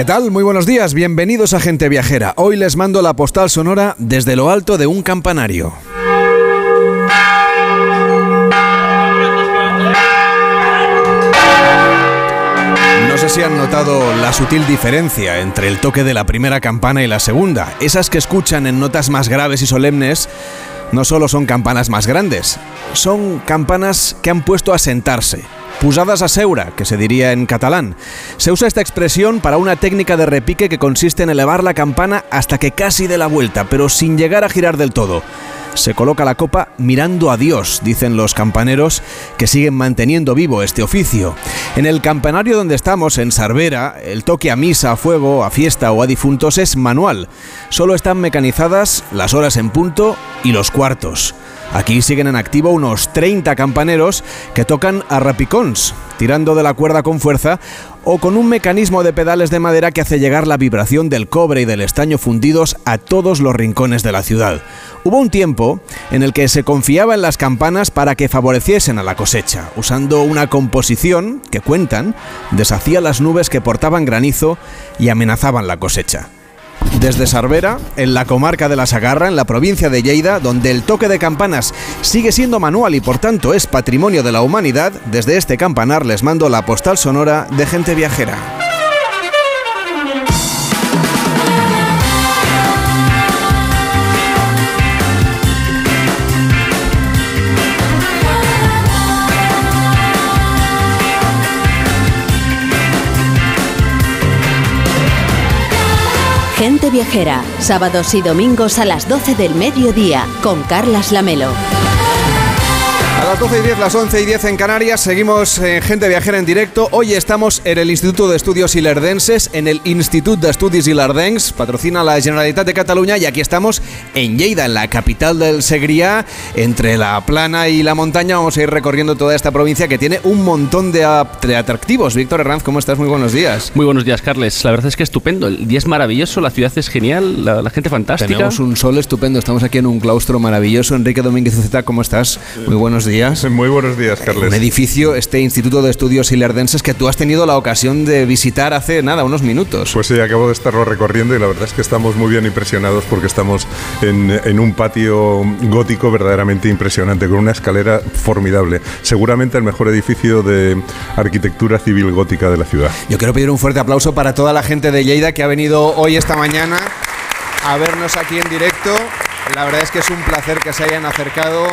¿Qué tal? Muy buenos días, bienvenidos a Gente Viajera. Hoy les mando la postal sonora desde lo alto de un campanario. No sé si han notado la sutil diferencia entre el toque de la primera campana y la segunda. Esas que escuchan en notas más graves y solemnes no solo son campanas más grandes, son campanas que han puesto a sentarse. Pusadas a seura, que se diría en catalán. Se usa esta expresión para una técnica de repique que consiste en elevar la campana hasta que casi dé la vuelta, pero sin llegar a girar del todo. Se coloca la copa mirando a Dios, dicen los campaneros que siguen manteniendo vivo este oficio. En el campanario donde estamos, en Sarvera, el toque a misa, a fuego, a fiesta o a difuntos es manual. Solo están mecanizadas las horas en punto y los cuartos. Aquí siguen en activo unos 30 campaneros que tocan a rapicons, tirando de la cuerda con fuerza o con un mecanismo de pedales de madera que hace llegar la vibración del cobre y del estaño fundidos a todos los rincones de la ciudad. Hubo un tiempo en el que se confiaba en las campanas para que favoreciesen a la cosecha, usando una composición que cuentan deshacía las nubes que portaban granizo y amenazaban la cosecha. Desde Sarvera, en la comarca de la Sagarra, en la provincia de Lleida, donde el toque de campanas sigue siendo manual y por tanto es patrimonio de la humanidad, desde este campanar les mando la postal sonora de gente viajera. Gente Viajera, sábados y domingos a las 12 del mediodía, con Carlas Lamelo. A las 12 y 10, las 11 y 10 en Canarias, seguimos en Gente Viajera en directo. Hoy estamos en el Instituto de Estudios Ilerdenses, en el Institut d'Estudis Ilerdencs, patrocina la Generalitat de Cataluña y aquí estamos en Lleida, en la capital del Segrià, entre la plana y la montaña. Vamos a ir recorriendo toda esta provincia que tiene un montón de, at- de atractivos. Víctor Herranz, ¿cómo estás? Muy buenos días. Muy buenos días, Carles. La verdad es que estupendo. El día es maravilloso, la ciudad es genial, la, la gente fantástica. Tenemos un sol estupendo, estamos aquí en un claustro maravilloso. Enrique Domínguez Zeta, ¿cómo estás? Muy buenos días. Muy buenos días, Un Carles. edificio, este Instituto de Estudios Ilerdenses que tú has tenido la ocasión de visitar hace nada, unos minutos. Pues sí, acabo de estarlo recorriendo y la verdad es que estamos muy bien impresionados porque estamos en, en un patio gótico verdaderamente impresionante, con una escalera formidable. Seguramente el mejor edificio de arquitectura civil gótica de la ciudad. Yo quiero pedir un fuerte aplauso para toda la gente de Lleida que ha venido hoy, esta mañana, a vernos aquí en directo. La verdad es que es un placer que se hayan acercado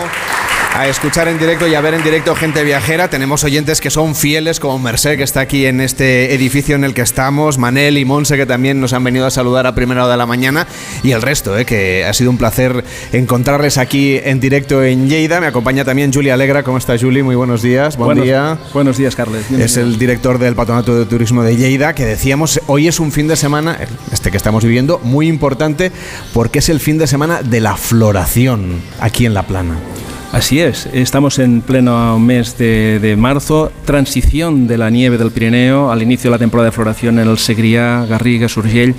a escuchar en directo y a ver en directo gente viajera. Tenemos oyentes que son fieles, como Merced, que está aquí en este edificio en el que estamos, Manel y Monse, que también nos han venido a saludar a primera hora de la mañana, y el resto, eh, que ha sido un placer encontrarles aquí en directo en Lleida. Me acompaña también Julia Alegra. ¿Cómo está, Julie? Muy buenos días. Buen buenos, día. Buenos días, Carles. Es el director del Patronato de Turismo de Lleida, que decíamos, hoy es un fin de semana, este que estamos viviendo, muy importante porque es el fin de semana de la floración aquí en La Plana. Así es, estamos en pleno mes de, de marzo, transición de la nieve del Pirineo al inicio de la temporada de floración en el Segrià, Garriga, Surgell,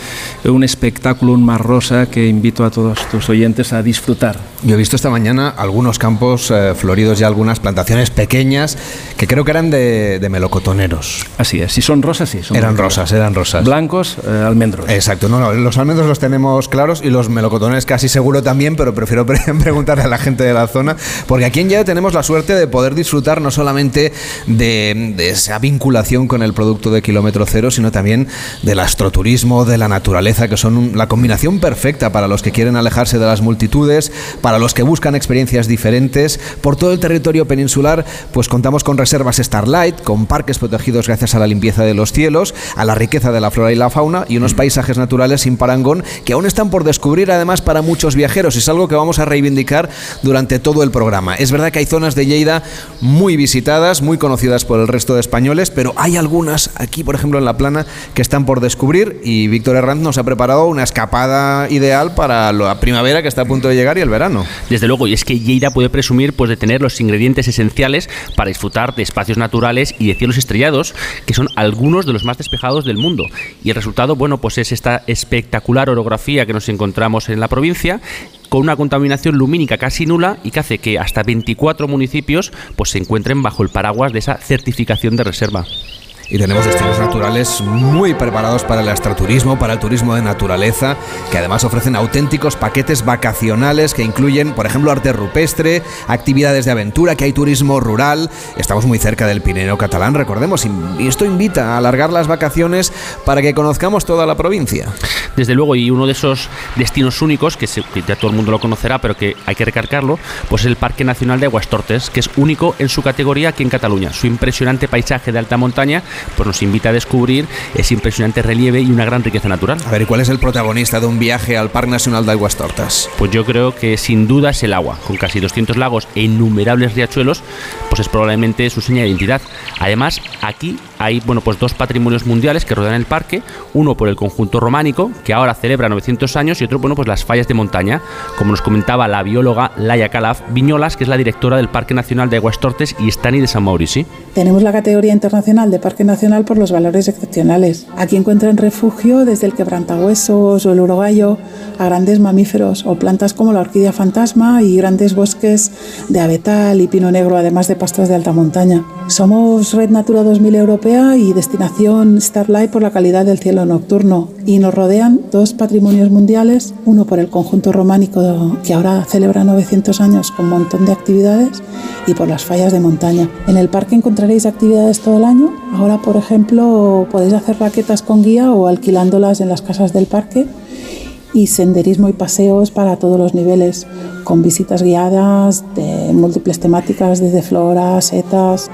un espectáculo, un mar rosa que invito a todos tus oyentes a disfrutar. Yo he visto esta mañana algunos campos eh, floridos y algunas plantaciones pequeñas que creo que eran de, de melocotoneros. Así es, si son rosas, sí. Son Eran rosas, eran rosas. Blancos, eh, almendros. Exacto, no, no, los almendros los tenemos claros y los melocotones casi seguro también, pero prefiero pre- preguntarle a la gente de la zona, porque aquí en Lleida tenemos la suerte de poder disfrutar no solamente de, de esa vinculación con el producto de kilómetro cero, sino también del astroturismo, de la naturaleza, que son la combinación perfecta para los que quieren alejarse de las multitudes, para los que buscan experiencias diferentes. Por todo el territorio peninsular, pues contamos con reservas Starlight, con parques protegidos gracias a la limpieza de los cielos, a la riqueza de la flora y la fauna y unos paisajes naturales sin parangón que aún están por descubrir además para muchos viajeros. Es algo que vamos a reivindicar durante todo el programa. Es verdad que hay zonas de Lleida muy visitadas, muy conocidas por el resto de españoles, pero hay algunas aquí, por ejemplo, en La Plana, que están por descubrir y Víctor Herranz nos ha preparado una escapada ideal para la primavera que está a punto de llegar y el verano. Desde luego, y es que Lleida puede presumir pues, de tener los ingredientes esenciales para disfrutar de espacios naturales y de cielos estrellados, que son algunos de los más despejados del mundo. Y el resultado, bueno, pues es esta espectacular orografía que nos encontramos en la provincia con una contaminación lumínica casi nula y que hace que hasta 24 municipios pues se encuentren bajo el paraguas de esa certificación de reserva. Y tenemos destinos naturales muy preparados para el astroturismo, para el turismo de naturaleza, que además ofrecen auténticos paquetes vacacionales que incluyen, por ejemplo, arte rupestre, actividades de aventura, que hay turismo rural. Estamos muy cerca del Pirineo catalán, recordemos, y esto invita a alargar las vacaciones para que conozcamos toda la provincia. Desde luego, y uno de esos destinos únicos, que, ya todo el mundo lo conocerá, pero que hay que recargarlo, pues es el Parque Nacional de Aguastortes, que es único en su categoría aquí en Cataluña. Su impresionante paisaje de alta montaña pues nos invita a descubrir ese impresionante relieve y una gran riqueza natural. A ver, ¿y cuál es el protagonista de un viaje al Parque Nacional de Aguastortas? Pues yo creo que sin duda es el agua, con casi 200 lagos e innumerables riachuelos, pues es probablemente su seña de identidad. Además, aquí hay bueno, pues dos patrimonios mundiales que rodean el parque, uno por el conjunto románico, que ahora celebra 900 años, y otro, bueno, pues las fallas de montaña, como nos comentaba la bióloga Laia Calaf Viñolas, que es la directora del Parque Nacional de Aguastortes y Estani de San Maurici. Tenemos la categoría internacional de Parque Nacional por los valores excepcionales. Aquí encuentran refugio desde el quebrantahuesos o el urogallo a grandes mamíferos o plantas como la orquídea fantasma y grandes bosques de abetal y pino negro, además de pastos de alta montaña. Somos Red Natura 2000 Europea y destinación Starlight por la calidad del cielo nocturno y nos rodean dos patrimonios mundiales, uno por el conjunto románico que ahora celebra 900 años con un montón de actividades y por las fallas de montaña. En el parque encontraréis actividades todo el año. Ahora, por ejemplo, podéis hacer raquetas con guía o alquilándolas en las casas del parque y senderismo y paseos para todos los niveles, con visitas guiadas de múltiples temáticas, desde flora, setas.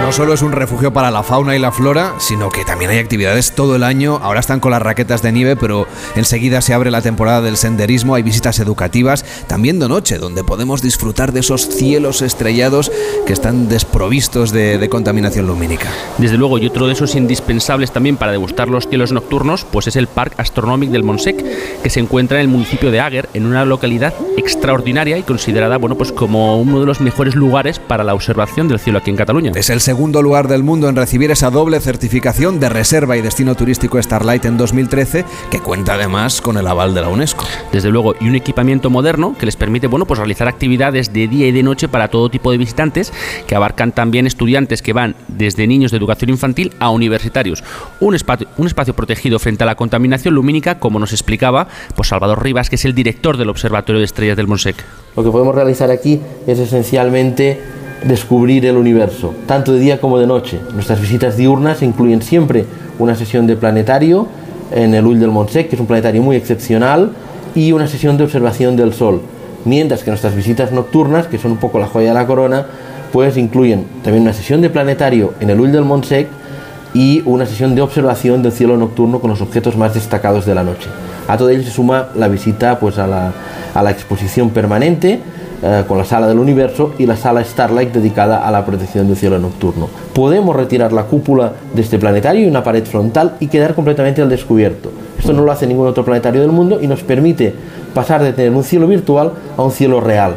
No solo es un refugio para la fauna y la flora, sino que también hay actividades todo el año. Ahora están con las raquetas de nieve, pero enseguida se abre la temporada del senderismo. Hay visitas educativas, también de noche, donde podemos disfrutar de esos cielos estrellados que están desprovistos de, contaminación lumínica. Desde luego, y otro de esos indispensables también para degustar los cielos nocturnos, pues es el Parque Astronómico del Montsec, que se encuentra en el municipio de Ager, en una localidad extraordinaria y considerada, bueno, pues como uno de los mejores lugares para la observación del cielo aquí en Cataluña. Es el segundo lugar del mundo en recibir esa doble certificación de reserva y destino turístico Starlight en 2013, que cuenta además con el aval de la UNESCO. Desde luego, y un equipamiento moderno que les permite bueno, pues realizar actividades de día y de noche para todo tipo de visitantes, que abarcan también estudiantes que van desde niños de educación infantil a universitarios. Un espacio, un espacio protegido frente a la contaminación lumínica, como nos explicaba pues Salvador Rivas, que es el director del Observatorio de Estrellas del Monsec. Lo que podemos realizar aquí es esencialmente descubrir el universo, tanto de día como de noche. Nuestras visitas diurnas incluyen siempre una sesión de planetario en el Ull del Montsec, que es un planetario muy excepcional, y una sesión de observación del Sol. Mientras que nuestras visitas nocturnas, que son un poco la joya de la corona, pues incluyen también una sesión de planetario en el Ull del Montsec y una sesión de observación del cielo nocturno con los objetos más destacados de la noche. A todo ello se suma la visita pues, a, la, a la exposición permanente, eh, con la sala del universo y la sala Starlight dedicada a la protección del cielo nocturno. Podemos retirar la cúpula de este planetario y una pared frontal y quedar completamente al descubierto. Esto no lo hace ningún otro planetario del mundo y nos permite pasar de tener un cielo virtual a un cielo real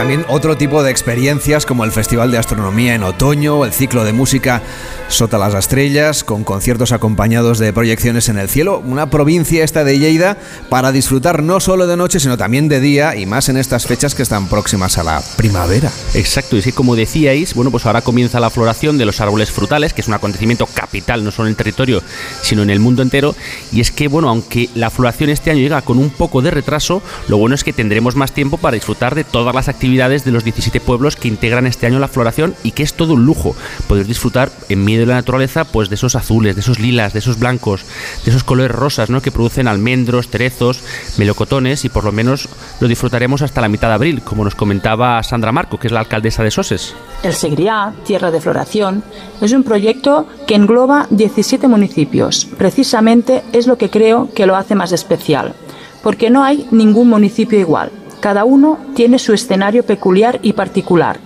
también otro tipo de experiencias como el Festival de Astronomía en otoño, el ciclo de música Sota las Estrellas, con conciertos acompañados de proyecciones en el cielo. Una provincia esta de Lleida para disfrutar no solo de noche, sino también de día y más en estas fechas que están próximas a la primavera. Exacto, y sí, como decíais, bueno, pues ahora comienza la floración de los árboles frutales, que es un acontecimiento capital no solo en el territorio, sino en el mundo entero. Y es que, bueno, aunque la floración este año llega con un poco de retraso, lo bueno es que tendremos más tiempo para disfrutar de todas las actividades de los 17 pueblos que integran este año la floración y que es todo un lujo poder disfrutar en medio de la naturaleza pues de esos azules, de esos lilas, de esos blancos, de esos colores rosas ¿no? que producen almendros, cerezos, melocotones y por lo menos lo disfrutaremos hasta la mitad de abril, como nos comentaba Sandra Marco, que es la alcaldesa de Soses. El Segriá, Tierra de Floración, es un proyecto que engloba 17 municipios. Precisamente es lo que creo que lo hace más especial, porque no hay ningún municipio igual. Cada uno tiene su escenario peculiar y particular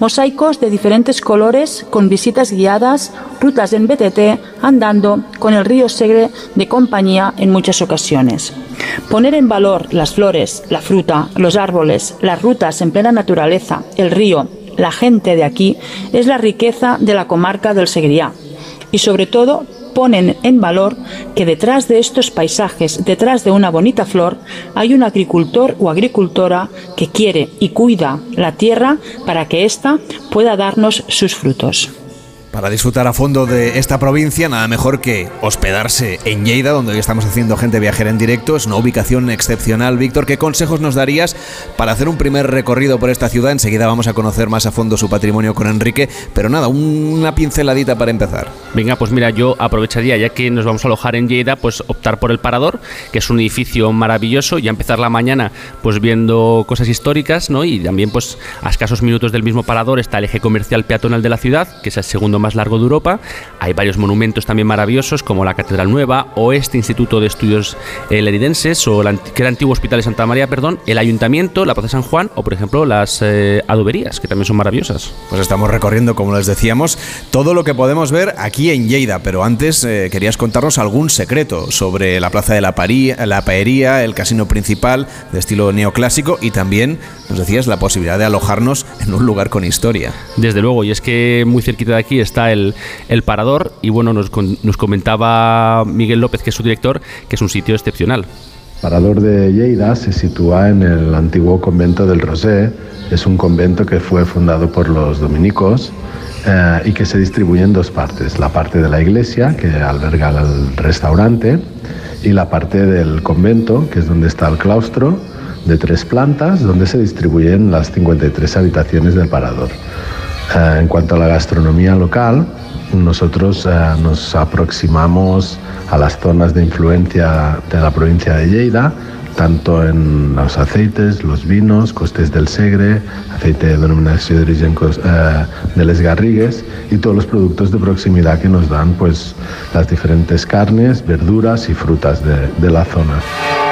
mosaicos de diferentes colores con visitas guiadas, rutas en BTT, andando con el río Segre de compañía en muchas ocasiones. Poner en valor las flores, la fruta, los árboles, las rutas en plena naturaleza, el río, la gente de aquí, es la riqueza de la comarca del Segriá y sobre todo ponen en valor que detrás de estos paisajes, detrás de una bonita flor, hay un agricultor o agricultora que quiere y cuida la tierra para que ésta pueda darnos sus frutos. Para disfrutar a fondo de esta provincia, nada mejor que hospedarse en Lleida, donde hoy estamos haciendo gente viajera en directo. Es una ubicación excepcional. Víctor, ¿qué consejos nos darías para hacer un primer recorrido por esta ciudad? Enseguida vamos a conocer más a fondo su patrimonio con Enrique, pero nada, una pinceladita para empezar. Venga, pues mira, yo aprovecharía, ya que nos vamos a alojar en Lleida, pues optar por el Parador, que es un edificio maravilloso, y empezar la mañana pues viendo cosas históricas, ¿no? Y también pues a escasos minutos del mismo Parador está el eje comercial peatonal de la ciudad, que es el segundo más largo de Europa. Hay varios monumentos también maravillosos, como la Catedral Nueva o este Instituto de Estudios eh, Leridenses, o el, que antiguo Hospital de Santa María, perdón, el Ayuntamiento, la Plaza San Juan, o por ejemplo las eh, adoberías, que también son maravillosas. Pues estamos recorriendo, como les decíamos, todo lo que podemos ver aquí en Lleida, pero antes eh, querías contarnos algún secreto sobre la Plaza de la, la Paería, el casino principal de estilo neoclásico y también, nos decías, la posibilidad de alojarnos en un lugar con historia. Desde luego, y es que muy cerquita de aquí está el, el Parador y bueno, nos, nos comentaba Miguel López, que es su director, que es un sitio excepcional. Parador de Lleida se sitúa en el antiguo convento del Rosé. Es un convento que fue fundado por los dominicos eh, y que se distribuye en dos partes. La parte de la iglesia, que alberga el restaurante, y la parte del convento, que es donde está el claustro, de tres plantas, donde se distribuyen las 53 habitaciones del Parador. Eh, en cuanto a la gastronomía local, nosotros eh, nos aproximamos a las zonas de influencia de la provincia de Lleida, tanto en los aceites, los vinos, costes del Segre, aceite de denominación de origen eh, de Les Garrigues y todos los productos de proximidad que nos dan pues, las diferentes carnes, verduras y frutas de, de la zona.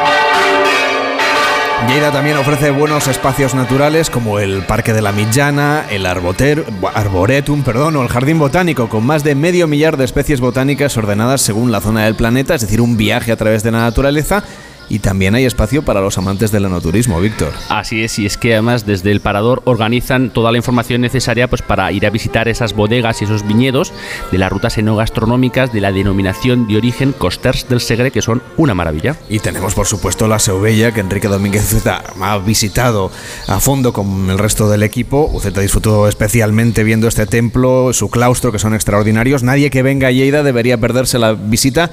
Lleida también ofrece buenos espacios naturales como el Parque de la Millana, el Arboretum perdón, o el Jardín Botánico, con más de medio millar de especies botánicas ordenadas según la zona del planeta, es decir, un viaje a través de la naturaleza y también hay espacio para los amantes del enoturismo, Víctor. Así es, y es que además desde el Parador organizan toda la información necesaria pues, para ir a visitar esas bodegas y esos viñedos de las rutas enogastronómicas de la denominación de origen Costers del Segre, que son una maravilla. Y tenemos, por supuesto, la Seubella, que Enrique Domínguez Uceta ha visitado a fondo con el resto del equipo. Uceta disfrutó especialmente viendo este templo, su claustro, que son extraordinarios. Nadie que venga a Lleida debería perderse la visita.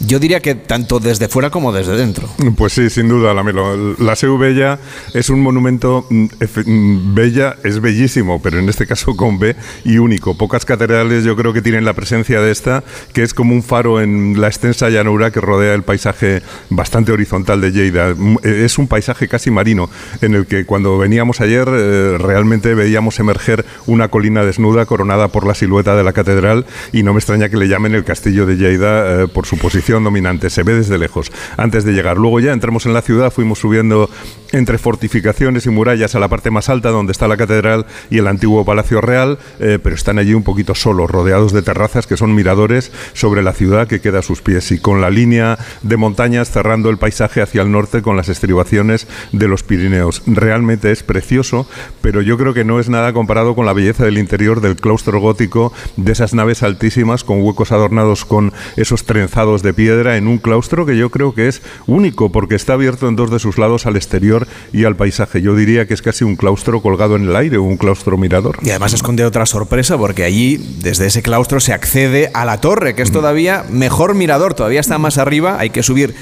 Yo diría que tanto desde fuera como desde dentro. Pues sí, sin duda, Lamelo. La Seu Bella es un monumento mm, mm, bella, es bellísimo, pero en este caso con B y único. Pocas catedrales yo creo que tienen la presencia de esta, que es como un faro en la extensa llanura que rodea el paisaje bastante horizontal de Lleida. Mm, eh, es un paisaje casi marino, en el que cuando veníamos ayer eh, realmente veíamos emerger una colina desnuda coronada por la silueta de la catedral y no me extraña que le llamen el castillo de Lleida eh, por su posición dominante. Se ve desde lejos. Antes de llegar Luego ya entramos en la ciudad, fuimos subiendo entre fortificaciones y murallas a la parte más alta donde está la catedral y el antiguo Palacio Real, eh, pero están allí un poquito solos, rodeados de terrazas que son miradores sobre la ciudad que queda a sus pies y con la línea de montañas cerrando el paisaje hacia el norte con las estribaciones de los Pirineos. Realmente es precioso, pero yo creo que no es nada comparado con la belleza del interior del claustro gótico, de esas naves altísimas con huecos adornados con esos trenzados de piedra en un claustro que yo creo que es único porque está abierto en dos de sus lados al exterior y al paisaje. Yo diría que es casi un claustro colgado en el aire, un claustro mirador. Y además esconde otra sorpresa porque allí, desde ese claustro, se accede a la torre, que es todavía mejor mirador, todavía está más arriba, hay que subir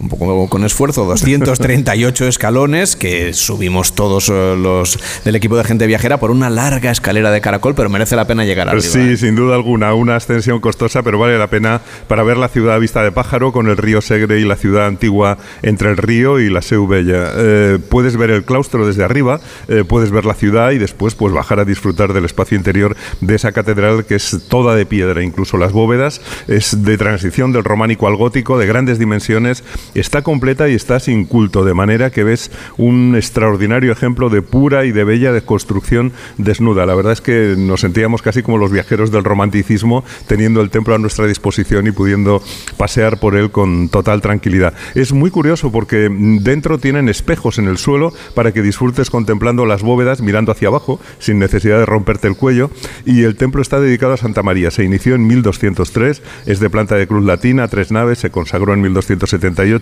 un poco con esfuerzo, 238 escalones que subimos todos eh, los del equipo de gente viajera por una larga escalera de caracol, pero merece la pena llegar arriba. Sí, ¿eh? sin duda alguna, una ascensión costosa, pero vale la pena para ver la ciudad a vista de pájaro con el río Segre y la ciudad antigua entre el río y la Seu Bella. Eh, puedes ver el claustro desde arriba, puedes ver la ciudad y después pues bajar a disfrutar del espacio interior de esa catedral que es toda de piedra, incluso las bóvedas es de transición del románico al gótico, de grandes dimensiones está completa y está sin culto, de manera que ves un extraordinario ejemplo de pura y de bella de construcción desnuda. La verdad es que nos sentíamos casi como los viajeros del romanticismo, teniendo el templo a nuestra disposición y pudiendo pasear por él con total tranquilidad. Es muy curioso porque dentro tienen espejos en el suelo para que disfrutes contemplando las bóvedas mirando hacia abajo, sin necesidad de romperte el cuello, y el templo está dedicado a Santa María. Se inició en 1203, es de planta de cruz latina, tres naves, se consagró en 1278,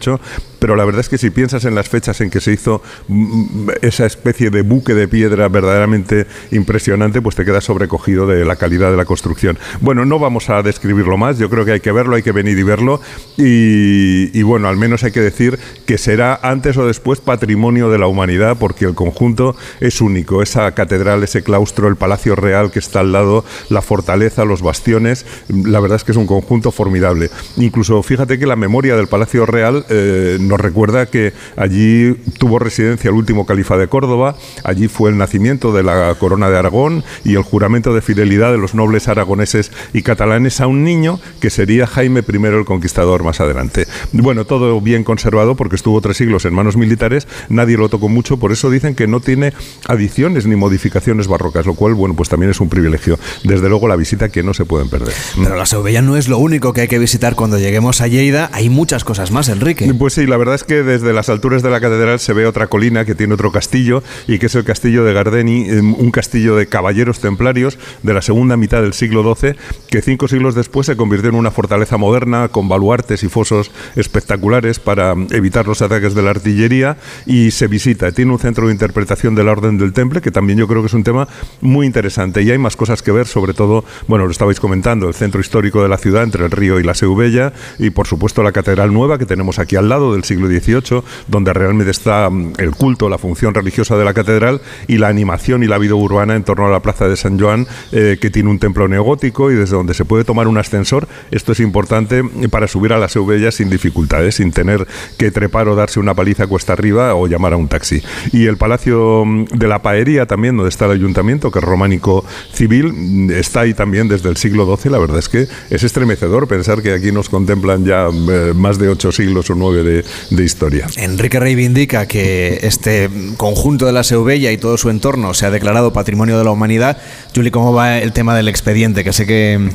pero la verdad es que si piensas en las fechas en que se hizo mm, esa especie de buque de piedra verdaderamente impresionante, pues te quedas sobrecogido de la calidad de la construcción. Bueno, no vamos a describirlo más, yo creo que hay que verlo, hay que venir y verlo, y bueno, al menos hay que decir que será antes o después patrimonio de la humanidad, porque el conjunto es único, esa catedral, ese claustro, el palacio real que está al lado, la fortaleza, los bastiones, la verdad es que es un conjunto formidable. Incluso fíjate que la memoria del Palacio Real eh, nos recuerda que allí tuvo residencia el último califa de Córdoba, allí fue el nacimiento de la corona de Aragón y el juramento de fidelidad de los nobles aragoneses y catalanes a un niño que sería Jaime I el Conquistador más adelante. Bueno, todo bien conservado porque estuvo tres siglos en manos militares, nadie lo tocó mucho, por eso dicen que no tiene adiciones ni modificaciones barrocas, lo cual, bueno, pues también es un privilegio. Desde luego la visita que no se pueden perder. Pero la Seubella no es lo único que hay que visitar cuando lleguemos a Lleida, hay muchas cosas más, Enrique. Pues sí, la verdad es que desde las alturas de la catedral se ve otra colina que tiene otro castillo y que es el castillo de Gardeni, em, un castillo de caballeros templarios de la segunda mitad del siglo XII, que cinco siglos después se convirtió en una fortaleza moderna con baluartes y fosos espectaculares para evitar los ataques de la artillería y se visita. Tiene un centro de interpretación de la Orden del Temple, que también yo creo que es un tema muy interesante y hay más cosas que ver, sobre todo, bueno, lo estabais comentando, el centro histórico de la ciudad entre el río y la Seubella y por supuesto la Catedral Nueva que tenemos aquí al lado del siglo XVIII, donde realmente está mm, el culto, la función religiosa de la catedral y la animación y la vida urbana en torno a la Plaza de San Joan, eh, que tiene un templo neogótico y desde donde se puede tomar un ascensor. Esto es importante para subir a la Seubella sin dificultades, sin tener que trepar o darse una paliza cuesta arriba o llamar a un taxi. Y el Palacio mm, de la Paería también, donde está el ayuntamiento, que es románico civil, mm, está ahí también desde el siglo XII. La verdad es que es estremecedor pensar que aquí nos contemplan ya eh, más de ocho siglos o nueve de, de historia. Enrique reivindica que este conjunto de la Seubella y todo su entorno se ha declarado patrimonio de la humanidad. Juli, ¿cómo va el tema del expediente? Que sé que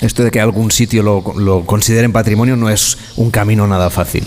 esto de que algún sitio lo, lo consideren patrimonio no es un camino nada fácil.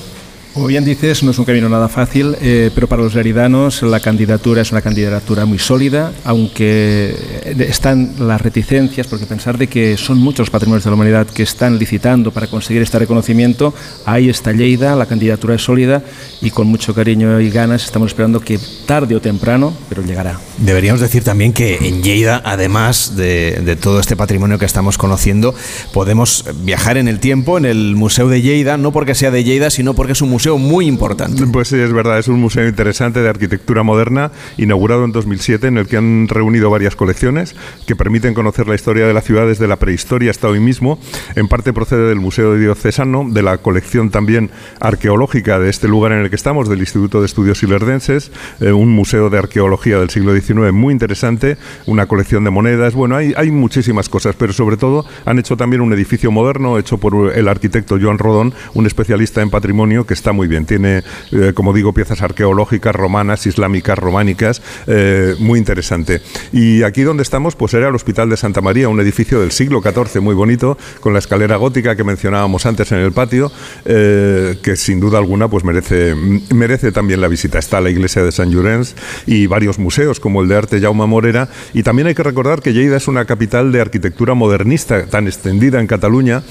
Como bien dices, no es un camino nada fácil, eh, pero para los leridanos la candidatura es una candidatura muy sólida, aunque están las reticencias, porque pensar de que son muchos los patrimonios de la humanidad que están licitando para conseguir este reconocimiento, ahí está Lleida, la candidatura es sólida y con mucho cariño y ganas estamos esperando que tarde o temprano, pero llegará. Deberíamos decir también que en Lleida, además de, de todo este patrimonio que estamos conociendo, podemos viajar en el tiempo en el Museo de Lleida, no porque sea de Lleida, sino porque es un museo muy importante. Pues sí, es verdad, es un museo interesante de arquitectura moderna, inaugurado en 2007, en el que han reunido varias colecciones que permiten conocer la historia de la ciudad desde la prehistoria hasta hoy mismo. En parte procede del Museo Diocesano, de la colección también arqueológica de este lugar en el que estamos, del Instituto de Estudios Ilerdenses, eh, un museo de arqueología del siglo XIX muy interesante, una colección de monedas, bueno, hay, hay muchísimas cosas, pero sobre todo han hecho también un edificio moderno hecho por el arquitecto Joan Rodón, un especialista en patrimonio que está muy bien. Tiene, eh, como digo, piezas arqueológicas, romanas, islámicas, románicas, eh, muy interesante. Y aquí donde estamos, pues era el Hospital de Santa María, un edificio del siglo XIV muy bonito, con la escalera gótica que mencionábamos antes en el patio, eh, que sin duda alguna pues merece, merece también la visita. Está la iglesia de San Llorenç y varios museos, como el de arte Jaume Morera. Y también hay que recordar que Lleida es una capital de arquitectura modernista tan extendida en Cataluña,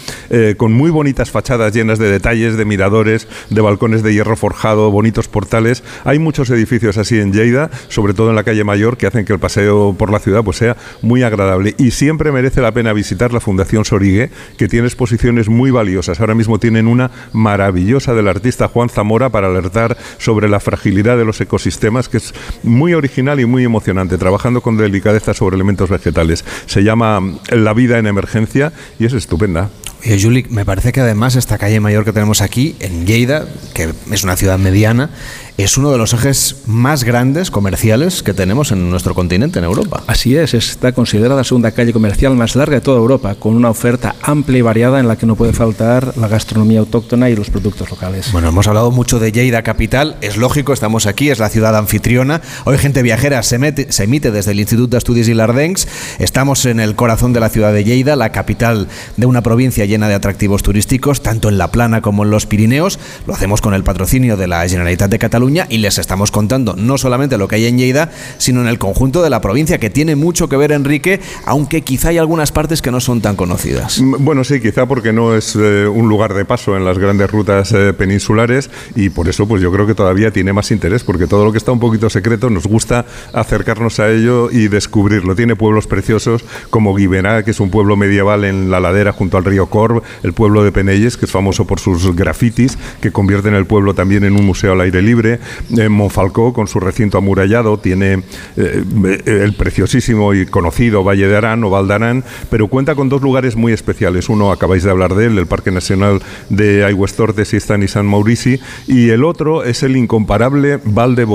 con muy bonitas fachadas llenas de detalles, de miradores, de balcones de hierro forjado, bonitos portales. Hay muchos edificios así en Lleida, sobre todo en la calle Mayor, que hacen que el paseo por la ciudad pues, sea muy agradable. Y siempre merece la pena visitar la Fundación Sorigue, que tiene exposiciones muy valiosas. Ahora mismo tienen una maravillosa del artista Juan Zamora para alertar sobre la fragilidad de los ecosistemas, que es muy original y muy emocionante, trabajando con delicadeza sobre elementos vegetales. Se llama La vida en emergencia y es estupenda. Y Juli, me parece que además esta calle mayor que tenemos aquí, en Lleida, que es una ciudad mediana, es uno de los ejes más grandes comerciales que tenemos en nuestro continente, en Europa. Así es, está considerada la segunda calle comercial más larga de toda Europa, con una oferta amplia y variada en la que no puede faltar la gastronomía autóctona y los productos locales. Bueno, hemos hablado mucho de Lleida capital, es lógico, estamos aquí, es la ciudad anfitriona. Hoy Gente Viajera se, se emite desde el Instituto de Estudios Ilardencs. Estamos en el corazón de la ciudad de Lleida, la capital de una provincia llena de atractivos turísticos, tanto en la plana como en los Pirineos. Lo hacemos con el patrocinio de la Generalitat de Cataluña y les estamos contando no solamente lo que hay en Lleida, sino en el conjunto de la provincia, que tiene mucho que ver, Enrique, aunque quizá hay algunas partes que no son tan conocidas. Mm, bueno, sí, quizá porque no es eh, un lugar de paso en las grandes rutas eh, peninsulares y por eso pues yo creo que todavía tiene más interés, porque todo lo que está un poquito secreto nos gusta acercarnos a ello y descubrirlo. Tiene pueblos preciosos como Guiberá, que es un pueblo medieval en la ladera junto al río Corb, el pueblo de Penelles, que es famoso por sus grafitis, que convierten el pueblo también en un museo al aire libre, eh, Monfalcó, con su recinto amurallado, tiene eh, el preciosísimo y conocido Valle de Arán o Val Arán, pero cuenta con dos lugares muy especiales. Uno, acabáis de hablar de él, el Parque Nacional de Aigüestortes y Stan y San Maurici, y el otro es el incomparable Val de.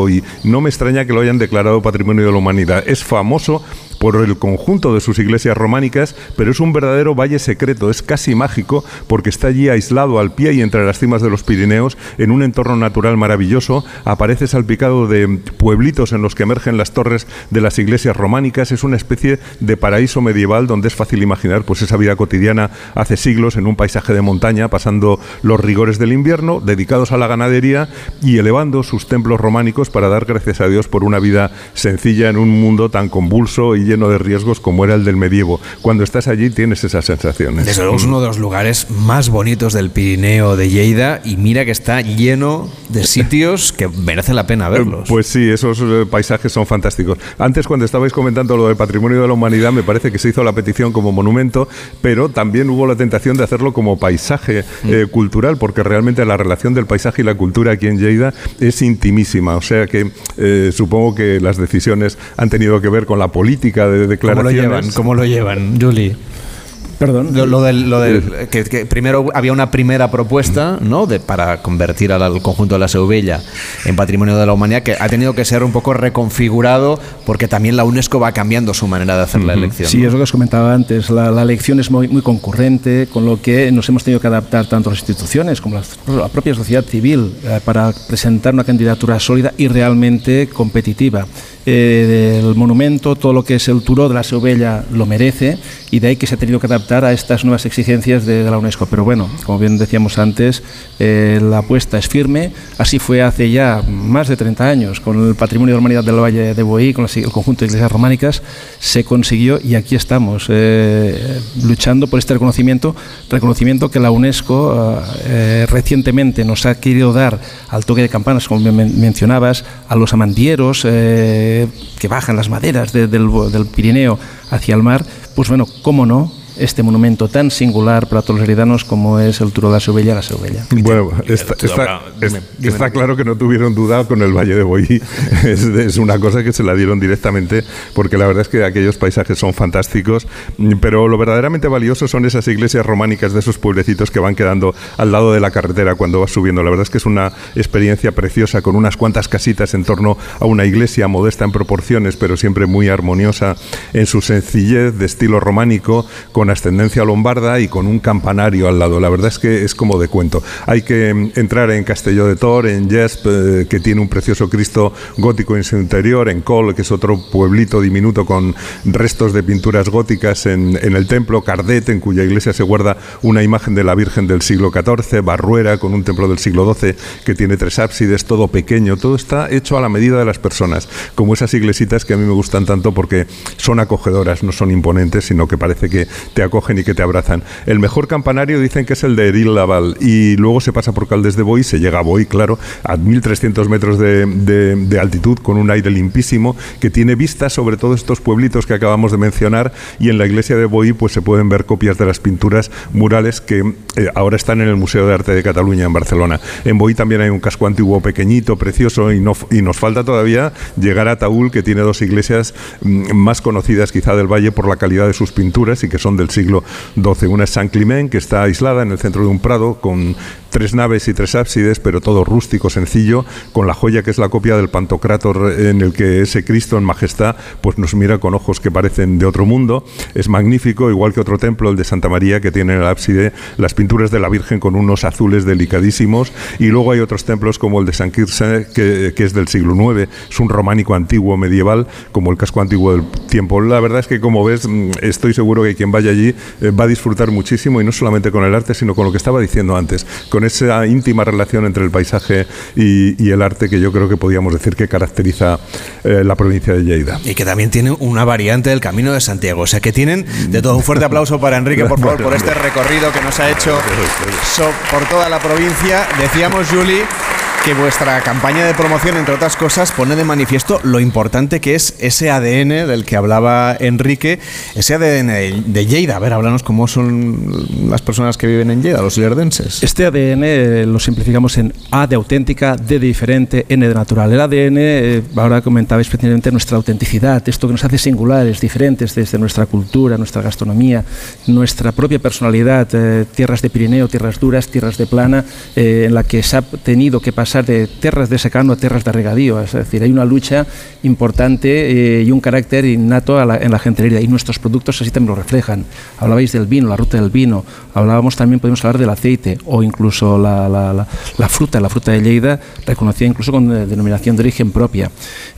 No me extraña que lo hayan declarado Patrimonio de la Humanidad. Es famoso por el conjunto de sus iglesias románicas, pero es un verdadero valle secreto, es casi mágico porque está allí aislado al pie y entre las cimas de los Pirineos, en un entorno natural maravilloso, aparece salpicado de pueblitos en los que emergen las torres de las iglesias románicas, es una especie de paraíso medieval donde es fácil imaginar pues esa vida cotidiana hace siglos en un paisaje de montaña, pasando los rigores del invierno, dedicados a la ganadería y elevando sus templos románicos para dar gracias a Dios por una vida sencilla en un mundo tan convulso y lleno de riesgos como era el del medievo. Cuando estás allí tienes esas sensaciones. Desde luego es uno de los lugares más bonitos del Pirineo de Lleida y mira que está lleno de sitios que merece la pena verlos. Pues sí, esos eh, paisajes son fantásticos. Antes cuando estabais comentando lo del patrimonio de la humanidad me parece que se hizo la petición como monumento, pero también hubo la tentación de hacerlo como paisaje mm. eh, cultural porque realmente la relación del paisaje y la cultura aquí en Lleida es intimísima. O sea que eh, supongo que las decisiones han tenido que ver con la política de declaraciones. ¿Cómo lo llevan, ¿Cómo lo llevan Julie? Perdón. Lo, del, que, primero había una primera propuesta ¿no? de, para convertir al, conjunto de la Seubella en patrimonio de la humanidad que ha tenido que ser un poco reconfigurado porque también la UNESCO va cambiando su manera de hacer la elección. Sí, es lo que os comentaba antes. La, elección es muy, muy, concurrente, con lo que nos hemos tenido que adaptar tanto las instituciones como la, propia sociedad civil eh, para presentar una candidatura sólida y realmente competitiva. Eh, del monumento, todo lo que es el Turó de la Seubella lo merece y de ahí que se ha tenido que adaptar a estas nuevas exigencias de, la UNESCO. Pero bueno, como bien decíamos antes, eh, la apuesta es firme. Así fue hace ya más de 30 años con el Patrimonio de la Humanidad del Valle de Boí, con el conjunto de iglesias románicas, se consiguió y aquí estamos eh, luchando por este reconocimiento, reconocimiento que la UNESCO recientemente nos ha querido dar al toque de campanas, como mencionabas, a los amandieros que bajan las maderas del, del Pirineo hacia el mar, pues bueno, cómo no, este monumento tan singular para todos los heritanos como es el Turo de la Sobella, la Sobella. Bueno, está, claro que no tuvieron duda con el Valle de Boí. es, una cosa que se la dieron directamente porque la verdad es que aquellos paisajes son fantásticos, pero lo verdaderamente valioso son esas iglesias románicas de esos pueblecitos que van quedando al lado de la carretera cuando vas subiendo. La verdad es que es una experiencia preciosa con unas cuantas casitas en torno a una iglesia modesta en proporciones, pero siempre muy armoniosa en su sencillez de estilo románico, con con ascendencia lombarda y con un campanario al lado. La verdad es que es como de cuento. Hay que mm, entrar en Castelló de Tor, en Jesp, eh, que tiene un precioso Cristo gótico en su interior, en Col, que es otro pueblito diminuto con restos de pinturas góticas en, el templo, Cardet, en cuya iglesia se guarda una imagen de la Virgen del siglo XIV, Barruera, con un templo del siglo XII que tiene tres ábsides, todo pequeño, todo está hecho a la medida de las personas, como esas iglesitas que a mí me gustan tanto porque son acogedoras, no son imponentes, sino que parece que te acogen y que te abrazan. El mejor campanario dicen que es el de Eril Laval y luego se pasa por Caldes de Boy, se llega a Boy, claro, a 1300 metros de, de, altitud con un aire limpísimo que tiene vistas sobre todos estos pueblitos que acabamos de mencionar y en la iglesia de Boy pues se pueden ver copias de las pinturas murales que eh, ahora están en el Museo de Arte de Cataluña en Barcelona. En Boí también hay un casco antiguo pequeñito, precioso, y, y nos falta todavía llegar a Taúl, que tiene dos iglesias mm, más conocidas quizá del valle por la calidad de sus pinturas y que son del siglo XII. Una es San Climén, que está aislada en el centro de un prado con tres naves y tres ábsides, pero todo rústico, sencillo, con la joya que es la copia del Pantocrátor en el que ese Cristo en majestad pues nos mira con ojos que parecen de otro mundo. Es magnífico, igual que otro templo, el de Santa María, que tiene en el ábside las pinturas de la Virgen con unos azules delicadísimos. Y luego hay otros templos como el de San Quirce, que, es del siglo IX, es un románico antiguo medieval, como el casco antiguo del tiempo. La verdad es que, como ves, mm, estoy seguro que quien vaya allí eh, va a disfrutar muchísimo, y no solamente con el arte, sino con lo que estaba diciendo antes, esa íntima relación entre el paisaje y, el arte que yo creo que podríamos decir que caracteriza eh, la provincia de Lleida. Y que también tiene una variante del Camino de Santiago. O sea, que tienen de todo un fuerte aplauso para Enrique, por favor, por este recorrido que nos ha hecho por toda la provincia. Decíamos, Juli, que vuestra campaña de promoción, entre otras cosas, pone de manifiesto lo importante que es ese ADN del que hablaba Enrique, ese ADN de Lleida. A ver, háblanos cómo son las personas que viven en Lleida, los lerdenses. Este ADN eh, lo simplificamos en A de auténtica, D de diferente, N de natural. El ADN, eh, ahora comentabais precisamente nuestra autenticidad, esto que nos hace singulares, diferentes desde nuestra cultura, nuestra gastronomía, nuestra propia personalidad, eh, tierras de Pirineo, tierras duras, tierras de plana, en la que se ha tenido que pasar de tierras de secano a tierras de regadío. Es decir, hay una lucha importante eh, y un carácter innato en la gentelería y nuestros productos así también lo reflejan. Hablabais del vino, la ruta del vino, hablábamos también, podemos hablar del aceite o incluso la, la, fruta, la fruta de Lleida, reconocida incluso con eh, denominación de origen propia.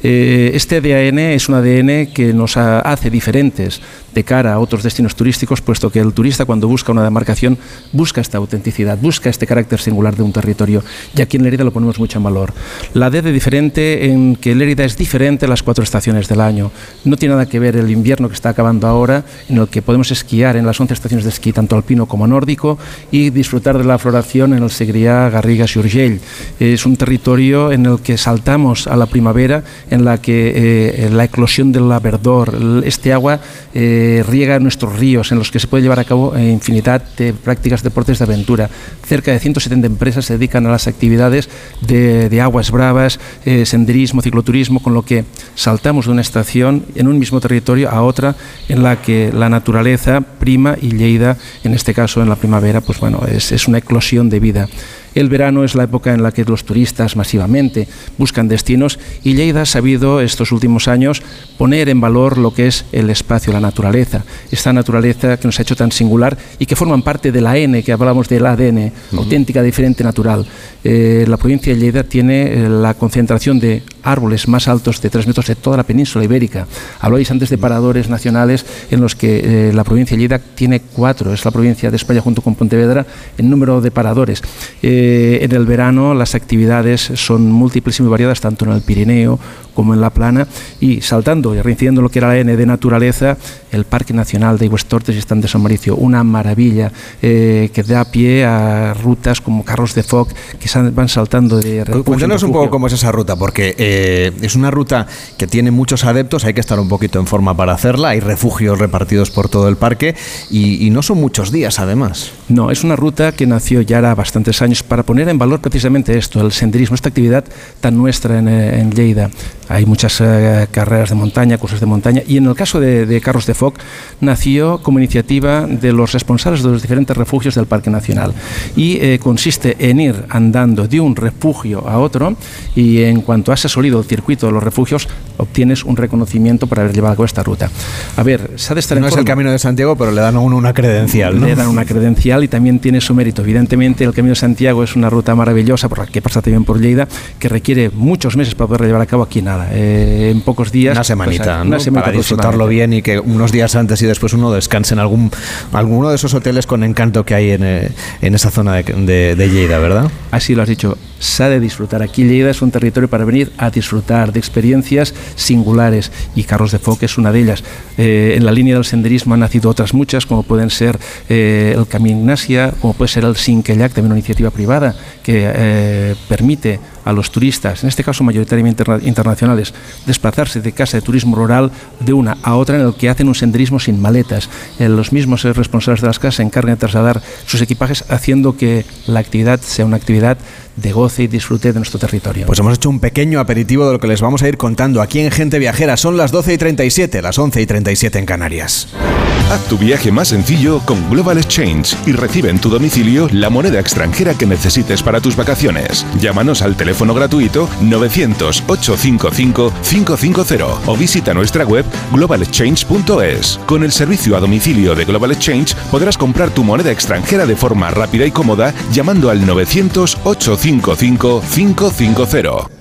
Eh, este ADN es un ADN que nos hace diferentes de cara a otros destinos turísticos, puesto que el turista cuando busca una demarcación busca esta autenticidad, busca este carácter singular de un territorio y aquí en Lérida lo ponemos mucho en valor. La D de diferente en que Lérida es diferente a las cuatro estaciones del año. No tiene nada que ver el invierno que está acabando ahora, en el que podemos esquiar en las 11 estaciones de esquí, tanto alpino como nórdico, y disfrutar de la floración en el Segrià, Garrigues y Urgell. Es un territorio en el que saltamos a la primavera, en la que eh, la eclosión del verdor, este agua eh, riega nuestros ríos, en los que se puede llevar a cabo infinidad de prácticas deportes de aventura. Cerca de 170 empresas se dedican a las actividades de, aguas bravas, eh, senderismo, cicloturismo, con lo que saltamos de una estación en un mismo territorio a otra en la que la naturaleza prima y Lleida, en este caso en la primavera, pues bueno, es, es una eclosión de vida. El verano es la época en la que los turistas masivamente buscan destinos y Lleida ha sabido estos últimos años poner en valor lo que es el espacio, la naturaleza, esta naturaleza que nos ha hecho tan singular y que forman parte de la N, que hablamos del ADN, auténtica, diferente, natural. Eh, la provincia de Lleida tiene eh, la concentración de árboles más altos de tres metros de toda la península ibérica. Hablabais antes de paradores nacionales en los que eh, la provincia de Lleida tiene cuatro, es la provincia de España junto con Pontevedra en número de paradores. Eh, en el verano las actividades son múltiples y muy variadas, tanto en el Pirineo como en la plana, y saltando y reincidiendo lo que era la N de naturaleza, el Parque Nacional de Tortes y Están de San Mauricio, una maravilla eh, que da pie a rutas como carros de FOC que van saltando de Cuéntanos un poco cómo es esa ruta, porque eh, es una ruta que tiene muchos adeptos, hay que estar un poquito en forma para hacerla, hay refugios repartidos por todo el parque y, no son muchos días además. No, es una ruta que nació ya hace bastantes años para poner en valor precisamente esto, el senderismo, esta actividad tan nuestra en, eh, Lleida. Hay muchas eh, carreras de montaña, cursos de montaña, y en el caso de, Carros de Foc nació como iniciativa de los responsables de los diferentes refugios del Parque Nacional. Y eh, consiste en ir andando de un refugio a otro, y en cuanto has asolido el circuito de los refugios, obtienes un reconocimiento por haber llevado a cabo esta ruta. A ver, se ha de estar No es el Camino de Santiago, pero le dan a uno una credencial. Le dan una credencial y también tiene su mérito. Evidentemente, el Camino de Santiago es una ruta maravillosa, por la que pasa también por Lleida, que requiere muchos meses para poder llevar a cabo aquí nada eh, en pocos días. Una semanita, pues, Para disfrutarlo bien y que unos días antes y después uno descanse en algún alguno de esos hoteles con encanto que hay en, eh, en esa zona de, de, Lleida, ¿verdad? Así lo has dicho. Se ha de disfrutar. Aquí Lleida es un territorio para venir a disfrutar de experiencias singulares y Carros de Foc es una de ellas. Eh, en la línea del senderismo han nacido otras muchas, como pueden ser el Camino Ignacia, como puede ser el Sinquellac, también una iniciativa privada que permite a los turistas, en este caso mayoritariamente internacionales, desplazarse de casa de turismo rural de una a otra en el que hacen un senderismo sin maletas. Eh, los mismos responsables de las casas se encargan de trasladar sus equipajes haciendo que la actividad sea una actividad de goce y disfrute de nuestro territorio. Pues hemos hecho un pequeño aperitivo de lo que les vamos a ir contando aquí en Gente Viajera. Son las 12 y 37, las 11 y 37 en Canarias. Haz tu viaje más sencillo con Global Exchange y recibe en tu domicilio la moneda extranjera que necesites para tus vacaciones. Llámanos al teléfono gratuito 900-855-550 o visita nuestra web globalexchange.es. Con el servicio a domicilio de Global Exchange podrás comprar tu moneda extranjera de forma rápida y cómoda llamando al 900 855 55550.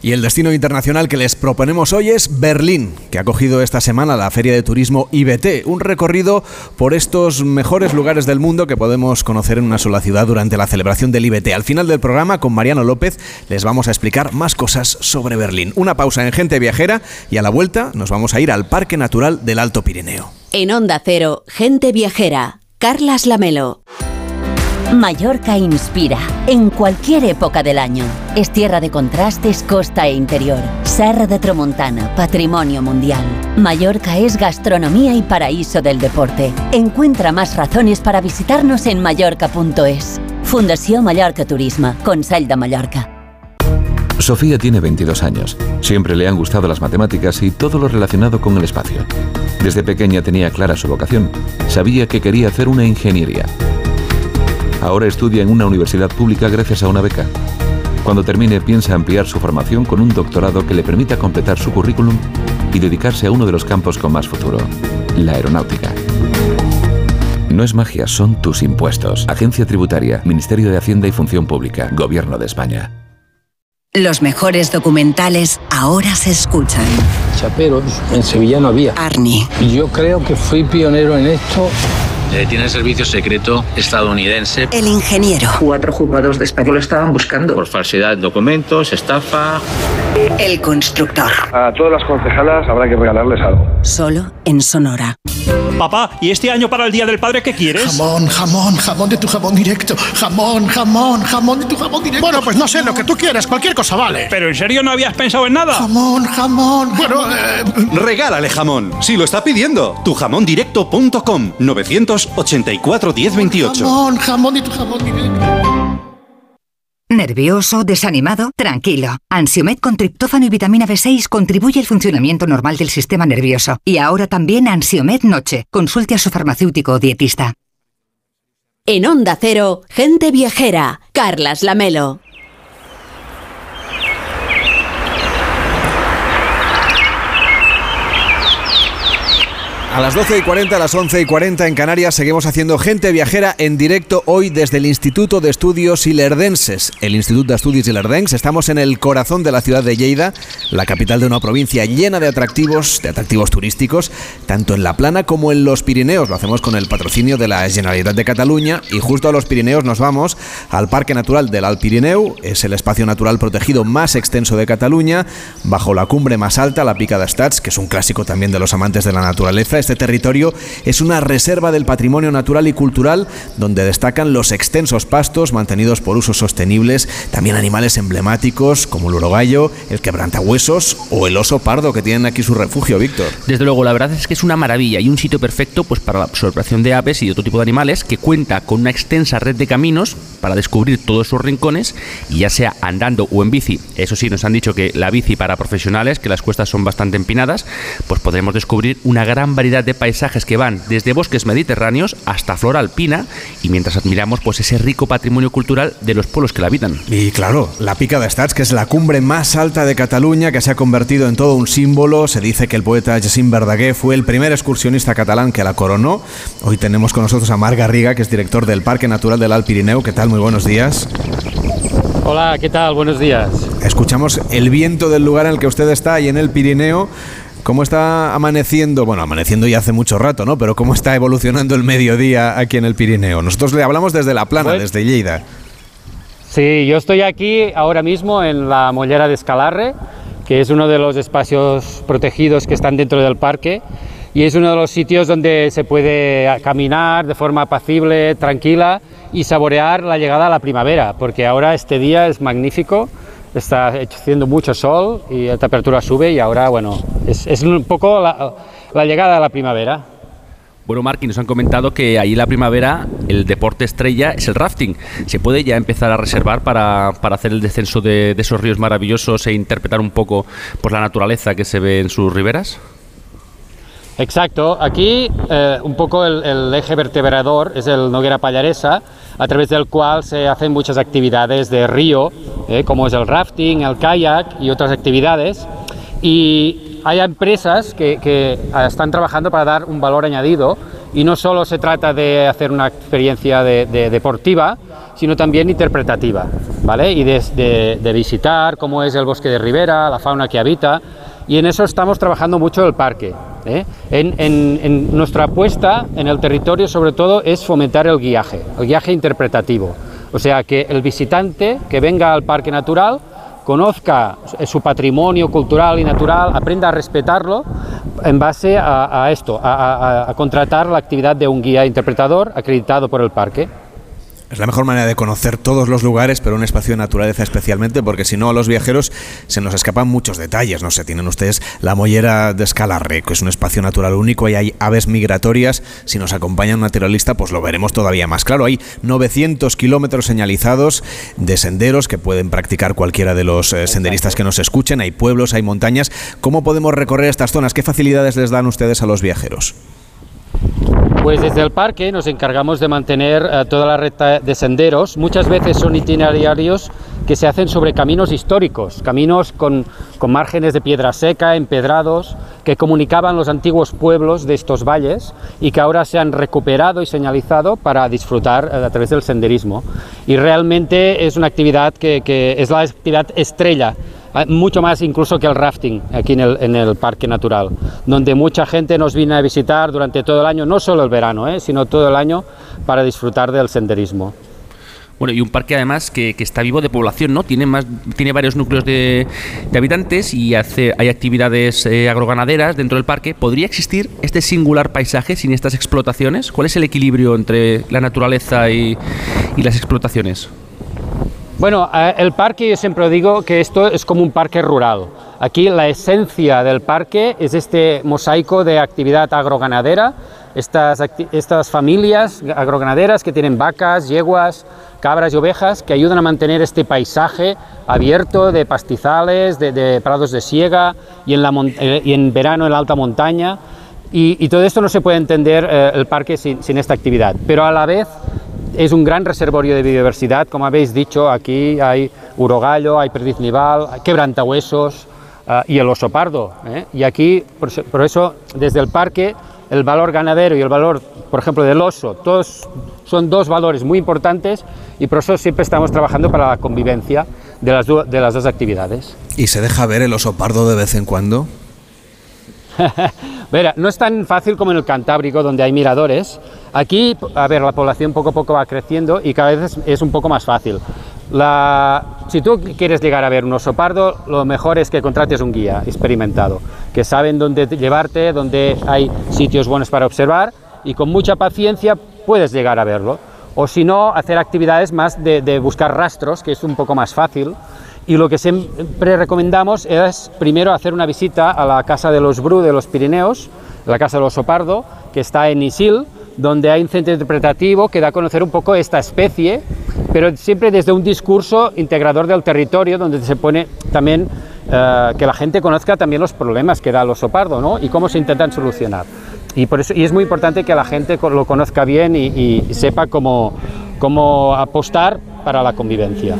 Y el destino internacional que les proponemos hoy es Berlín, que ha cogido esta semana la Feria de Turismo IBT, un recorrido por estos mejores lugares del mundo que podemos conocer en una sola ciudad durante la celebración del IBT. Al final del programa, con Mariano López, les vamos a explicar más cosas sobre Berlín. Una pausa en Gente Viajera y a la vuelta nos vamos a ir al Parque Natural del Alto Pirineo. En Onda Cero, Gente Viajera, Carlas Lamelo. Mallorca inspira en cualquier época del año. Es tierra de contrastes, costa e interior. Serra de Tramontana, patrimonio mundial. Mallorca es gastronomía y paraíso del deporte. Encuentra más razones para visitarnos en mallorca.es. Fundación Mallorca Turismo, Consell de Mallorca. Sofía tiene 22 años. Siempre le han gustado las matemáticas y todo lo relacionado con el espacio. Desde pequeña tenía clara su vocación. Sabía que quería hacer una ingeniería Ahora estudia en una universidad pública gracias a una beca. Cuando termine piensa ampliar su formación con un doctorado que le permita completar su currículum y dedicarse a uno de los campos con más futuro, la aeronáutica. No es magia, son tus impuestos. Agencia Tributaria, Ministerio de Hacienda y Función Pública, Gobierno de España. Los mejores documentales ahora se escuchan. Chaperos, en Sevilla no había. Arnie. Yo creo que fui pionero en esto eh, tiene servicio secreto estadounidense. El ingeniero. Cuatro juzgados de España lo estaban buscando. Por falsedad de documentos, estafa. El constructor. A todas las concejalas habrá que regalarles algo. Solo en Sonora. Papá, ¿y este año para el Día del Padre qué quieres? Jamón, jamón, jamón de tu jamón directo. Jamón, jamón, jamón de tu jamón directo. Bueno, pues no sé, lo que tú quieras, cualquier cosa vale. ¿Pero en serio no habías pensado en nada? Jamón, jamón. Bueno, eh... Regálale jamón. Si lo está pidiendo. Tujamondirecto.com 984 1028. Jamón, jamón de tu jamón directo. ¿Nervioso? ¿Desanimado? Tranquilo. Ansiomed con triptófano y vitamina B6 contribuye al funcionamiento normal del sistema nervioso. Y ahora también Ansiomed Noche. Consulte a su farmacéutico o dietista. En Onda Cero, Gente Viajera, Carlas Lamelo. A las 12 y 40, a las 11 y 40 en Canarias seguimos haciendo gente viajera en directo hoy desde el Instituto de Estudios Ilerdenses. El Instituto de Estudios Ilerdenses. Estamos en el corazón de la ciudad de Lleida, la capital de una provincia llena de atractivos, de atractivos turísticos, tanto en la plana como en los Pirineos. Lo hacemos con el patrocinio de la Generalitat de Cataluña y justo a los Pirineos nos vamos al Parque Natural del Alt Pirineu. Es el espacio natural protegido más extenso de Cataluña, bajo la cumbre más alta, la Pica d'Estats, que es un clásico también de los amantes de la naturaleza este territorio es una reserva del patrimonio natural y cultural donde destacan los extensos pastos mantenidos por usos sostenibles, también animales emblemáticos como el urogallo, el quebrantahuesos o el oso pardo que tienen aquí su refugio, Víctor. Desde luego, la verdad es que es una maravilla y un sitio perfecto pues para la observación de aves y otro tipo de animales que cuenta con una extensa red de caminos para descubrir todos sus rincones y ya sea andando o en bici. Eso sí, nos han dicho que la bici para profesionales, que las cuestas son bastante empinadas, pues podremos descubrir una gran variedad de paisajes que van desde bosques mediterráneos hasta flora alpina y mientras admiramos pues ese rico patrimonio cultural de los pueblos que la habitan. Y claro, la Pica de Estats, que es la cumbre más alta de Cataluña, que se ha convertido en todo un símbolo. Se dice que el poeta Jacint Verdaguer fue el primer excursionista catalán que la coronó. Hoy tenemos con nosotros a Marc Garriga, que es director del Parque Natural del Alt Pirineu. ¿Qué tal? Muy buenos días. Hola, ¿qué tal? Buenos días. Escuchamos el viento del lugar en el que usted está, ahí en el Pirineo. ¿Cómo está amaneciendo? Bueno, amaneciendo ya hace mucho rato, ¿no? Pero ¿cómo está evolucionando el mediodía aquí en el Pirineo? Nosotros le hablamos desde La Plana, Pues- desde Lleida. Sí, yo estoy aquí ahora mismo en la Mollera de Escalarre, que es uno de los espacios protegidos que están dentro del parque y es uno de los sitios donde se puede caminar de forma apacible, tranquila y saborear la llegada a la primavera, porque ahora este día es magnífico, está haciendo mucho sol y la temperatura sube y ahora, bueno, es, es un poco la, llegada de la primavera. Bueno, Mark, y nos han comentado que ahí la primavera el deporte estrella es el rafting. ¿Se puede ya empezar a reservar para, para hacer el descenso de, de, esos ríos maravillosos e interpretar un poco pues, la naturaleza que se ve en sus riberas? Exacto, aquí eh, un poco el, eje vertebrador es el Noguera Pallaresa, a través del cual se hacen muchas actividades de río, eh, como es el rafting, el kayak y otras actividades. Y hay empresas que, que, están trabajando para dar un valor añadido y no solo se trata de hacer una experiencia de, de deportiva, sino también interpretativa, ¿vale? Y de, de, de, visitar cómo es el bosque de ribera, la fauna que habita, y en eso estamos trabajando mucho el parque. ¿eh? En, nuestra apuesta en el territorio, sobre todo, es fomentar el guiaje, el guiaje interpretativo. O sea, que el visitante que venga al parque natural conozca su patrimonio cultural y natural, aprenda a respetarlo en base a, esto, a contratar la actividad de un guía interpretador acreditado por el parque. Es la mejor manera de conocer todos los lugares, pero un espacio de naturaleza especialmente, porque si no, a los viajeros se nos escapan muchos detalles. No sé, tienen ustedes la mollera de Escalarre, que es un espacio natural único y hay aves migratorias. Si nos acompaña un naturalista, pues lo veremos todavía más claro. Hay 900 kilómetros señalizados de senderos que pueden practicar cualquiera de los eh, senderistas que nos escuchen. Hay pueblos, hay montañas. ¿Cómo podemos recorrer estas zonas? ¿Qué facilidades les dan ustedes a los viajeros? Pues desde el parque nos encargamos de mantener uh, toda la red de senderos. Muchas veces son itinerarios que se hacen sobre caminos históricos, caminos con, con, márgenes de piedra seca, empedrados, que comunicaban los antiguos pueblos de estos valles y que ahora se han recuperado y señalizado para disfrutar uh, a través del senderismo. Y realmente es una actividad que, que es la actividad estrella mucho más incluso que el rafting aquí en el, en el, Parque Natural, donde mucha gente nos viene a visitar durante todo el año, no solo el verano, ¿eh? sino todo el año para disfrutar del senderismo. Bueno, y un parque además que, que, está vivo de población, ¿no? Tiene, más, tiene varios núcleos de, de habitantes y hace, hay actividades eh, agroganaderas dentro del parque. ¿Podría existir este singular paisaje sin estas explotaciones? ¿Cuál es el equilibrio entre la naturaleza y, y las explotaciones? Bueno, el parque yo siempre digo que esto es como un parque rural. Aquí la esencia del parque es este mosaico de actividad agroganadera, estas, estas familias agroganaderas que tienen vacas, yeguas, cabras y ovejas que ayudan a mantener este paisaje abierto de pastizales, de, prados de siega y en, la, eh, y en verano en la alta montaña. Y, todo esto no se puede entender eh, el parque sin esta actividad, pero a la vez es un gran reservorio de biodiversidad, como habéis dicho, aquí hay urogallo, hay perdiz nival, quebrantahuesos uh, y el oso pardo. ¿eh? Y aquí, por, por, eso, desde el parque, el valor ganadero y el valor, por ejemplo, del oso, todos son dos valores muy importantes y por eso siempre estamos trabajando para la convivencia de las, de las dos actividades. ¿Y se deja ver el oso pardo de vez en cuando? Verá, no es tan fácil como en el Cantábrico, donde hay miradores. Aquí, a ver, la población poco a poco va creciendo y cada vez es un poco más fácil. Si tú quieres llegar a ver un oso pardo, lo mejor es que contrates un guía experimentado, que saben dónde llevarte, dónde hay sitios buenos para observar y con mucha paciencia puedes llegar a verlo. O si no, hacer actividades más de buscar rastros, que es un poco más fácil. Y lo que siempre recomendamos es primero hacer una visita a la Casa de los Bru de los Pirineos, la Casa del Oso Pardo, que está en Isil, donde hay un centro interpretativo que da a conocer un poco esta especie, pero siempre desde un discurso integrador del territorio, donde se pone también uh, que la gente conozca también los problemas que da el oso pardo ¿no? y cómo se intentan solucionar. Y, por eso, y es muy importante que la gente lo conozca bien y, y sepa cómo, cómo apostar para la convivencia.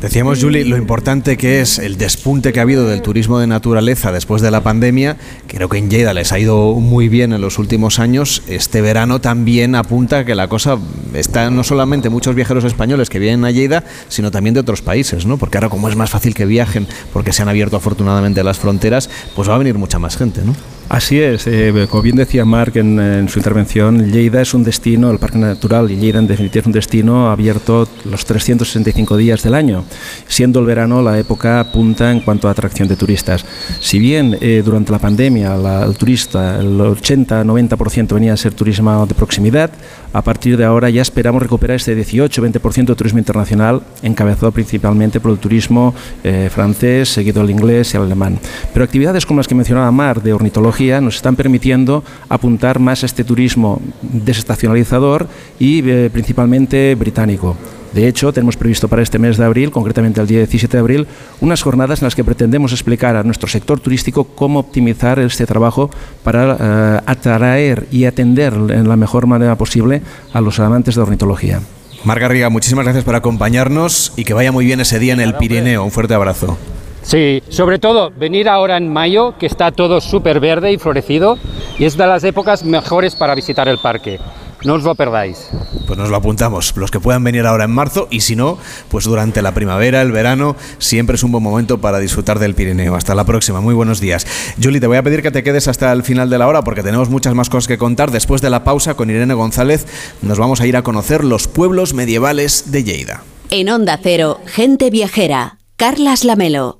Decíamos, Juli, lo importante que es el despunte que ha habido del turismo de naturaleza después de la pandemia. Creo que en Lleida les ha ido muy bien en los últimos años. Este verano también apunta que la cosa está no solamente muchos viajeros españoles que vienen a Lleida, sino también de otros países, ¿no? Porque ahora como es más fácil que viajen, porque se han abierto afortunadamente las fronteras, pues va a venir mucha más gente, ¿no? Así es, eh, como bien decía Marc en, en, su intervención, Lleida es un destino, el Parque Natural y Lleida en definitiva es un destino abierto los 365 días del año, siendo el verano la época punta en cuanto a atracción de turistas. Si bien eh, durante la pandemia la, el turista, el 80-90% venía a ser turismo de proximidad, a partir de ahora ya esperamos recuperar este 18-20% de turismo internacional, encabezado principalmente por el turismo eh, francés, seguido el inglés y el alemán. Pero actividades como las que mencionaba Mar de ornitología nos están permitiendo apuntar más a este turismo desestacionalizador y eh, principalmente británico. De hecho, tenemos previsto para este mes de abril, concretamente el día 17 de abril, unas jornadas en las que pretendemos explicar a nuestro sector turístico cómo optimizar este trabajo para eh, atraer y atender en la mejor manera posible a los amantes de ornitología. Margarriga, muchísimas gracias por acompañarnos y que vaya muy bien ese día en el Pirineo. Un fuerte abrazo. Sí, sobre todo venir ahora en mayo, que está todo súper verde y florecido, y es de las épocas mejores para visitar el parque. No os lo perdáis. Pues nos lo apuntamos. Los que puedan venir ahora en marzo y si no, pues durante la primavera, el verano, siempre es un buen momento para disfrutar del Pirineo. Hasta la próxima. Muy buenos días. Julie, te voy a pedir que te quedes hasta el final de la hora porque tenemos muchas más cosas que contar. Después de la pausa con Irene González, nos vamos a ir a conocer los pueblos medievales de Lleida. En Onda Cero, gente viajera. Carlas Lamelo.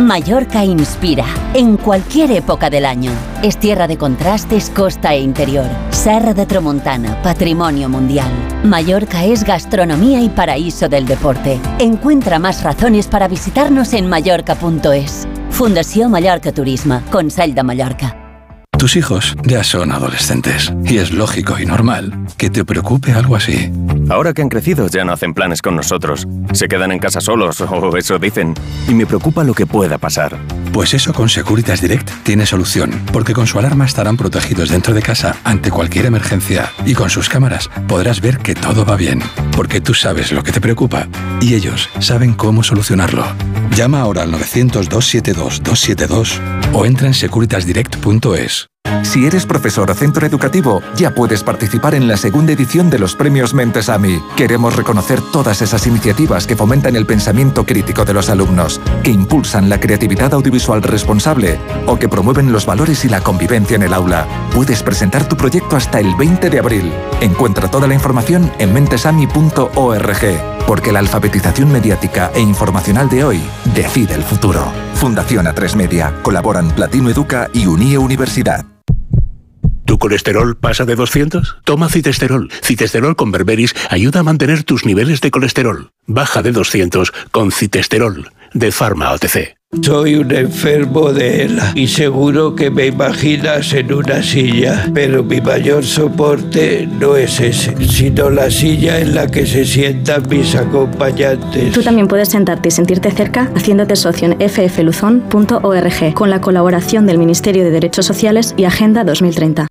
Mallorca inspira en cualquier época del año. Es tierra de contrastes, costa e interior. Serra de Tramontana, patrimonio mundial. Mallorca es gastronomía y paraíso del deporte. Encuentra más razones para visitarnos en mallorca.es. Fundación Mallorca Turismo, Consell de Mallorca. Tus hijos ya son adolescentes y es lógico y normal que te preocupe algo así. Ahora que han crecido ya no hacen planes con nosotros. Se quedan en casa solos o eso dicen. Y me preocupa lo que pueda pasar. Pues eso con Securitas Direct tiene solución, porque con su alarma estarán protegidos dentro de casa ante cualquier emergencia y con sus cámaras podrás ver que todo va bien, porque tú sabes lo que te preocupa y ellos saben cómo solucionarlo. Llama ahora al 900-272-272 o entra en securitasdirect.es. Si eres profesor o centro educativo, ya puedes participar en la segunda edición de los premios Mentesami. Queremos reconocer todas esas iniciativas que fomentan el pensamiento crítico de los alumnos, que impulsan la creatividad audiovisual responsable o que promueven los valores y la convivencia en el aula. Puedes presentar tu proyecto hasta el 20 de abril. Encuentra toda la información en mentesami.org, porque la alfabetización mediática e informacional de hoy decide el futuro. Fundación A3 Media. Colaboran Platino Educa y Unie Universidad. ¿Tu colesterol pasa de 200? Toma citesterol. Citesterol con berberis ayuda a mantener tus niveles de colesterol. Baja de 200 con citesterol de Pharma OTC. Soy un enfermo de ELA y seguro que me imaginas en una silla, pero mi mayor soporte no es ese, sino la silla en la que se sientan mis acompañantes. Tú también puedes sentarte y sentirte cerca haciéndote socio en ffluzon.org con la colaboración del Ministerio de Derechos Sociales y Agenda 2030.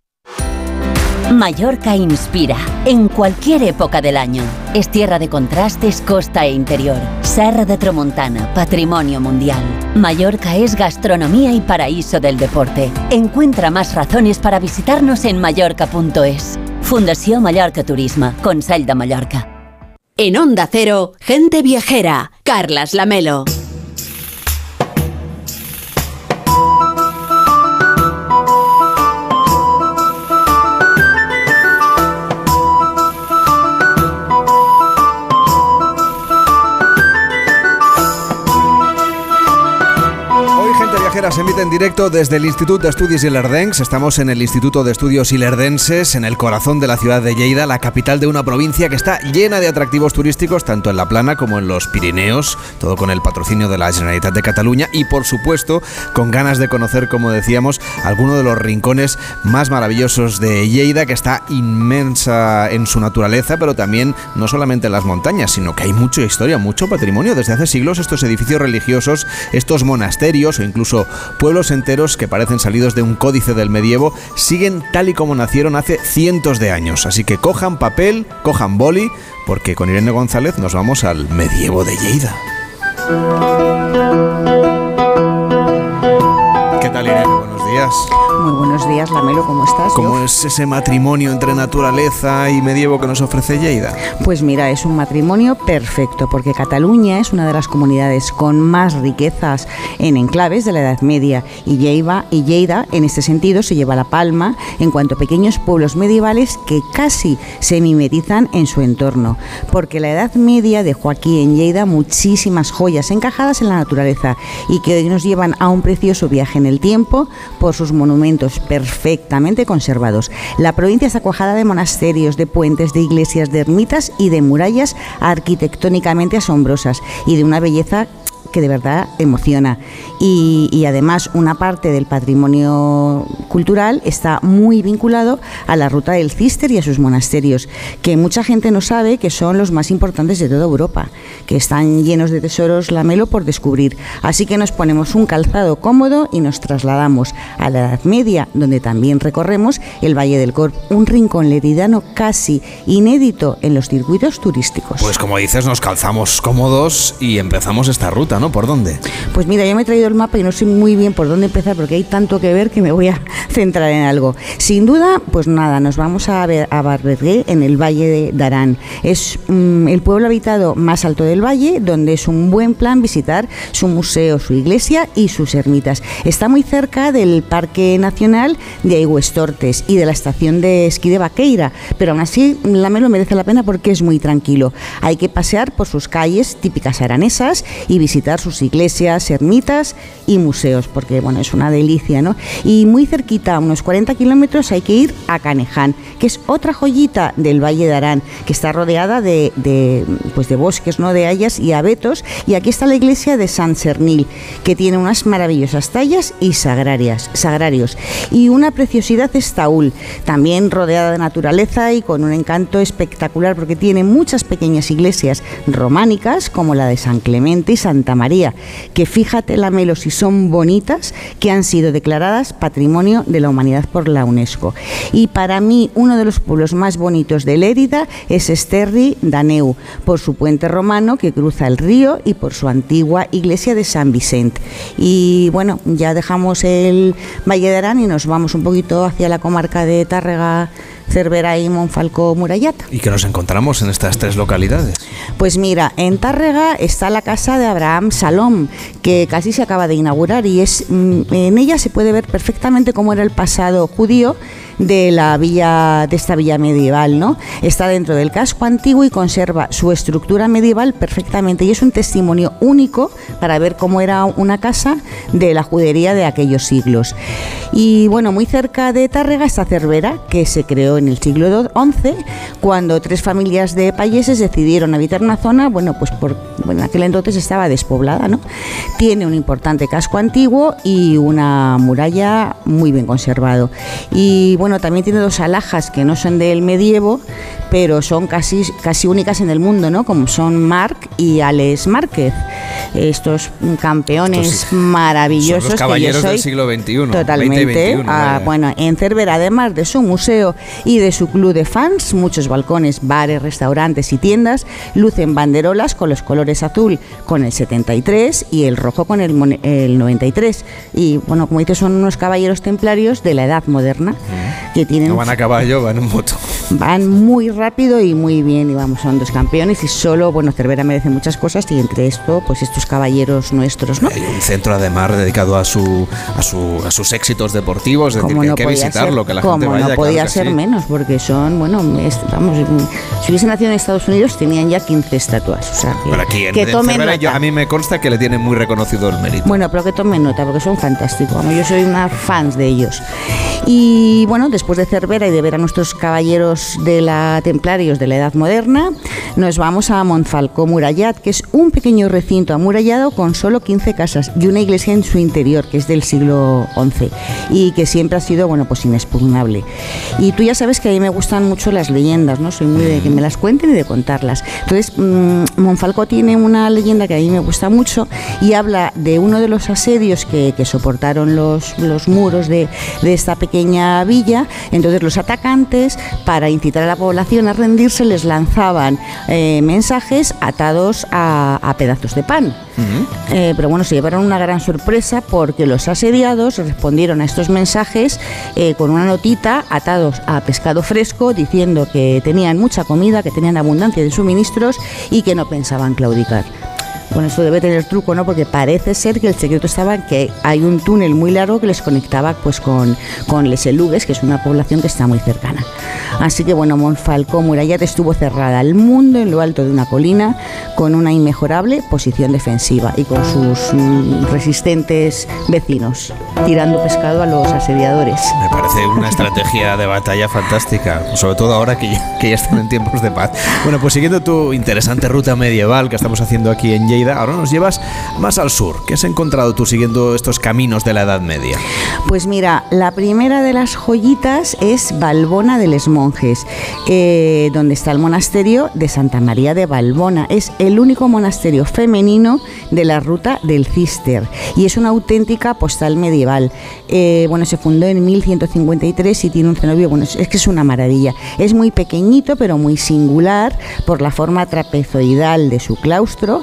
Mallorca inspira en cualquier época del año. Es tierra de contrastes, costa e interior. Serra de Tramontana, patrimonio mundial. Mallorca es gastronomía y paraíso del deporte. Encuentra más razones para visitarnos en mallorca.es. Fundación Mallorca Turismo, Consell de Mallorca. En Onda Cero, gente viajera. Carlas Lamelo. En directo desde el Instituto de Estudios Ilerdense. Estamos en el Instituto de Estudios Ilerdenses, en el corazón de la ciudad de Lleida, la capital de una provincia que está llena de atractivos turísticos, tanto en la plana como en los Pirineos, todo con el patrocinio de la Generalitat de Cataluña y, por supuesto, con ganas de conocer, como decíamos, alguno de los rincones más maravillosos de Lleida, que está inmensa en su naturaleza, pero también no solamente en las montañas, sino que hay mucha historia, mucho patrimonio. Desde hace siglos estos edificios religiosos, estos monasterios o incluso pueblos enteros que parecen salidos de un códice del medievo siguen tal y como nacieron hace cientos de años. Así que cojan papel, cojan boli, porque con Irene González nos vamos al medievo de Lleida. ¿Qué tal Irene? Días. Muy buenos días, Lamelo, ¿cómo estás? ¿Cómo Yo- es ese matrimonio entre naturaleza y medievo que nos ofrece Lleida? Pues mira, es un matrimonio perfecto, porque Cataluña es una de las comunidades con más riquezas en enclaves de la Edad Media y Lleida, y Lleida en este sentido se lleva la palma en cuanto a pequeños pueblos medievales que casi se mimetizan en su entorno, porque la Edad Media dejó aquí en Lleida muchísimas joyas encajadas en la naturaleza y que hoy nos llevan a un precioso viaje en el tiempo por sus monumentos perfectamente conservados. La provincia está cuajada de monasterios, de puentes, de iglesias, de ermitas y de murallas arquitectónicamente asombrosas y de una belleza que de verdad emociona. Y, y además una parte del patrimonio cultural está muy vinculado a la ruta del Cister y a sus monasterios, que mucha gente no sabe que son los más importantes de toda Europa, que están llenos de tesoros lamelo por descubrir. Así que nos ponemos un calzado cómodo y nos trasladamos a la Edad Media, donde también recorremos el Valle del Corp, un rincón leridano casi inédito en los circuitos turísticos. Pues como dices, nos calzamos cómodos y empezamos esta ruta, ¿no? ¿Por dónde? Pues mira, yo me he traído el mapa y no sé muy bien por dónde empezar porque hay tanto que ver que me voy a centrar en algo. Sin duda, pues nada, nos vamos a ver a Barbergué en el Valle de Darán. Es mm, el pueblo habitado más alto del valle, donde es un buen plan visitar su museo, su iglesia y sus ermitas. Está muy cerca del Parque Nacional de Aigüestortes y de la estación de esquí de Vaqueira, pero aún así la Melo merece la pena porque es muy tranquilo. Hay que pasear por sus calles típicas aranesas y visitar sus iglesias, ermitas y museos, porque bueno, es una delicia, ¿no? Y muy cerquita, a unos 40 kilómetros, hay que ir a Caneján, que es otra joyita del Valle de Arán, que está rodeada de, pues de bosques, ¿no? De hayas y abetos, y aquí está la iglesia de San Cernil, que tiene unas maravillosas tallas y sagrarias, sagrarios. Y una preciosidad es Taúl, también rodeada de naturaleza y con un encanto espectacular, porque tiene muchas pequeñas iglesias románicas, como la de San Clemente y Santa María, que fíjate la melo si son bonitas, que han sido declaradas Patrimonio de la Humanidad por la UNESCO. Y para mí uno de los pueblos más bonitos de Lérida es Esterri Daneu, por su puente romano que cruza el río y por su antigua iglesia de San Vicente. Y bueno, ya dejamos el Valle de Arán y nos vamos un poquito hacia la comarca de Tárrega, Cervera y Monfalco Murallata. ¿Y que nos encontramos en estas tres localidades? Pues mira, en Tárrega está la casa de Abraham Salom, que casi se acaba de inaugurar y es mm, en ella se puede ver perfectamente cómo era el pasado judío de la villa de esta villa medieval, ¿no? Está dentro del casco antiguo y conserva su estructura medieval perfectamente y es un testimonio único para ver cómo era una casa de la judería de aquellos siglos. Y bueno, muy cerca de Tárrega está Cervera, que se creó en el siglo XI cuando tres familias de payeses decidieron habitar una zona, bueno, pues por bueno, en aquel entonces estaba despoblada, ¿no? Tiene un importante casco antiguo y una muralla muy bien conservado. Y bueno, también tiene dos alhajas que no son del medievo, pero son casi, casi únicas en el mundo, ¿no? Como son Marc y Alex Márquez. Estos campeones Estos maravillosos Son los que yo caballeros soy del siglo XXI. Totalmente. 20 y 21, ah, bueno, en Cervera, además de su museo y de su club de fans, muchos balcones, bares, restaurantes y tiendas lucen banderolas con los colores azul con el 73 y el rojo con el, el 93. Y bueno, como dices, son unos caballeros templarios de la edad moderna que tienen No van a caballo, van en moto. van muy rápido y muy bien y vamos, son dos campeones y solo, bueno, Cervera merece muchas cosas y entre esto, pues estos caballeros nuestros, ¿no? Hay un centro además dedicado a su a su a sus éxitos deportivos, es decir, Como que no hay que podía visitarlo, ser- que la gente vaya. no podía claro ser sí. menos, porque son, bueno, es- vamos, si hubiesen nacido en Estados Unidos tenían ya 15 estatuas. O sea, que, Pero aquí en, que en tomen Cervera, yo- a mí me consta que le tienen muy reconocido el mérito. Bueno, pero que tomen nota, porque son fantásticos. Vamos, yo soy una fans de ellos. Y bueno, después de Cervera y de ver a nuestros caballeros de la Templarios de la Edad Moderna, nos vamos a Monfalcó Murallat, que es un pequeño recinto amurallado con solo 15 casas y una iglesia en su interior, que es del siglo XI y que siempre ha sido, bueno, pues inexpugnable. Y tú ya sabes que a mí me gustan mucho las leyendas, ¿no? Soy muy de que me las cuenten y de contarlas. Entonces, mm, Monfalcó tiene una leyenda que a mí me gusta mucho y habla de uno de los asedios que, que soportaron los, los muros de, de esta pequeña villa. Entonces, los atacantes, para incitar a la población a rendirse les lanzaban eh, mensajes atados a, a pedazos de pan. Eh, pero bueno, se llevaron una gran sorpresa porque los asediados respondieron a estos mensajes eh, con una notita atados a pescado fresco diciendo que tenían mucha comida, que tenían abundancia de suministros y que no pensaban claudicar. Bueno, esto debe tener truco, ¿no? Porque parece ser que el secreto estaba en que hay un túnel muy largo que les conectaba pues con, con Les Elugues, que es una población que está muy cercana. Así que bueno, Monfalcó Murallat estuvo cerrada al mundo en lo alto de una colina con una inmejorable posición defensiva y con sus mm, resistentes vecinos, tirando pescado a los asediadores. Me parece una estrategia de batalla fantástica, sobre todo ahora que ya, que ya están en tiempos de paz. Bueno, pues siguiendo tu interesante ruta medieval que estamos haciendo aquí en Ahora nos llevas más al sur. ¿Qué has encontrado tú siguiendo estos caminos de la Edad Media? Pues mira, la primera de las joyitas es Balbona de les Monjes, eh, donde está el monasterio de Santa María de Balbona. Es el único monasterio femenino de la ruta del Cister y es una auténtica postal medieval. Eh, bueno, se fundó en 1153 y tiene un cenobio, bueno, es, que es una maravilla. Es muy pequeñito pero muy singular por la forma trapezoidal de su claustro,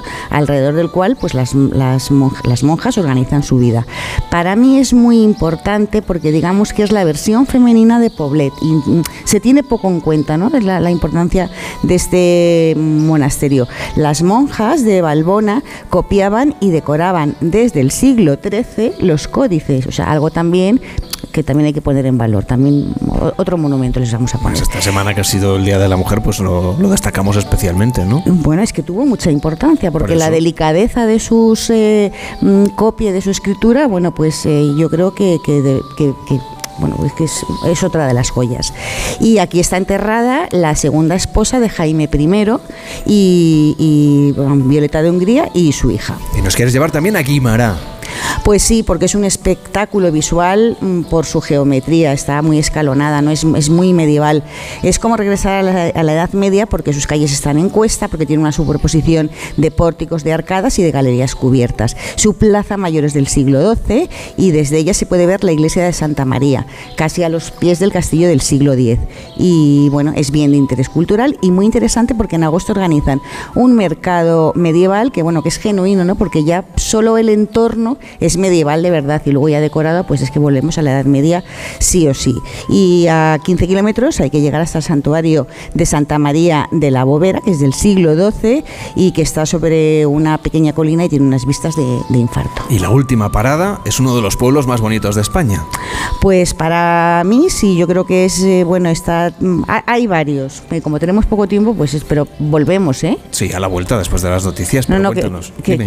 alrededor del cual pues las, las, monj- las monjas organizan su vida. Para mí es muy importante porque digamos que es la versión femenina de Poblet y mm, se tiene poco en cuenta ¿no? La, la importancia de este monasterio. Las monjas de Balbona copiaban y decoraban desde el siglo XIII los códices, o sea, algo también que también hay que poner en valor. También otro monumento les vamos a poner. Pues esta semana que ha sido el Día de la Mujer, pues lo, lo destacamos especialmente, ¿no? Bueno, es que tuvo mucha importancia porque Por la delicadeza de sus eh, mm, copia, de su escritura, bueno, pues eh, yo creo que, que, de- que- que, bueno, es que es, es otra de las joyas. Y aquí está enterrada la segunda esposa de Jaime I y, y, bueno, Violeta de Hungría y su hija. Y nos quieres llevar también a Guimará. Pues sí, porque es un espectáculo visual mm, por su geometría, está muy escalonada, no es, muy medieval. Es como regresar a la, a la Edad Media porque sus calles están en cuesta, porque tiene una superposición de pórticos, de arcadas y de galerías cubiertas. Su plaza mayor es del siglo XII y desde ella se puede ver la iglesia de Santa María, casi a los pies del castillo del siglo X. Y bueno, es bien de interés cultural y muy interesante porque en agosto organizan un mercado medieval que bueno, que es genuino, ¿no? Porque ya solo el entorno es medieval de verdad y luego ya decorado, pues es que volvemos a la Edad Media sí o sí. Y a 15 kilómetros hay que llegar hasta el santuario de Santa María de la Bovera, que es del siglo XII y que está sobre una pequeña colina y tiene unas vistas de, de infarto. Y la última parada es uno de los pueblos más bonitos de España. Pues para mí sí, yo creo que es, eh, bueno, está, mm, ha- hay varios. Eh, Como tenemos poco tiempo, pues es- pero volvemos, ¿eh? Sí, a la vuelta después de las noticias. No, pero no, que, cuéntanos. que,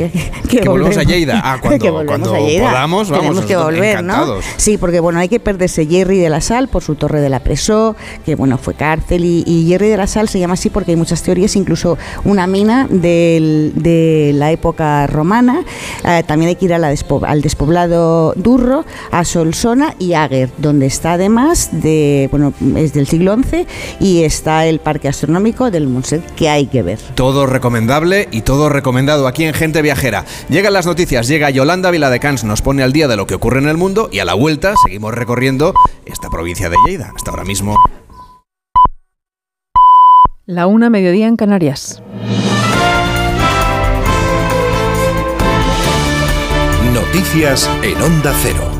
que- que volvemos a. Lleida. Ah, cuando, Cuando podamos, vamos. Tenemos que volver, ¿no? encantados. Sí, porque bueno, hay que perderse Jerry de la Sal por su torre de la Presó, que bueno, fue cárcel, y, y Jerry de la Sal se llama así porque hay muchas teorías, incluso una mina del- de la época romana. Eh, también hay que ir a la despo- al despoblado Durro, a Solsona y Aguer, donde está además de, bueno, es del siglo XI y está el parque astronómico del Monset, que hay que ver. Todo recomendable y todo recomendado aquí en Gente Viajera. Llegan las noticias, llega Yolanda Viladecans, nos pone al día de lo que ocurre en el mundo y a la vuelta seguimos recorriendo esta provincia de Lleida. Hasta ahora mismo. La una mediodía en Canarias. Noticias en Onda Cero.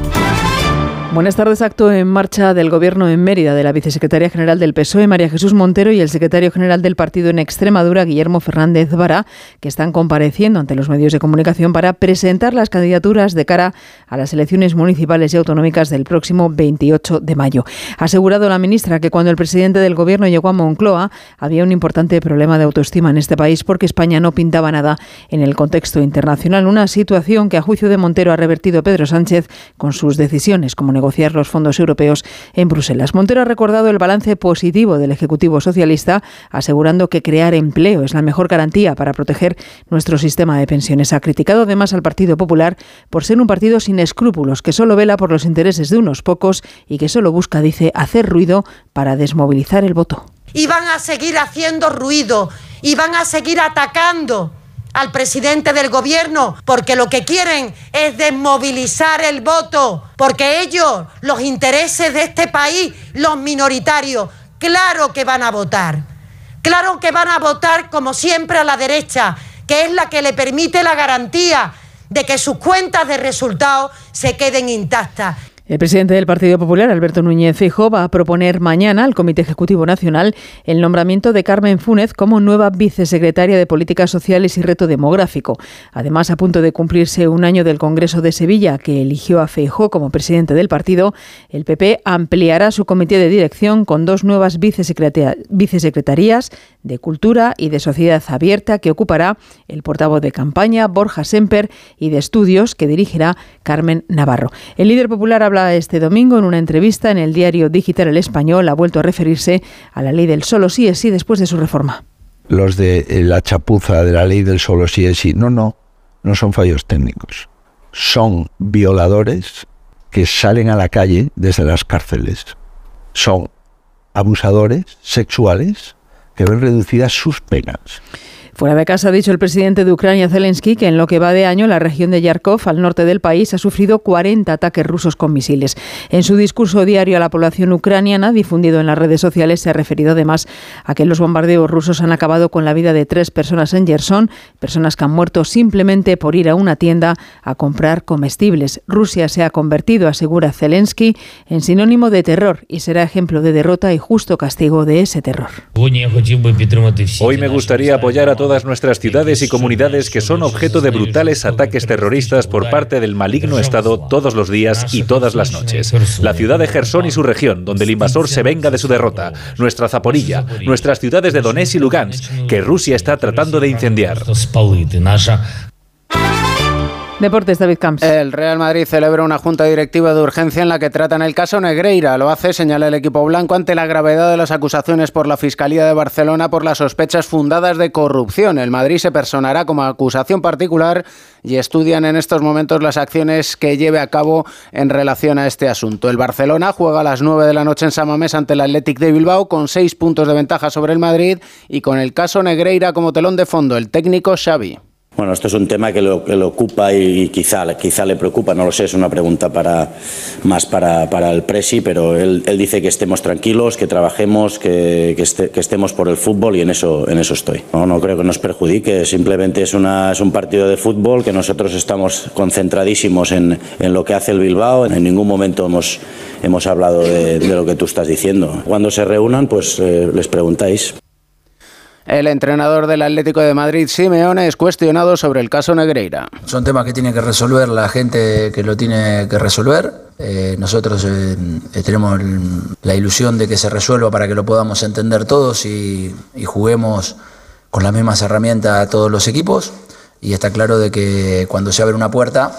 Buenas tardes. Acto en marcha del Gobierno en Mérida de la vicesecretaria general del PSOE, María Jesús Montero, y el secretario general del partido en Extremadura, Guillermo Fernández Vara, que están compareciendo ante los medios de comunicación para presentar las candidaturas de cara a las elecciones municipales y autonómicas del próximo 28 de mayo. Ha asegurado la ministra que cuando el presidente del Gobierno llegó a Moncloa había un importante problema de autoestima en este país porque España no pintaba nada en el contexto internacional. Una situación que a juicio de Montero ha revertido Pedro Sánchez con sus decisiones como negociar los fondos europeos en Bruselas. Montero ha recordado el balance positivo del Ejecutivo Socialista, asegurando que crear empleo es la mejor garantía para proteger nuestro sistema de pensiones. Ha criticado además al Partido Popular por ser un partido sin escrúpulos, que solo vela por los intereses de unos pocos y que solo busca, dice, hacer ruido para desmovilizar el voto. y van a seguir haciendo ruido y van a seguir atacando al presidente del gobierno porque lo que quieren es desmovilizar el voto, porque ellos, los intereses de este país, los minoritarios, claro que van a votar. Claro que van a votar como siempre a la derecha, que es la que le permite la garantía de que sus cuentas de resultados se queden intactas. El presidente del Partido Popular, Alberto Núñez Feijóo, va a proponer mañana al Comité Ejecutivo Nacional el nombramiento de Carmen Fúnez como nueva vicesecretaria de Políticas Sociales y Reto Demográfico. Además, a punto de cumplirse un año del Congreso de Sevilla, que eligió a Feijóo como presidente del partido, el PP ampliará su comité de dirección con dos nuevas vicesecretarías de Cultura y de Sociedad Abierta que ocupará el portavoz de campaña, Borja Semper, y de Estudios, que dirigirá Carmen Navarro. El líder popular habla este domingo en una entrevista en el diario digital El Español, ha vuelto a referirse a la ley del solo sí es sí después de su reforma. Los de eh, la chapuza de la ley del solo sí es sí, no, no, no son fallos técnicos. Son violadores que salen a la calle desde las cárceles. Son abusadores sexuales que ven reducidas sus penas. Fuera de casa ha dicho el presidente de Ucrania, Zelensky, que en lo que va de año la región de Yarkov, al norte del país, ha sufrido 40 ataques rusos con misiles. En su discurso diario a la población ucraniana, difundido en las redes sociales, se ha referido además a que los bombardeos rusos han acabado con la vida de tres personas en Gerson, personas que han muerto simplemente por ir a una tienda a comprar comestibles. Rusia se ha convertido, asegura Zelensky, en sinónimo de terror y será ejemplo de derrota y justo castigo de ese terror. Hoy me gustaría apoyar a todos todas nuestras ciudades y comunidades que son objeto de brutales ataques terroristas por parte del maligno Estado todos los días y todas las noches. La ciudad de Gerson y su región, donde el invasor se venga de su derrota. Nuestra Zaporilla, nuestras ciudades de Donetsk y Lugansk, que Rusia está tratando de incendiar. Deportes, David Camps. El Real Madrid celebra una junta directiva de urgencia en la que tratan el caso Negreira. Lo hace, señala el equipo blanco, ante la gravedad de las acusaciones por la Fiscalía de Barcelona por las sospechas fundadas de corrupción. El Madrid se personará como acusación particular y estudian en estos momentos las acciones que lleve a cabo en relación a este asunto. El Barcelona juega a las 9 de la noche en Samamés ante el Athletic de Bilbao con seis puntos de ventaja sobre el Madrid y con el caso Negreira como telón de fondo el técnico Xavi. Bueno, esto es un tema que lo, ocupa y quizá, quizá le preocupa, no lo sé, es una pregunta para, más para, para el Presi, pero él, él, dice que estemos tranquilos, que trabajemos, que, que, este, que, estemos por el fútbol y en eso, en eso estoy. No, no creo que nos perjudique, simplemente es, una, es un partido de fútbol que nosotros estamos concentradísimos en, en lo que hace el Bilbao, en ningún momento hemos, hemos hablado de, de lo que tú estás diciendo. Cuando se reúnan, pues eh, les preguntáis. El entrenador del Atlético de Madrid, Simeone, es cuestionado sobre el caso Negreira. Son temas que tiene que resolver la gente que lo tiene que resolver. Eh, nosotros eh, tenemos la ilusión de que se resuelva para que lo podamos entender todos y, y juguemos con las mismas herramientas a todos los equipos. Y está claro de que cuando se abre una puerta,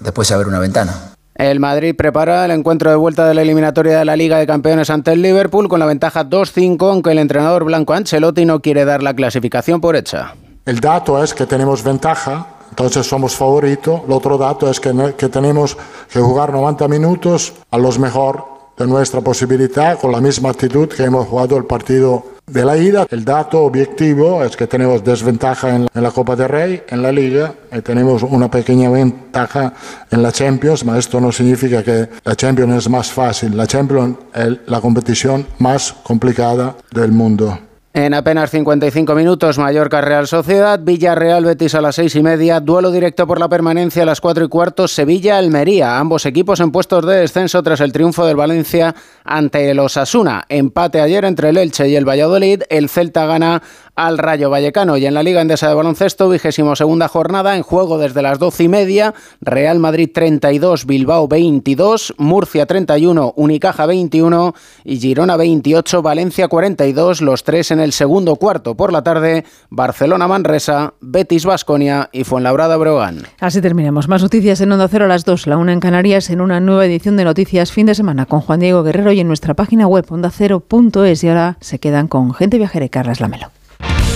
después se abre una ventana. El Madrid prepara el encuentro de vuelta de la eliminatoria de la Liga de Campeones ante el Liverpool con la ventaja 2-5, aunque el entrenador blanco Ancelotti no quiere dar la clasificación por hecha. El dato es que tenemos ventaja, entonces somos favoritos. El otro dato es que, que tenemos que jugar 90 minutos a los mejor de nuestra posibilidad con la misma actitud que hemos jugado el partido de la ida. El dato objetivo es que tenemos desventaja en, la Copa de Rey, en la Liga, y tenemos una pequeña ventaja en la Champions, pero esto no significa que la Champions es más fácil. La Champions es la competición más complicada del mundo. En apenas 55 minutos, Mallorca Real Sociedad, Villarreal Betis a las seis y media, duelo directo por la permanencia a las cuatro y cuarto, Sevilla Almería, ambos equipos en puestos de descenso tras el triunfo del Valencia ante el Osasuna. Empate ayer entre el Elche y el Valladolid, el Celta gana al Rayo Vallecano y en la Liga Endesa de Baloncesto, vigésimo segunda jornada, en juego desde las doce y media, Real Madrid 32, Bilbao 22, Murcia 31, Unicaja 21 y Girona 28, Valencia 42, los tres en el segundo cuarto por la tarde, Barcelona Manresa, Betis Basconia y Fuenlabrada Brogan. Así terminamos. Más noticias en Onda Cero a las 2, la una en Canarias, en una nueva edición de Noticias fin de semana con Juan Diego Guerrero y en nuestra página web ondacero.es y ahora se quedan con Gente Viajera y Carlas Lamelo.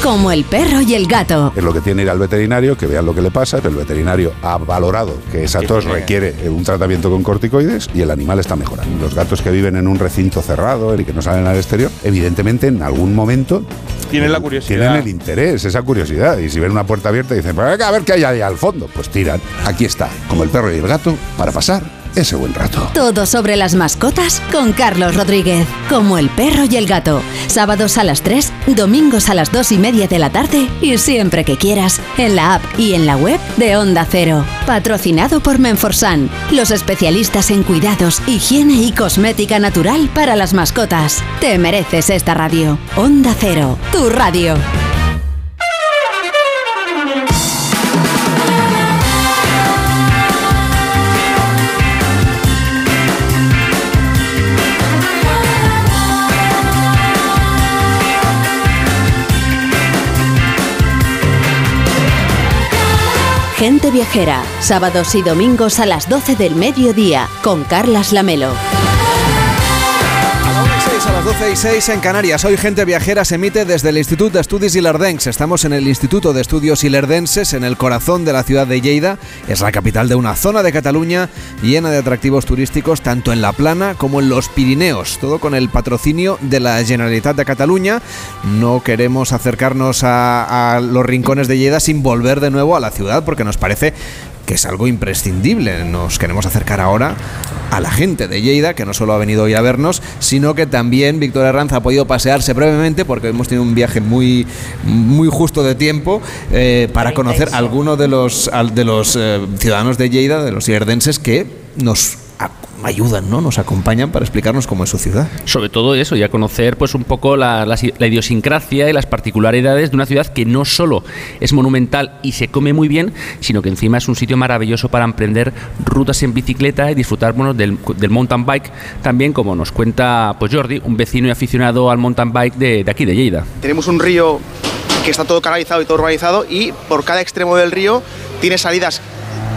Como el perro y el gato. Es lo que tiene ir al veterinario, que vean lo que le pasa. El veterinario ha valorado que esa tos requiere un tratamiento con corticoides y el animal está mejorando. Los gatos que viven en un recinto cerrado y que no salen al exterior, evidentemente en algún momento tienen la curiosidad. Tienen el interés, esa curiosidad. Y si ven una puerta abierta y dicen, a ver qué hay ahí al fondo, pues tiran. Aquí está, como el perro y el gato, para pasar ese buen rato. Todo sobre las mascotas con Carlos Rodríguez, como el perro y el gato. Sábados a las 3, domingos a las 2 y media de la tarde y siempre que quieras, en la app y en la web de Onda Cero. Patrocinado por Menforsan, los especialistas en cuidados, higiene y cosmética natural para las mascotas. Te mereces esta radio. Onda Cero, tu radio. Gente Viajera, sábados y domingos a las 12 del mediodía, con Carlas Lamelo. A las 12 y 6 en Canarias. Hoy Gente Viajera se emite desde el Instituto de Estudios Ilerdenses. Estamos en el Instituto de Estudios Ilerdenses, en el corazón de la ciudad de Lleida. Es la capital de una zona de Cataluña llena de atractivos turísticos, tanto en la plana como en los Pirineos. Todo con el patrocinio de la Generalitat de Cataluña. No queremos acercarnos a, a los rincones de Lleida sin volver de nuevo a la ciudad, porque nos parece que es algo imprescindible. Nos queremos acercar ahora a la gente de Lleida, que no solo ha venido hoy a vernos, sino que también Víctor Herranz ha podido pasearse brevemente, porque hemos tenido un viaje muy, muy justo de tiempo, eh, para conocer a algunos de los, de los eh, ciudadanos de Lleida, de los ierdenses, que nos ayudan, ¿no? Nos acompañan para explicarnos cómo es su ciudad. Sobre todo eso, y a conocer pues un poco la, la, idiosincrasia y las particularidades de una ciudad que no solo es monumental y se come muy bien, sino que encima es un sitio maravilloso para emprender rutas en bicicleta y disfrutar bueno, del, del mountain bike, también como nos cuenta pues Jordi, un vecino y aficionado al mountain bike de, de aquí, de Lleida. Tenemos un río que está todo canalizado y todo urbanizado y por cada extremo del río tiene salidas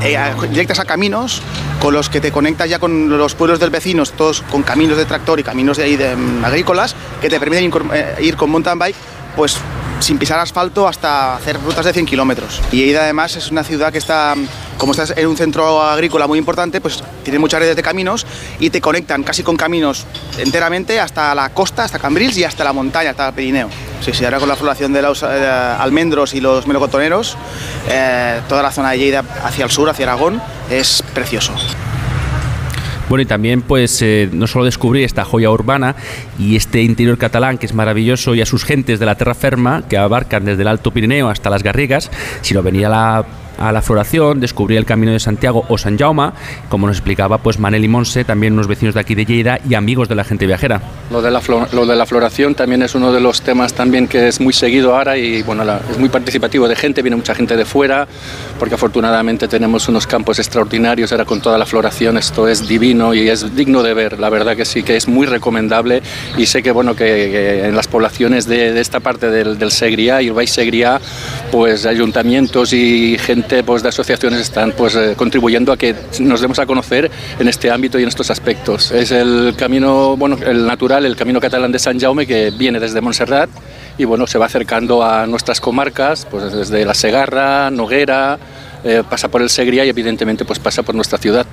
eh, directas a caminos con los que te conectas ya con los pueblos del vecinos, todos con caminos de tractor y caminos de, de, mm, agrícolas que te permiten eh, ir con mountain bike pues sin pisar asfalto hasta hacer rutas de 100 kilómetros. Y Lleida además es una ciudad que está, como estás en un centro agrícola muy importante, pues tiene muchas redes de caminos y te conectan casi con caminos enteramente hasta la costa, hasta Cambrils y hasta la montaña, hasta el Pirineo. Sí, sí, ahora con la floración de los eh, almendros y los melocotoneros, eh, toda la zona de Lleida hacia el sur, hacia Aragón, es precioso. Bueno, y también pues eh, no solo descubrir esta joya urbana y este interior catalán que es maravilloso y a sus gentes de la terra ferma que abarcan desde el Alto Pirineo hasta las Garrigas, sino venir a la a la floración, descubrir el Camino de Santiago o San Jaume, como nos explicaba pues Manel y Monse, también unos vecinos de aquí de Lleida y amigos de la gente viajera. Lo de la, lo de la floración también es uno de los temas también que es muy seguido ahora y bueno, es muy participativo de gente, viene mucha gente de fuera, porque afortunadamente tenemos unos campos extraordinarios. Ahora con toda la floración, esto es divino y es digno de ver, la verdad que sí, que es muy recomendable y sé que bueno, que, en las poblaciones de, esta parte del, del y el Baix Segriá, pues ayuntamientos y gente pues, de asociaciones están pues, eh, contribuyendo a que nos demos a conocer en este ámbito y en estos aspectos. Es el camino, bueno, el natural, el camino catalán de San Jaume que viene desde Montserrat y bueno, se va acercando a nuestras comarcas, pues desde la Segarra, Noguera, eh, pasa por el Segria y evidentemente pues pasa por nuestra ciudad.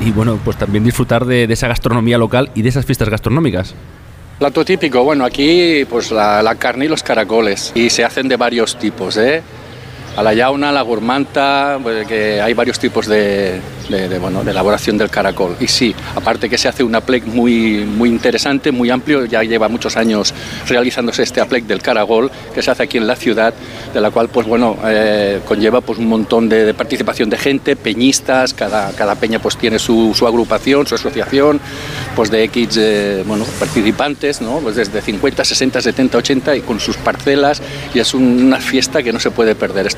Y, bueno, pues también disfrutar de, esa gastronomía local y de esas fiestas gastronómicas. Plato típico, bueno, aquí pues la, la, carne y los caracoles y se hacen de varios tipos, ¿eh? A la yauna, la gourmanta, pues, que hay varios tipos de, de, bueno, de elaboración del caracol. Y sí, aparte que se hace un aplec muy, muy interesante, muy amplio, ya lleva muchos años realizándose este aplec del caracol que se hace aquí en la ciudad, de la cual pues bueno, eh, conlleva pues un montón de, participación de gente, peñistas, cada, cada peña pues tiene su, su agrupación, su asociación, pues de X eh, bueno, participantes, ¿no? pues desde 50, 60, 70, 80 y con sus parcelas y es una fiesta que no se puede perder.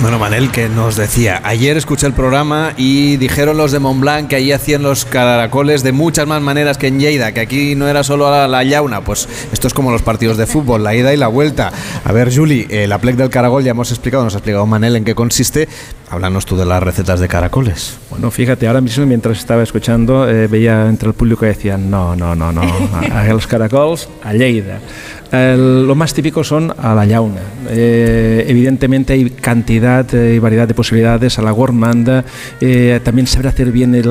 Bueno, Manel, que nos decía, ayer escuché el programa y dijeron los de Montblanc que allí hacían los caracoles de muchas más maneras que en Lleida, que aquí no era solo la, la yauna, pues esto es como los partidos de fútbol, la ida y la vuelta. A ver, Juli, eh, la plec del caracol ya hemos explicado, nos ha explicado Manel en qué consiste. Háblanos tú de las recetas de caracoles. Bueno, fíjate, ahora mismo mientras estaba escuchando, eh, veía entre el público que decían, no, no, no, no, a, los caracoles a Lleida. El, lo más típico son a la llauna. Eh, evidentemente hay cantidad y variedad de posibilidades a la gourmanda. Eh, también saber hacer bien el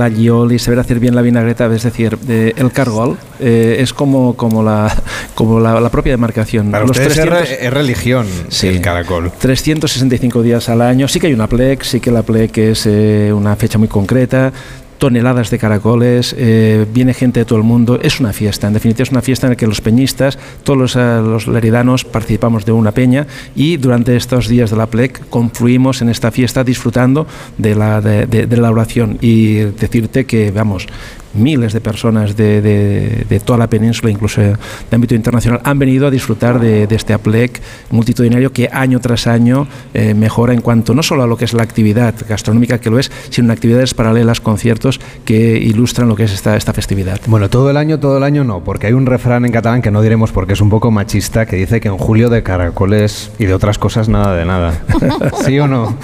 y saber hacer bien la vinagreta. Es decir, eh, el cargol eh, es como, como, la, como la, la propia demarcación. Para Los ustedes es re- es religión el caracol. 365 días al año. Sí que hay una plec, sí que la plec es eh, una fecha muy concreta. toneladas de caracoles, eh, viene gente de todo el mundo, es una fiesta, en definitiva es una fiesta en la que los peñistas, todos los, eh, leridanos participamos de una peña y durante estos días de la PLEC confluimos en esta fiesta disfrutando de la, de la oración y decirte que, vamos, miles de personas de, de, toda la península, incluso de ámbito internacional, han venido a disfrutar de, este APLEC multitudinario que año tras año eh, mejora en cuanto no solo a lo que es la actividad gastronómica que lo es, sino en actividades paralelas, conciertos que ilustran lo que es esta, esta festividad. Bueno, todo el año, todo el año no, porque hay un refrán en catalán que no diremos porque es un poco machista que dice que en julio de caracoles y de otras cosas nada de nada. ¿Sí o no?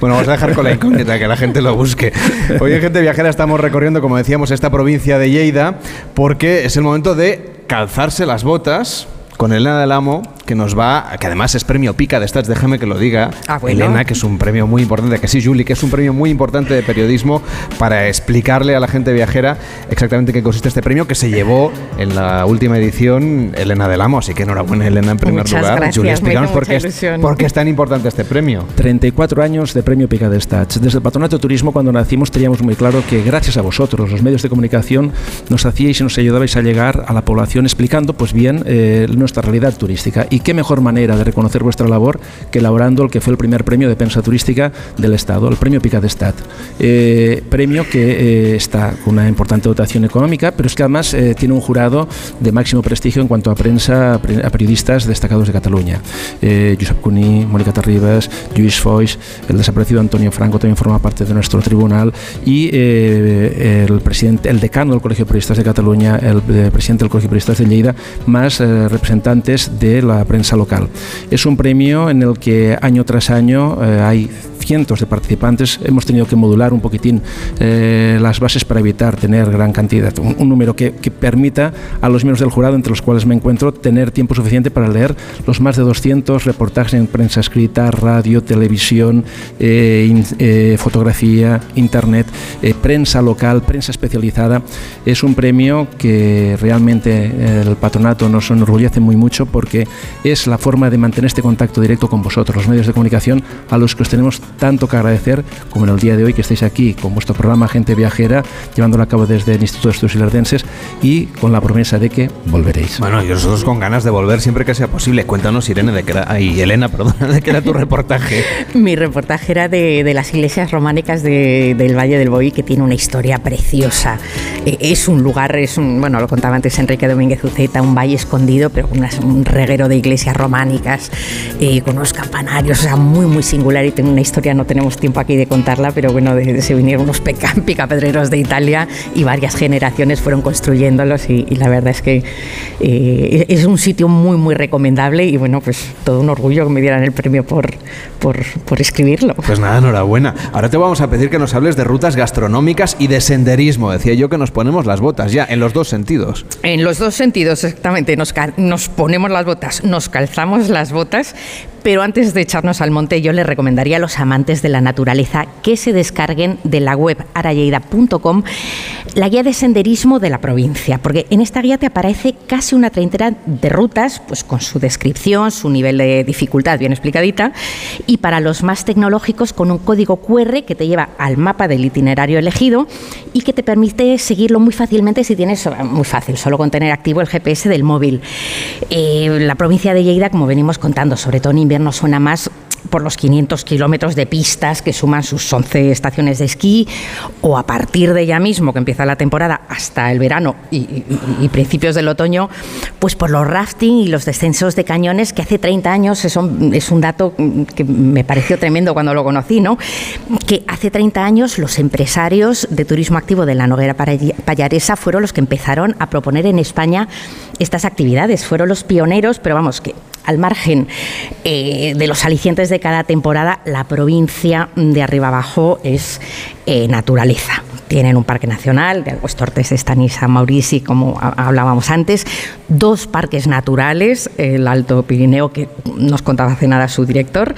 Bueno, vamos a dejar con la incógnita, que la gente lo busque. Hoy en Gente Viajera estamos recorriendo, como esta provincia de Lleida porque es el momento de calzarse las botas con Elena del Amo, que nos va, que además es premio Pica de Stats, déjame que lo diga. Ah, Elena, que es un premio muy importante, que sí, Julie, que es un premio muy importante de periodismo para explicarle a la gente viajera exactamente qué consiste este premio que se llevó en la última edición Elena del Amo. Así que enhorabuena, Elena, en primer lugar. Gracias, Julie, explícanos por qué, es, por qué es tan importante este premio. 34 años de premio Pica de Stats. Desde el Patronato de Turismo, cuando nacimos, teníamos muy claro que gracias a vosotros, los medios de comunicación, nos hacíais y nos ayudabais a llegar a la población explicando, pues bien, eh, nuestra realidad turística y qué mejor manera de reconocer vuestra labor que elaborando el que fue el primer premio de prensa turística del Estado, el premio Pica de Eh, premio que eh, está con una importante dotación económica, pero es que además eh, tiene un jurado de máximo prestigio en cuanto a prensa, a periodistas destacados de Cataluña. Eh, Josep Cuní, Mónica Terribas, Lluís Foix, el desaparecido Antonio Franco también forma parte de nuestro tribunal y el presidente, el decano del Colegio de Periodistas de Cataluña, el presidente del Colegio de Periodistas de Lleida, más representantes de la prensa local. Es un premio en el que año tras año eh, hay cientos de participantes. Hemos tenido que modular un poquitín eh, las bases para evitar tener gran cantidad, un, número que, permita a los miembros del jurado, entre los cuales me encuentro, tener tiempo suficiente para leer los más de 200 reportajes en prensa escrita, radio, televisión, eh, fotografía, internet, prensa local, prensa especializada. Es un premio que realmente el patronato nos enorgullece muy mucho porque es la forma de mantener este contacto directo con vosotros, los medios de comunicación, a los que os tenemos tanto que agradecer, como en el día de hoy que estáis aquí con vuestro programa Gente Viajera, llevándolo a cabo desde el Instituto de Estudios Ilerdenses y con la promesa de que volveréis. Bueno, y nosotros con ganas de volver siempre que sea posible. Cuéntanos, Irene, de qué era, ay, Elena, perdón, de qué era tu reportaje. Mi reportaje era de, de las iglesias románicas de, del Valle del Boí, que tiene una historia preciosa. E, es un lugar, es un, bueno, lo contaba antes Enrique Domínguez Uceta, un valle escondido, pero un reguero de iglesias románicas eh, con unos campanarios, o sea, muy, muy singular y tiene una historia, no tenemos tiempo aquí de contarla, pero bueno, de, se vinieron unos picapedreros de Italia y varias generaciones fueron construyéndolos y, la verdad es que eh, es un sitio muy, muy recomendable y bueno, pues todo un orgullo que me dieran el premio por, por, por escribirlo. Pues nada, enhorabuena. Ahora te vamos a pedir que nos hables de rutas gastronómicas y de senderismo. Decía yo que nos ponemos las botas ya, en los dos sentidos. En los dos sentidos, exactamente. Nos, nos ponemos las botas, nos calzamos las botas, pero antes de echarnos al monte, yo les recomendaría a los amantes de la naturaleza que se descarguen de la web arayeida.com la guía de senderismo de la provincia, porque en esta guía te aparece casi una treintena de rutas, pues con su descripción, su nivel de dificultad bien explicadita, y para los más tecnológicos con un código QR que te lleva al mapa del itinerario elegido y que te permite seguirlo muy fácilmente si tienes, muy fácil, solo con tener activo el GPS del móvil. Eh, la provincia de Lleida, como venimos contando, sobre todo en invierno suena más por los 500 kilómetros de pistas que suman sus 11 estaciones de esquí, o a partir de ya mismo, que empieza la temporada, hasta el verano y, principios del otoño, pues por los rafting y los descensos de cañones, que hace 30 años, eso es un dato que me pareció tremendo cuando lo conocí, ¿no? que hace 30 años los empresarios de turismo activo de la Noguera Payaresa fueron los que empezaron a proponer en España estas actividades, fueron los pioneros, pero vamos, que al margen eh, de los alicientes de cada temporada, la provincia de arriba abajo es eh, naturaleza. Tienen un parque nacional, de Tortes, Estanisa, Maurici, como hablábamos antes, dos parques naturales, el Alto Pirineo, que nos contaba hace nada su director,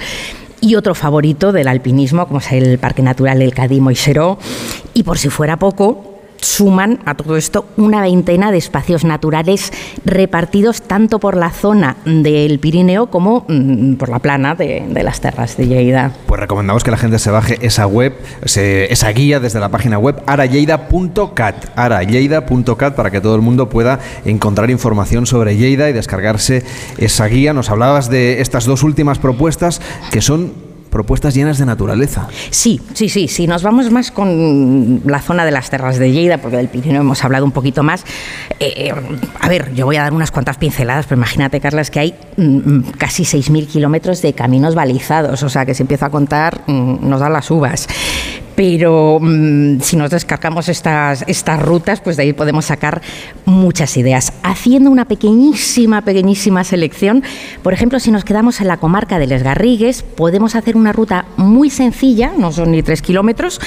y otro favorito del alpinismo, como es el Parque Natural del Cadimo y. Y por si fuera poco, suman a todo esto una veintena de espacios naturales repartidos tanto por la zona del Pirineo como mm, por la plana de, las terras de Lleida. Pues recomendamos que la gente se baje esa web, esa guía desde la página web aralleida.cat, aralleida.cat para que todo el mundo pueda encontrar información sobre Lleida y descargarse esa guía. Nos hablabas de estas dos últimas propuestas que son propuestas llenas de naturaleza. Sí, sí, sí. Si nos vamos más con la zona de las terras de Lleida, porque del Pirineo hemos hablado un poquito más. Eh, eh, a ver, yo voy a dar unas cuantas pinceladas, pero imagínate, Carlas, que hay mm, mm, casi 6.000 kilómetros de caminos balizados. O sea, que si empiezo a contar, mm, nos dan las uvas pero mm, si nos descargamos estas, estas rutas, pues de ahí podemos sacar muchas ideas. Haciendo una pequeñísima, pequeñísima selección, por ejemplo, si nos quedamos en la comarca de Les Garrigues, podemos hacer una ruta muy sencilla, no son ni tres kilómetros,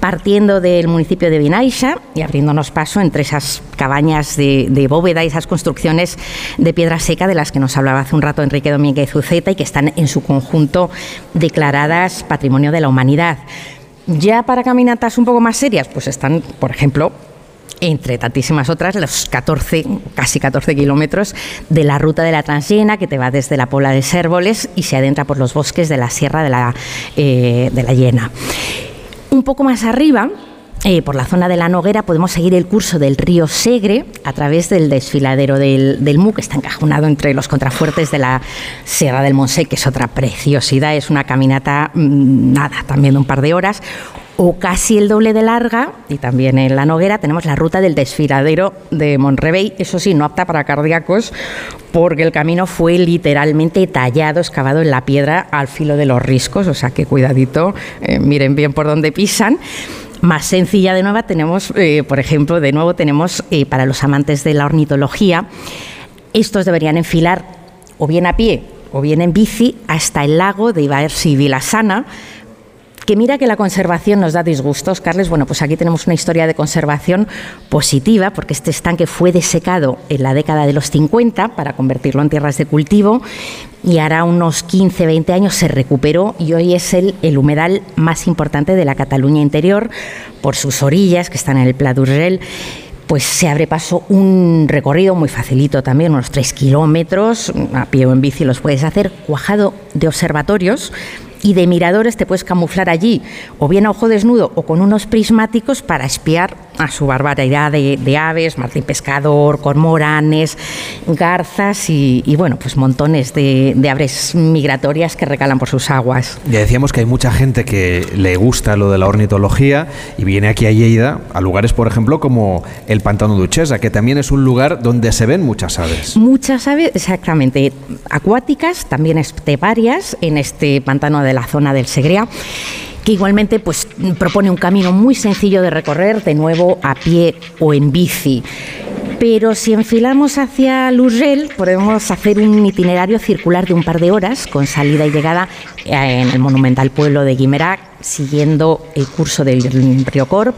partiendo del municipio de Vinaixa y abriéndonos paso entre esas cabañas de, de bóveda y esas construcciones de piedra seca de las que nos hablaba hace un rato Enrique Domínguez Uceta y que están en su conjunto declaradas Patrimonio de la Humanidad. Ya para caminatas un poco más serias, pues están, por ejemplo, entre tantísimas otras, los 14, casi 14 kilómetros de la ruta de la Transllena, que te va desde la Pola de Sérvoles y se adentra por los bosques de la Sierra de la, eh, de la Llena. Un poco más arriba, eh, por la zona de la Noguera podemos seguir el curso del río Segre a través del desfiladero del, del Mu, que está encajonado entre los contrafuertes de la Sierra del Montsec, que es otra preciosidad, es una caminata, mm, nada, también de un par de horas, o casi el doble de larga, y también en la Noguera tenemos la ruta del desfiladero de Monrevey, eso sí, no apta para cardíacos, porque el camino fue literalmente tallado, excavado en la piedra al filo de los riscos, o sea que cuidadito, eh, miren bien por dónde pisan más sencilla de nueva tenemos, eh, por ejemplo, de nuevo tenemos eh, para los amantes de la ornitología, estos deberían enfilar o bien a pie o bien en bici hasta el lago de Ibaers y Vilasana, que mira que la conservación nos da disgustos, Carles. Bueno, pues aquí tenemos una historia de conservación positiva, porque este estanque fue desecado en la década de los 50 para convertirlo en tierras de cultivo y hará unos 15, 20 años se recuperó y hoy es el, humedal más importante de la Cataluña interior por sus orillas que están en el Pla d'Urgell pues se abre paso un recorrido muy facilito también, unos 3 kilómetros, a pie o en bici los puedes hacer, cuajado de observatorios y de miradores te puedes camuflar allí, o bien a ojo desnudo o con unos prismáticos para espiar a su barbaridad de, aves, martín pescador, cormoranes, garzas y, bueno, pues montones de, aves migratorias que recalan por sus aguas. Ya decíamos que hay mucha gente que le gusta lo de la ornitología y viene aquí a Lleida, a lugares, por ejemplo, como el Pantano Duchesa, que también es un lugar donde se ven muchas aves. Muchas aves, exactamente, acuáticas, también esteparias, en este pantano de la zona del Segrea que igualmente pues, propone un camino muy sencillo de recorrer, de nuevo a pie o en bici. Pero si enfilamos hacia Lurgel, podemos hacer un itinerario circular de un par de horas, con salida y llegada en el monumental pueblo de Guimerac, siguiendo el curso del río Corp,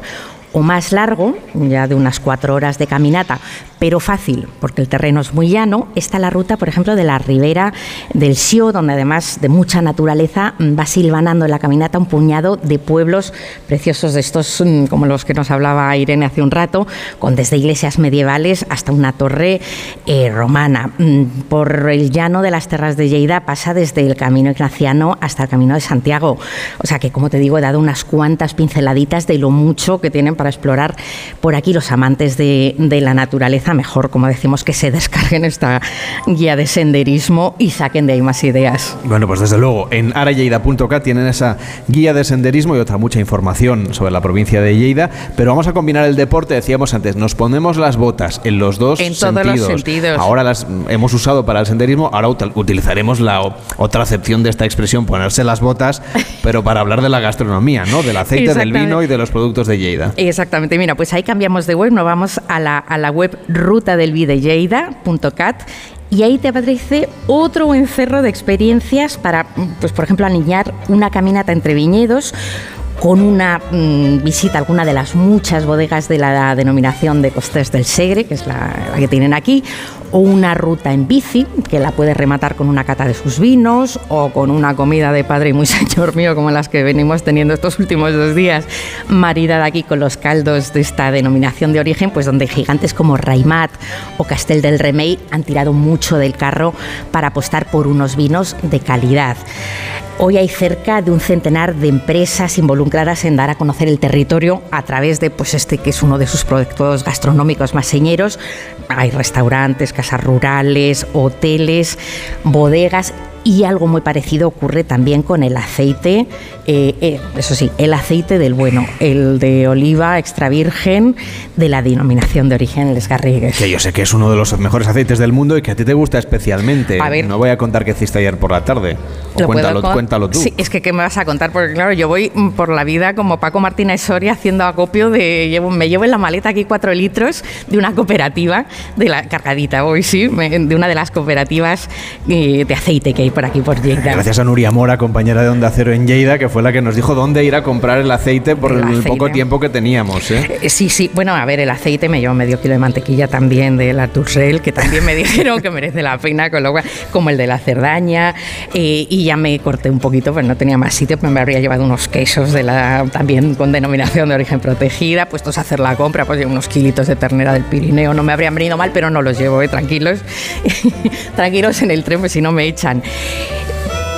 o más largo, ya de unas cuatro horas de caminata, pero fácil, porque el terreno es muy llano, está la ruta, por ejemplo, de la ribera del Sio, donde además de mucha naturaleza mm, va silvanando en la caminata un puñado de pueblos preciosos de estos, mm, como los que nos hablaba Irene hace un rato, con desde iglesias medievales hasta una torre eh, romana. Mm, por el llano de las terras de Lleida pasa desde el camino ignaciano hasta el camino de Santiago. O sea que, como te digo, he dado unas cuantas pinceladitas de lo mucho que tienen para explorar por aquí los amantes de, de la naturaleza mejor, como decimos, que se descarguen esta guía de senderismo y saquen de ahí más ideas. Bueno, pues desde luego, en aralleida.cat tienen esa guía de senderismo y otra mucha información sobre la provincia de Lleida, pero vamos a combinar el deporte, decíamos antes, nos ponemos las botas en los dos en sentidos. Todos los sentidos. Ahora las hemos usado para el senderismo, ahora utilizaremos la otra acepción de esta expresión, ponerse las botas, pero para hablar de la gastronomía, ¿no? Del aceite, del vino y de los productos de Lleida. Exactamente, mira, pues ahí cambiamos de web, nos vamos a la, a la web rutadelvideyeida.cat y ahí te aparece otro encerro de experiencias para, pues por ejemplo, aniñar una caminata entre viñedos con una mm, visita a alguna de las muchas bodegas de la denominación de Costes del Segre, que es la, que tienen aquí, o una ruta en bici, que la puedes rematar con una cata de sus vinos, o con una comida de padre y muy señor mío, como las que venimos teniendo estos últimos dos días, maridada aquí con los caldos de esta denominación de origen, pues donde gigantes como Raimat o Castel del Remey han tirado mucho del carro para apostar por unos vinos de calidad. Hoy hay cerca de un centenar de empresas involucradas en dar a conocer el territorio a través de pues este que es uno de sus proyectos gastronómicos más señeros. Hay restaurantes, casas rurales, hoteles, bodegas y algo muy parecido ocurre también con el aceite, eh, eh, eso sí, el aceite del bueno, el de oliva extra virgen de la denominación de origen Les Garrigues. Que yo sé que es uno de los mejores aceites del mundo y que a ti te gusta especialmente. A ver, no voy a contar qué hiciste ayer por la tarde. cuéntalo, cuéntalo tú. Sí, es que ¿qué me vas a contar? Porque claro, yo voy por la vida como Paco Martínez Soria haciendo acopio de... Llevo, me llevo en la maleta aquí cuatro litros de una cooperativa, de la cargadita hoy sí, de una de las cooperativas eh, de aceite que hay por aquí, por Lleida. Gracias a Nuria Mora, compañera de Onda Cero en Lleida, que fue la que nos dijo dónde ir a comprar el aceite por el, poco tiempo que teníamos. ¿eh? ¿eh? Sí, sí. Bueno, a ver, el aceite me llevo medio kilo de mantequilla también de la Tourcel, que también me dijeron que merece la pena, con lo cual, como el de la Cerdaña. Eh, y ya me corté un poquito, pues no tenía más sitio, pues me habría llevado unos quesos de la, también con denominación de origen protegida, puestos a hacer la compra, pues unos kilitos de ternera del Pirineo. No me habrían venido mal, pero no los llevo, tranquilos. tranquilos en el tren, pues si no me echan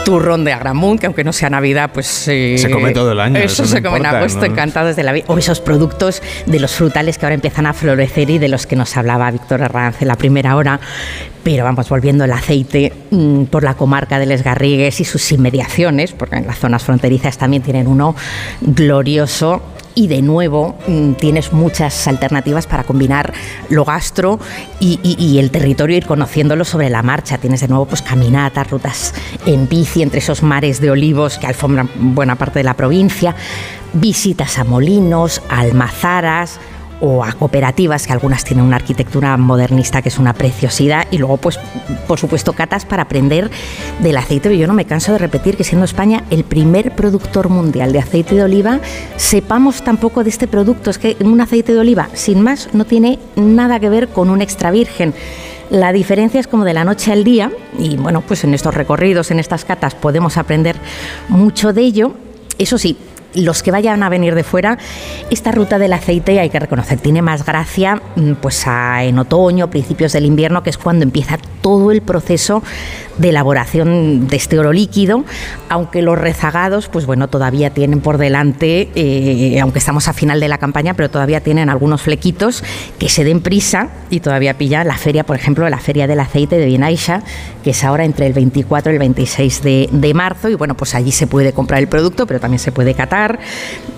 turrón de Agramunt, que aunque no sea Navidad, pues... Eh, se come todo el año. Eso, se come en agosto, encantado desde la vida. O esos productos de los frutales que ahora empiezan a florecer y de los que nos hablaba Víctor Herranz en la primera hora. Pero vamos, volviendo el aceite mm, por la comarca de Les Garrigues y sus inmediaciones, porque en las zonas fronterizas también tienen uno glorioso y de nuevo mm, tienes muchas alternativas para combinar lo gastro y, el territorio, ir conociéndolo sobre la marcha. Tienes de nuevo pues caminatas, rutas en bici entre esos mares de olivos que alfombran buena parte de la provincia, visitas a molinos, almazaras, o a cooperativas, que algunas tienen una arquitectura modernista que es una preciosidad, y luego, pues, por supuesto, catas para aprender del aceite. Yo no me canso de repetir que siendo España el primer productor mundial de aceite de oliva, sepamos tampoco de este producto. Es que un aceite de oliva, sin más, no tiene nada que ver con un extra virgen. La diferencia es como de la noche al día, y bueno, pues en estos recorridos, en estas catas, podemos aprender mucho de ello. Eso sí, los que vayan a venir de fuera, esta ruta del aceite hay que reconocer, tiene más gracia mm, pues en otoño, principios del invierno, que es cuando empieza todo el proceso de elaboración de este oro líquido, aunque los rezagados, pues bueno, todavía tienen por delante, eh, aunque estamos a final de la campaña, pero todavía tienen algunos flequitos que se den prisa y todavía pillan la feria, por ejemplo, la feria del aceite de Bienaisha, que es ahora entre el 24 y el 26 de, de marzo, y bueno, pues allí se puede comprar el producto, pero también se puede catar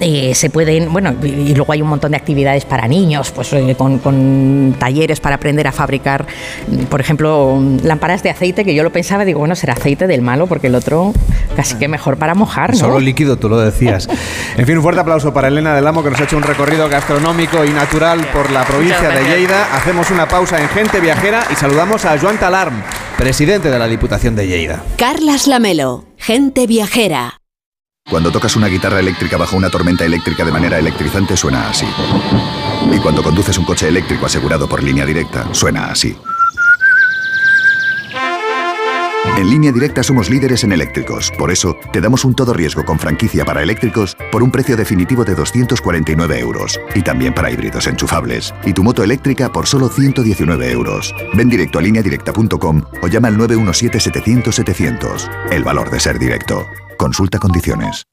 eh, se pueden, bueno, y, luego hay un montón de actividades para niños, pues eh, con, talleres para aprender a fabricar, por ejemplo, lámparas de aceite, que yo lo pensaba, digo, bueno, será aceite del malo, porque el otro casi que mejor para mojar, ¿no? Solo líquido, tú lo decías. En fin, un fuerte aplauso para Elena del Amo, que nos ha hecho un recorrido gastronómico y natural por la provincia de Lleida. Hacemos una pausa en Gente Viajera y saludamos a Joan Talarm, presidente de la Diputación de Lleida. Carlas Lamelo, Gente Viajera. Cuando tocas una guitarra eléctrica bajo una tormenta eléctrica de manera electrizante suena así. Y cuando conduces un coche eléctrico asegurado por línea directa, suena así. En línea directa somos líderes en eléctricos, por eso te damos un todo riesgo con franquicia para eléctricos por un precio definitivo de 249 euros y también para híbridos enchufables y tu moto eléctrica por solo 119 euros. Ven directo a lineadirecta.com o llama al 917-700-700. El valor de ser directo. Consulta condiciones.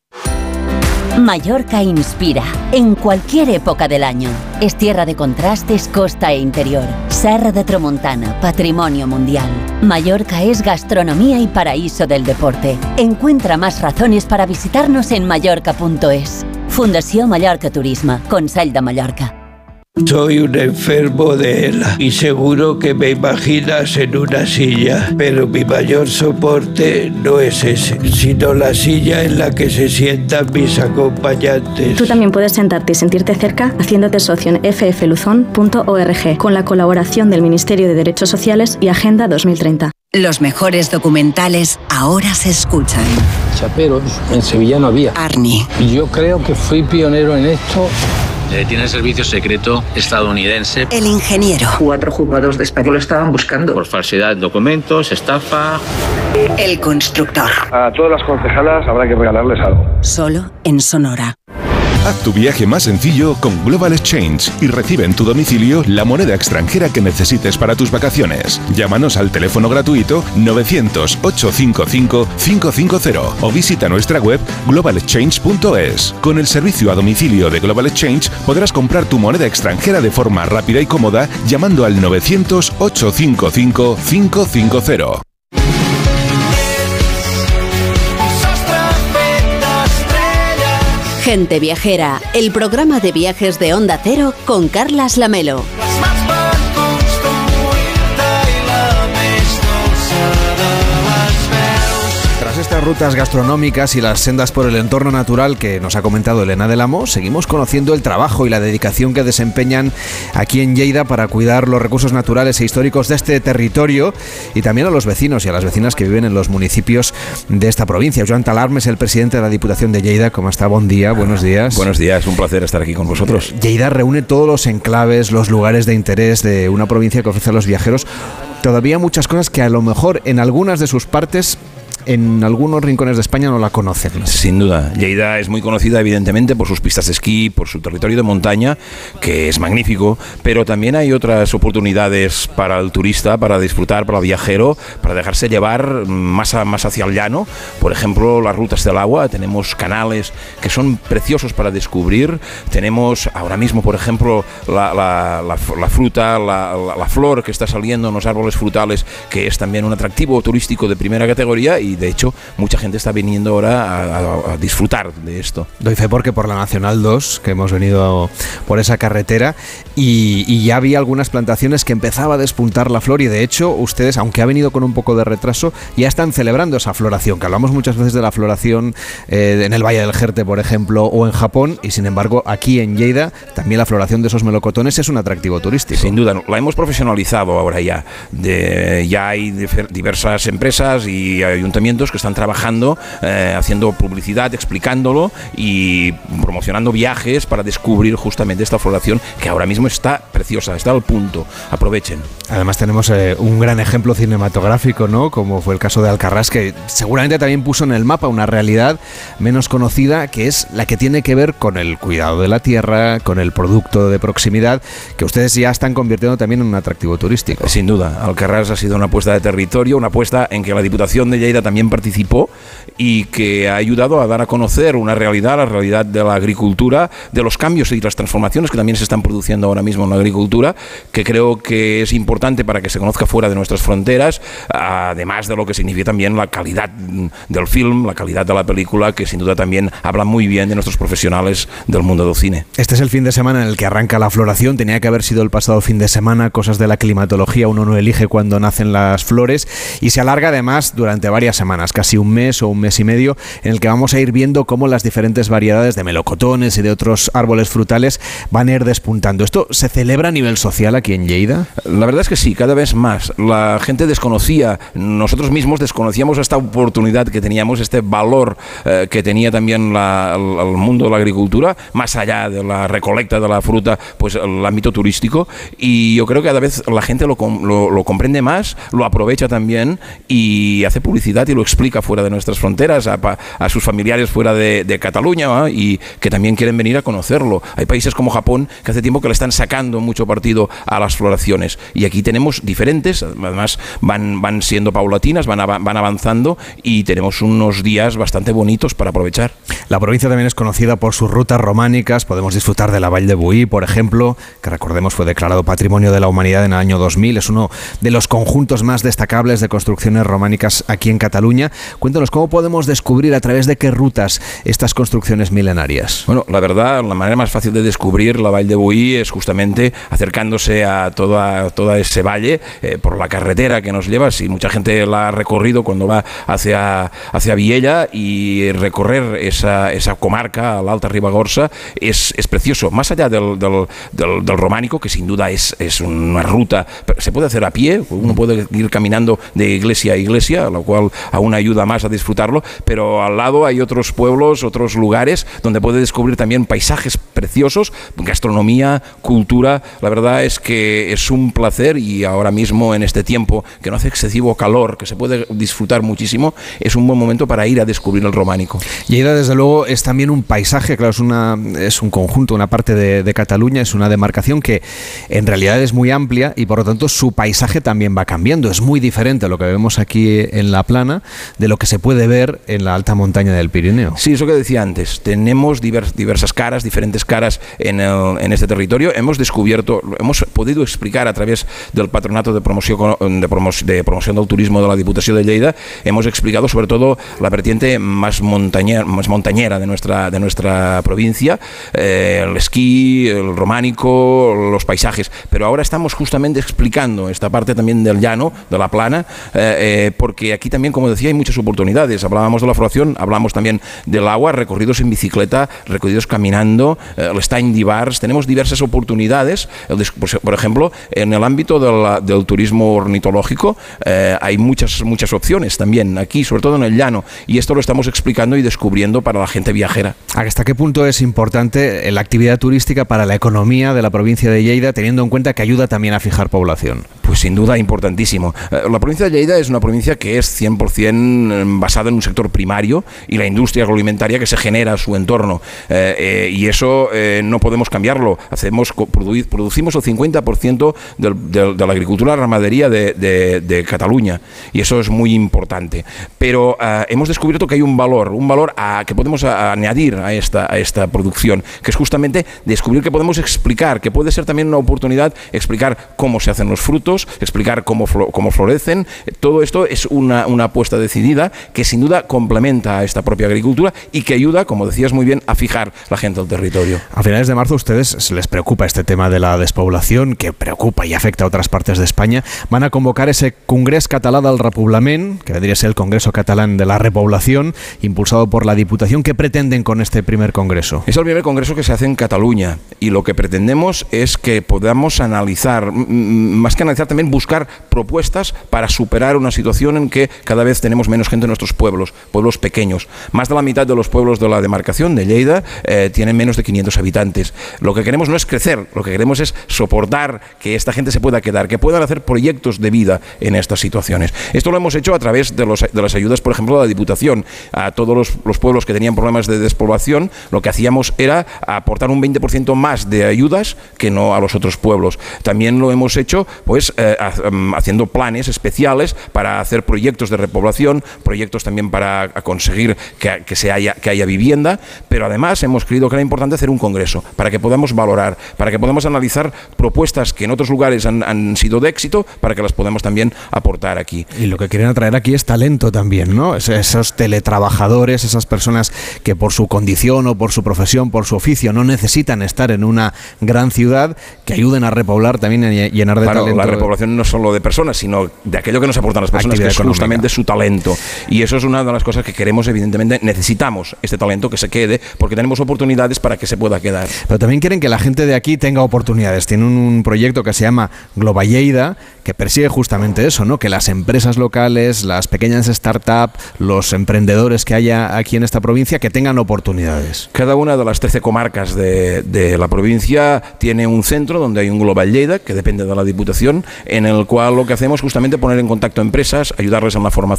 Mallorca inspira en cualquier época del año. Es tierra de contrastes, costa e interior. Serra de Tramontana, patrimonio mundial. Mallorca es gastronomía y paraíso del deporte. Encuentra más razones para visitarnos en mallorca.es. Fundación Mallorca Turismo, Consell de Mallorca. Soy un enfermo de ELA y seguro que me imaginas en una silla, pero mi mayor soporte no es ese, sino la silla en la que se sientan mis acompañantes. Tú también puedes sentarte y sentirte cerca haciéndote socio en ffluzon.org con la colaboración del Ministerio de Derechos Sociales y Agenda 2030. Los mejores documentales ahora se escuchan. Chaperos, en Sevilla no había. Arnie. Yo creo que fui pionero en esto. Eh, tiene servicio secreto estadounidense. El ingeniero. Cuatro juzgados de España lo estaban buscando. Por falsedad de documentos, estafa. El constructor. A todas las concejalas habrá que regalarles algo. Solo en Sonora. Haz tu viaje más sencillo con Global Exchange y recibe en tu domicilio la moneda extranjera que necesites para tus vacaciones. Llámanos al teléfono gratuito 900-855-550 o visita nuestra web globalexchange.es. Con el servicio a domicilio de Global Exchange podrás comprar tu moneda extranjera de forma rápida y cómoda llamando al 900-855-550. Gente Viajera, el programa de viajes de Onda Cero con Carlas Lamelo. Estas rutas gastronómicas y las sendas por el entorno natural que nos ha comentado Elena del Amo, seguimos conociendo el trabajo y la dedicación que desempeñan aquí en Lleida para cuidar los recursos naturales e históricos de este territorio y también a los vecinos y a las vecinas que viven en los municipios de esta provincia. Joan Talarme es el presidente de la Diputación de Lleida. ¿Cómo está? Buen día, buenos días. Buenos días, un placer estar aquí con vosotros. Lleida reúne todos los enclaves, los lugares de interés de una provincia que ofrece a los viajeros todavía muchas cosas que a lo mejor en algunas de sus partes en algunos rincones de España no la conocen. Sin duda. Lleida es muy conocida, evidentemente, por sus pistas de esquí, por su territorio de montaña, que es magnífico, pero también hay otras oportunidades para el turista, para disfrutar, para el viajero, para dejarse llevar más, hacia el llano. Por ejemplo, las rutas del agua, tenemos canales que son preciosos para descubrir. Tenemos ahora mismo, por ejemplo, la, la, fruta, la flor que está saliendo en los árboles frutales, que es también un atractivo turístico de primera categoría y de hecho mucha gente está viniendo ahora a, disfrutar de esto. Doy fe porque por la Nacional 2, que hemos venido por esa carretera, y, ya había algunas plantaciones que empezaba a despuntar la flor y de hecho ustedes, aunque ha venido con un poco de retraso, ya están celebrando esa floración, que hablamos muchas veces de la floración eh, en el Valle del Jerte, por ejemplo, o en Japón, y sin embargo aquí en Lleida también la floración de esos melocotones es un atractivo turístico. Sin duda, la hemos profesionalizado ahora ya. De, ya hay diversas empresas y ayuntamientos que están trabajando, eh, haciendo publicidad, explicándolo y promocionando viajes para descubrir justamente esta floración que ahora mismo está preciosa, está al punto. Aprovechen. Además tenemos eh, un gran ejemplo cinematográfico, ¿no? Como fue el caso de Alcarrás, que seguramente también puso en el mapa una realidad menos conocida, que es la que tiene que ver con el cuidado de la tierra, con el producto de proximidad, que ustedes ya están convirtiendo también en un atractivo turístico. Sin duda, Alcarrás ha sido una apuesta de territorio, una apuesta en que la Diputación de Lleida también participó y que ha ayudado a dar a conocer una realidad, la realidad de la agricultura, de los cambios y las transformaciones que también se están produciendo ahora mismo en la agricultura, que creo que es importante para que se conozca fuera de nuestras fronteras, además de lo que significa también la calidad del film, la calidad de la película, que sin duda también habla muy bien de nuestros profesionales del mundo del cine. Este es el fin de semana en el que arranca la floración, tenía que haber sido el pasado fin de semana, cosas de la climatología, uno no elige cuándo nacen las flores y se alarga además durante varias semanas, casi un mes o un mes y medio, en el que vamos a ir viendo cómo las diferentes variedades de melocotones y de otros árboles frutales van a ir despuntando. ¿Esto se celebra a nivel social aquí en Lleida? La verdad es que sí, cada vez más. La gente desconocía, nosotros mismos desconocíamos esta oportunidad que teníamos, este valor eh, que tenía también el, mundo de la agricultura, más allá de la recolecta de la fruta, pues el ámbito turístico. Y yo creo que cada vez la gente lo, lo comprende más, lo aprovecha también y hace publicidad y lo explica fuera de nuestras fronteras, a, sus familiares fuera de, Cataluña y que también quieren venir a conocerlo. Hay países como Japón que hace tiempo que le están sacando mucho partido a las floraciones y aquí tenemos diferentes, además van, van siendo paulatinas, van, van avanzando y tenemos unos días bastante bonitos para aprovechar. La provincia también es conocida por sus rutas románicas, podemos disfrutar de la Valle de Buí, por ejemplo, que recordemos fue declarado Patrimonio de la Humanidad en el año 2000, es uno de los conjuntos más destacables de construcciones románicas aquí en Cataluña. Cuéntanos, ¿cómo podemos descubrir a través de qué rutas estas construcciones milenarias? Bueno, la verdad, la manera más fácil de descubrir la Valle de Buí es justamente acercándose a toda, toda ese valle eh, por la carretera que nos lleva. Si mucha gente la ha recorrido cuando va hacia, hacia Viella y recorrer esa, esa comarca, la Alta Ribagorza, es, es precioso. Más allá del, del, del, del románico, que sin duda es, es una ruta, se puede hacer a pie, uno puede ir caminando de iglesia a iglesia, lo cual aún ayuda más a disfrutarlo, pero al lado hay otros pueblos, otros lugares donde puede descubrir también paisajes preciosos, gastronomía, cultura. La verdad es que es un placer y ahora mismo en este tiempo que no hace excesivo calor, que se puede disfrutar muchísimo, es un buen momento para ir a descubrir el románico. Lleida, desde luego, es también un paisaje, claro, es, una, es un conjunto, una parte de, de Cataluña, es una demarcación que en realidad es muy amplia y por lo tanto su paisaje también va cambiando. Es muy diferente a lo que vemos aquí en la plana de lo que se puede ver en la alta montaña del Pirineo. Sí, eso que decía antes. Tenemos diversas caras, diferentes caras en, en, este territorio. Hemos descubierto, hemos podido explicar a través del Patronato de Promoción, de, de Promoción del Turismo de la Diputación de Lleida, hemos explicado sobre todo la vertiente más montañera, más montañera de nuestra, de nuestra provincia, eh, el esquí, el románico, los paisajes. Pero ahora estamos justamente explicando esta parte también del llano, de la plana, eh, eh, porque aquí también, como decía, hay muchas oportunidades. Hablábamos de la floración, hablamos también del agua, recorridos en bicicleta, recorridos caminando, eh, el Stein Divars, tenemos diversas oportunidades. Pues, por ejemplo, en el ámbito del, del turismo ornitológico eh, hay muchas, muchas opciones también, aquí, sobre todo en el llano, y esto lo estamos explicando y descubriendo para la gente viajera. ¿Hasta qué punto es importante la actividad turística para la economía de la provincia de Lleida, teniendo en cuenta que ayuda también a fijar población? Pues sin duda importantísimo. Eh, la provincia de Lleida es una provincia que es 100% basada en un sector primario y la industria agroalimentaria que se genera a su entorno. Eh, eh, y eso eh, no podemos cambiarlo. Hacemos, produ producimos el 50% del, del, de la agricultura ramadería de, de, de, Cataluña y eso es muy importante. Pero uh, hemos descubierto que hay un valor, un valor a, que podemos añadir a esta, a esta producción, que es justamente descubrir que podemos explicar, que puede ser también una oportunidad explicar cómo se hacen los frutos, explicar cómo, flo cómo florecen. Todo esto es una, una apuesta decidida que sin duda complementa a esta propia agricultura y que ayuda, como decías muy bien, a fijar la gente al territorio. A finales de marzo a ustedes se les preocupa este tema de la despoblación, que preocupa y afecta a otras partes de España. Van a convocar ese Congrés Català del Repoblament, que vendría a ser el Congreso Catalán de la Repoblación, impulsado por la Diputación. ¿Qué pretenden con este primer congreso? Es el primer congreso que se hace en Cataluña y lo que pretendemos es que podamos analizar, más que analizar, también buscar propuestas para superar una situación en que cada vez tenemos menos gente en nuestros pueblos, pueblos pequeños. Más de la mitad de los pueblos de la demarcación de Lleida eh, tienen menos de 500 habitantes. Lo que queremos no es crecer, lo que queremos es soportar que esta gente se pueda quedar, que puedan hacer proyectos de vida en estas situaciones. Esto lo hemos hecho a través de, los, de las ayudas, por ejemplo, de la Diputación. A todos los, los, pueblos que tenían problemas de despoblación, lo que hacíamos era aportar un 20% más de ayudas que no a los otros pueblos. También lo hemos hecho pues eh, haciendo planes especiales para hacer proyectos de repoblación, proyectos también para conseguir que, que, se haya, que haya vivienda, pero además hemos creído que era importante hacer un congreso para que podamos valorar, para que podamos analizar propuestas que en otros lugares han, han sido de éxito, para que las podamos también aportar aquí. Y lo que quieren atraer aquí es talento también, ¿no? Es, esos teletrabajadores, esas personas que por su condición o por su profesión, por su oficio, no necesitan estar en una gran ciudad, que ayuden a repoblar también y llenar de claro, talento. La repoblación no solo de personas, sino de aquello que nos aportan las personas, Actividad que es justamente su talento. Y eso es una de las cosas que queremos, evidentemente, necesitamos este talento que se quede, porque tenemos oportunidades para que se pueda quedar. Pero también quieren que la gente de aquí tenga oportunidades. Tienen un proyecto que se llama Globalleida, que persigue justamente eso, ¿no? Que las empresas locales, las pequeñas startups, los emprendedores que haya aquí en esta provincia, que tengan oportunidades. Cada una de las 13 comarcas de, de la provincia tiene un centro donde hay un Global Lleida, que depende de la Diputación, en el cual lo que hacemos es justamente poner en contacto empresas, ayudarles en la formación,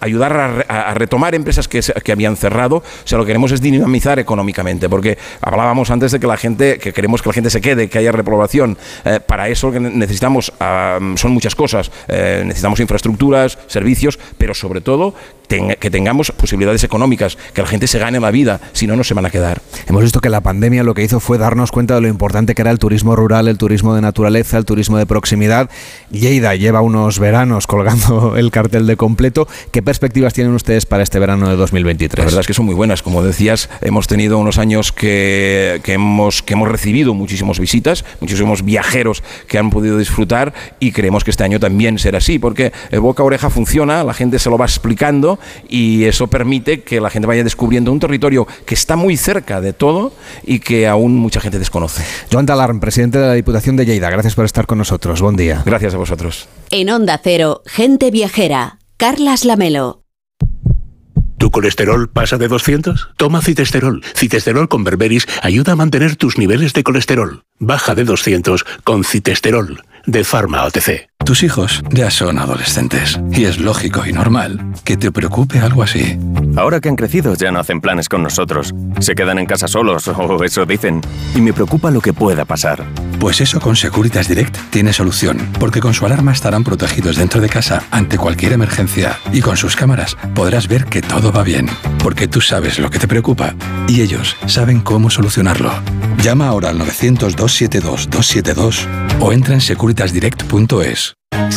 ayudar a, a retomar empresas que, que habían cerrado. O sea, lo que queremos es dinamizar económicamente, porque hablábamos antes de que la gente, que queremos que la gente se quede, que haya repoblación. Eh, para eso lo que necesitamos uh, son muchas cosas. Eh, necesitamos infraestructuras, servicios, pero sobre todo que tengamos posibilidades económicas, que la gente se gane la vida, si no, no se van a quedar. Hemos visto que la pandemia lo que hizo fue darnos cuenta de lo importante que era el turismo rural, el turismo de naturaleza, el turismo de proximidad. Lleida lleva unos veranos colgando el cartel de completo. ¿Qué perspectivas tienen ustedes para este verano de 2023? La verdad es que son muy buenas. Como decías, hemos tenido unos años que, que, hemos, que hemos recibido muchísimas visitas, muchísimos viajeros que han podido disfrutar y creemos que este año también será así, porque el boca a oreja funciona, la gente se lo va explicando y eso permite que la gente vaya descubriendo un territorio que está muy cerca de todo y que aún mucha gente desconoce. Joan Talarn, presidente de la Diputación de Lleida, gracias por estar con nosotros. Buen día. Gracias a vosotros. En Onda Cero, gente viajera. Carlas Lamelo. ¿Tu colesterol pasa de 200? Toma citesterol. Citesterol con berberis ayuda a mantener tus niveles de colesterol. Baja de 200 con citesterol de Pharma OTC. Tus hijos ya son adolescentes y es lógico y normal que te preocupe algo así. Ahora que han crecido ya no hacen planes con nosotros. Se quedan en casa solos o eso dicen. Y me preocupa lo que pueda pasar. Pues eso con Securitas Direct tiene solución, porque con su alarma estarán protegidos dentro de casa ante cualquier emergencia y con sus cámaras podrás ver que todo va bien, porque tú sabes lo que te preocupa y ellos saben cómo solucionarlo. Llama ahora al 900 272 272 o entra en securitasdirect.es.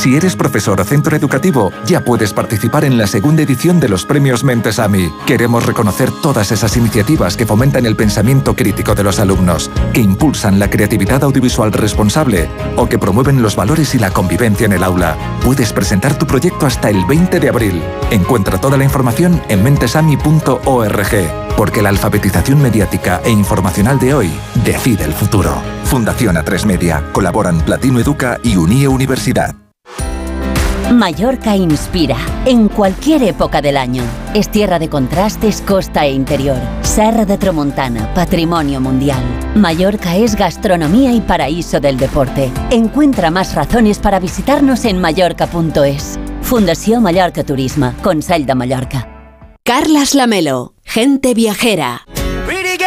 Si eres profesor o centro educativo, ya puedes participar en la segunda edición de los premios Mentesami. Queremos reconocer todas esas iniciativas que fomentan el pensamiento crítico de los alumnos, que impulsan la creatividad audiovisual responsable o que promueven los valores y la convivencia en el aula. Puedes presentar tu proyecto hasta el 20 de abril. Encuentra toda la información en mentesami.org, porque la alfabetización mediática e informacional de hoy decide el futuro. Fundación A3 Media. Colaboran Platino Educa y Unie Universidad. Mallorca inspira en cualquier época del año. Es tierra de contrastes, costa e interior. Serra de Tramontana, patrimonio mundial. Mallorca es gastronomía y paraíso del deporte. Encuentra más razones para visitarnos en mallorca.es. Fundación Mallorca Turismo, Consell de Mallorca. Carlas Lamelo, gente viajera. Pretty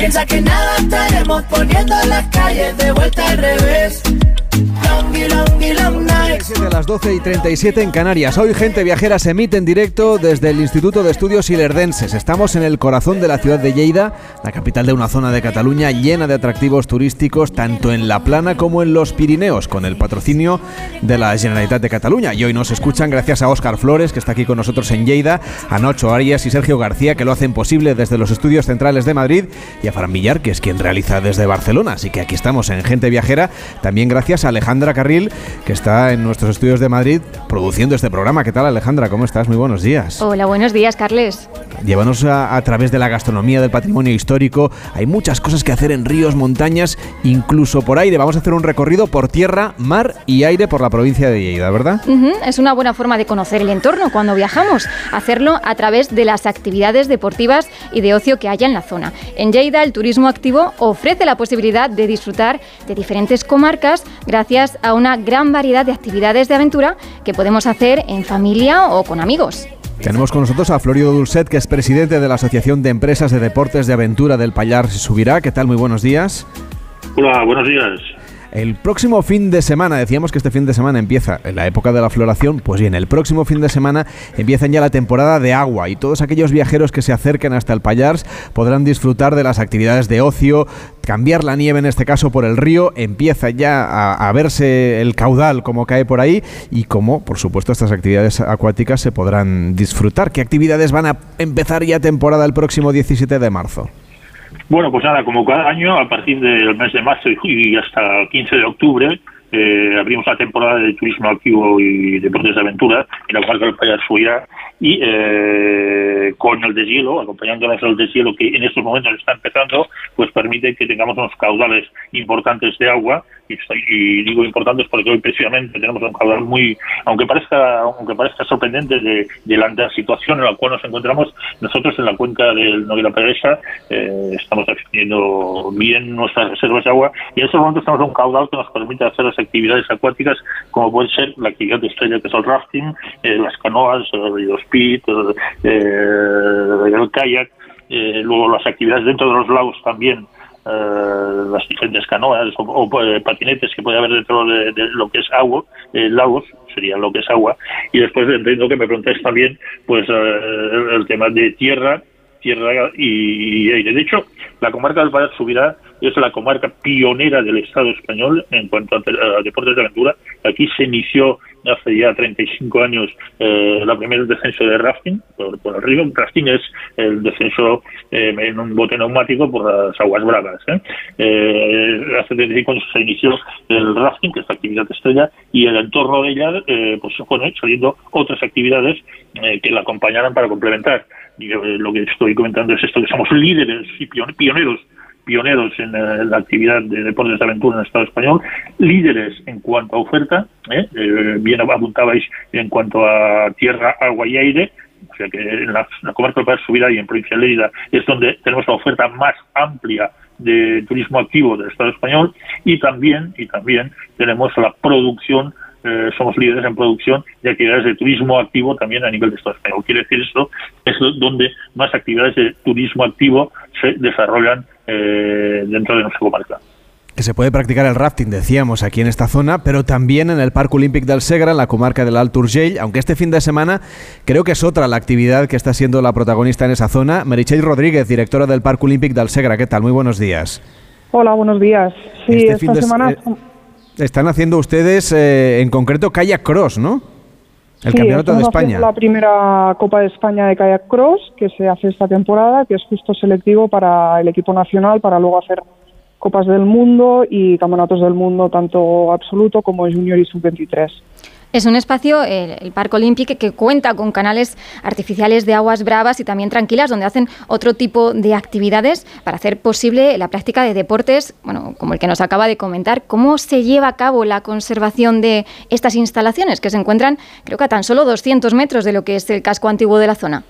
Piensa que nada estaremos poniendo las calles de vuelta al revés. De las 12 y 37 en Canarias. Hoy Gente Viajera se emite en directo desde el Instituto de Estudios Ilerdenses. Estamos en el corazón de la ciudad de Lleida, la capital de una zona de Cataluña llena de atractivos turísticos tanto en la plana como en los Pirineos, con el patrocinio de la Generalitat de Cataluña. Y hoy nos escuchan gracias a Óscar Flores, que está aquí con nosotros en Lleida, a Nocho Arias y Sergio García, que lo hacen posible desde los estudios centrales de Madrid, y a Fran Villar, que es quien realiza desde Barcelona. Así que aquí estamos en Gente Viajera, también gracias a Alejandra Carril, que está en nuestros estudios de Madrid produciendo este programa. ¿Qué tal, Alejandra? ¿Cómo estás? Muy buenos días. Hola, buenos días, Carles. Llévanos a, a, través de la gastronomía, del patrimonio histórico. Hay muchas cosas que hacer en ríos, montañas, incluso por aire. Vamos a hacer un recorrido por tierra, mar y aire por la provincia de Lleida, ¿verdad? Uh -huh. Es una buena forma de conocer el entorno cuando viajamos. Hacerlo a través de las actividades deportivas y de ocio que haya en la zona. En Lleida, el turismo activo ofrece la posibilidad de disfrutar de diferentes comarcas gracias a una gran variedad de actividades de aventura que podemos hacer en familia o con amigos. Tenemos con nosotros a Florido Dulcet, que es presidente de la Asociación de Empresas de Deportes de Aventura del Pallars Subirá. ¿Qué tal? Muy buenos días. Hola, buenos días. El próximo fin de semana, decíamos que este fin de semana empieza la época de la floración, pues bien, el próximo fin de semana empiezan ya la temporada de agua y todos aquellos viajeros que se acerquen hasta el Pallars podrán disfrutar de las actividades de ocio, cambiar la nieve en este caso por el río, empieza ya a, a verse el caudal como cae por ahí y cómo, por supuesto, estas actividades acuáticas se podrán disfrutar. ¿Qué actividades van a empezar ya temporada el próximo 17 de marzo? Bueno, pues nada, como cada año, a partir del mes de marzo y hasta el 15 de octubre, eh, abrimos la temporada de turismo activo y deportes de aventura en la comarca del Pallars Sobirá y eh, con el deshielo, acompañándonos al deshielo que en estos momentos está empezando, pues permite que tengamos unos caudales importantes de agua y, y digo importantes porque hoy precisamente tenemos un caudal muy, aunque parezca aunque parezca sorprendente de, de la situación en la cual nos encontramos, nosotros en la cuenca del Noguera Peresa eh, estamos definiendo bien nuestras reservas de agua y en estos momentos tenemos un caudal que nos permite hacer las actividades acuáticas como puede ser la actividad de estrella que es el rafting, eh, las canoas, el speed, eh, el kayak, eh, luego las actividades dentro de los lagos también, eh, las diferentes canoas o, eh, patinetes que puede haber dentro de, lo que es agua, eh, lagos, sería lo que es agua, y después entiendo que me preguntáis también pues el, tema de tierra, tierra y, aire. De hecho, la comarca del Subirá es la comarca pionera del Estado español en cuanto a, deportes de aventura. Aquí se inició hace ya 35 años eh, la primera descenso de rafting por, el río. Rafting es el descenso eh, en un bote neumático por las aguas bravas. ¿eh? Eh, hace 35 años se inició el rafting, que es la actividad estrella, y el entorno de ella pues fueron saliendo otras actividades que la acompañaran para complementar. Lo que estoy comentando es esto, que somos líderes y pioneros pioneros en, eh, la actividad de deportes de aventura en el Estado español, líderes en cuanto a oferta, ¿eh? Eh, bien apuntabais en cuanto a tierra, agua y aire, o sea que en la, comarca de Subida y en provincia de Lérida es donde tenemos la oferta más amplia de turismo activo del Estado español y también y también tenemos la producción somos líderes en producción de actividades de turismo activo también a nivel de Estado español. Quiere decir esto, es donde más actividades de turismo activo se desarrollan eh, dentro de nuestra comarca. Que se puede practicar el rafting, decíamos, aquí en esta zona, pero también en el Parque Olímpic del Segre, en la comarca del Alt Urgell, aunque este fin de semana creo que es otra la actividad que está siendo la protagonista en esa zona. Meritxell Rodríguez, directora del Parque Olímpic del Segre, ¿qué tal? Muy buenos días. Hola, buenos días. Sí, este esta semana... Eh, están haciendo ustedes, eh, en concreto, kayak cross, ¿no? El Campeonato de España. la primera Copa de España de Kayak Cross que se hace esta temporada, que es justo selectivo para el equipo nacional para luego hacer Copas del Mundo y Campeonatos del Mundo tanto absoluto como junior y sub-23. Es un espacio, el, Parque Olímpico, que cuenta con canales artificiales de aguas bravas y también tranquilas, donde hacen otro tipo de actividades para hacer posible la práctica de deportes, bueno, como el que nos acaba de comentar. ¿Cómo se lleva a cabo la conservación de estas instalaciones que se encuentran, creo que a tan solo 200 metros de lo que es el casco antiguo de la zona?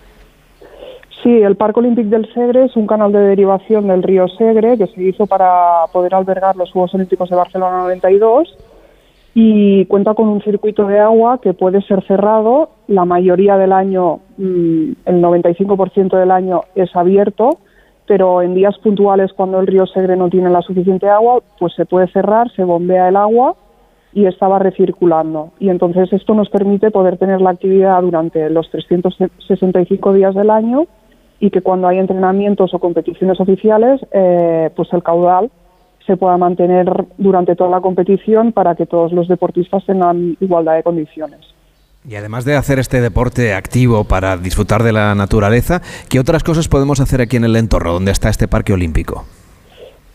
Sí, el Parque Olímpico del Segre es un canal de derivación del río Segre que se hizo para poder albergar los Juegos Olímpicos de Barcelona 92 y cuenta con un circuito de agua que puede ser cerrado. La mayoría del año, mm, el 95% del año es abierto, pero en días puntuales cuando el río Segre no tiene la suficiente agua, pues se puede cerrar, se bombea el agua y estaba recirculando. Y entonces esto nos permite poder tener la actividad durante los 365 días del año y que cuando hay entrenamientos o competiciones oficiales, eh, pues el caudal se pueda mantener durante toda la competición para que todos los deportistas tengan igualdad de condiciones. Y además de hacer este deporte activo para disfrutar de la naturaleza, ¿qué otras cosas podemos hacer aquí en el entorno donde está este parque olímpico?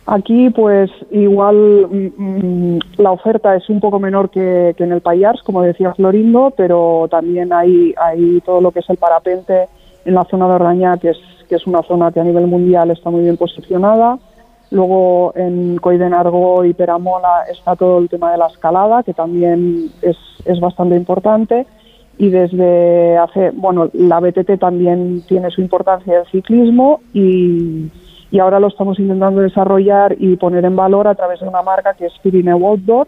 Aquí, pues igual mm, mm, la oferta es un poco menor que, en el Payars, como decía Florindo, pero también hay, hay todo lo que es el parapente en la zona de Ordaña, que es, que es una zona que a nivel mundial está muy bien posicionada. Luego en Coidenargo y Peramola está todo el tema de la escalada, que también es, es bastante importante. Y desde hace, bueno, la BTT también tiene su importancia el ciclismo y, y ahora lo estamos intentando desarrollar y poner en valor a través de una marca que es Pirineo Outdoor,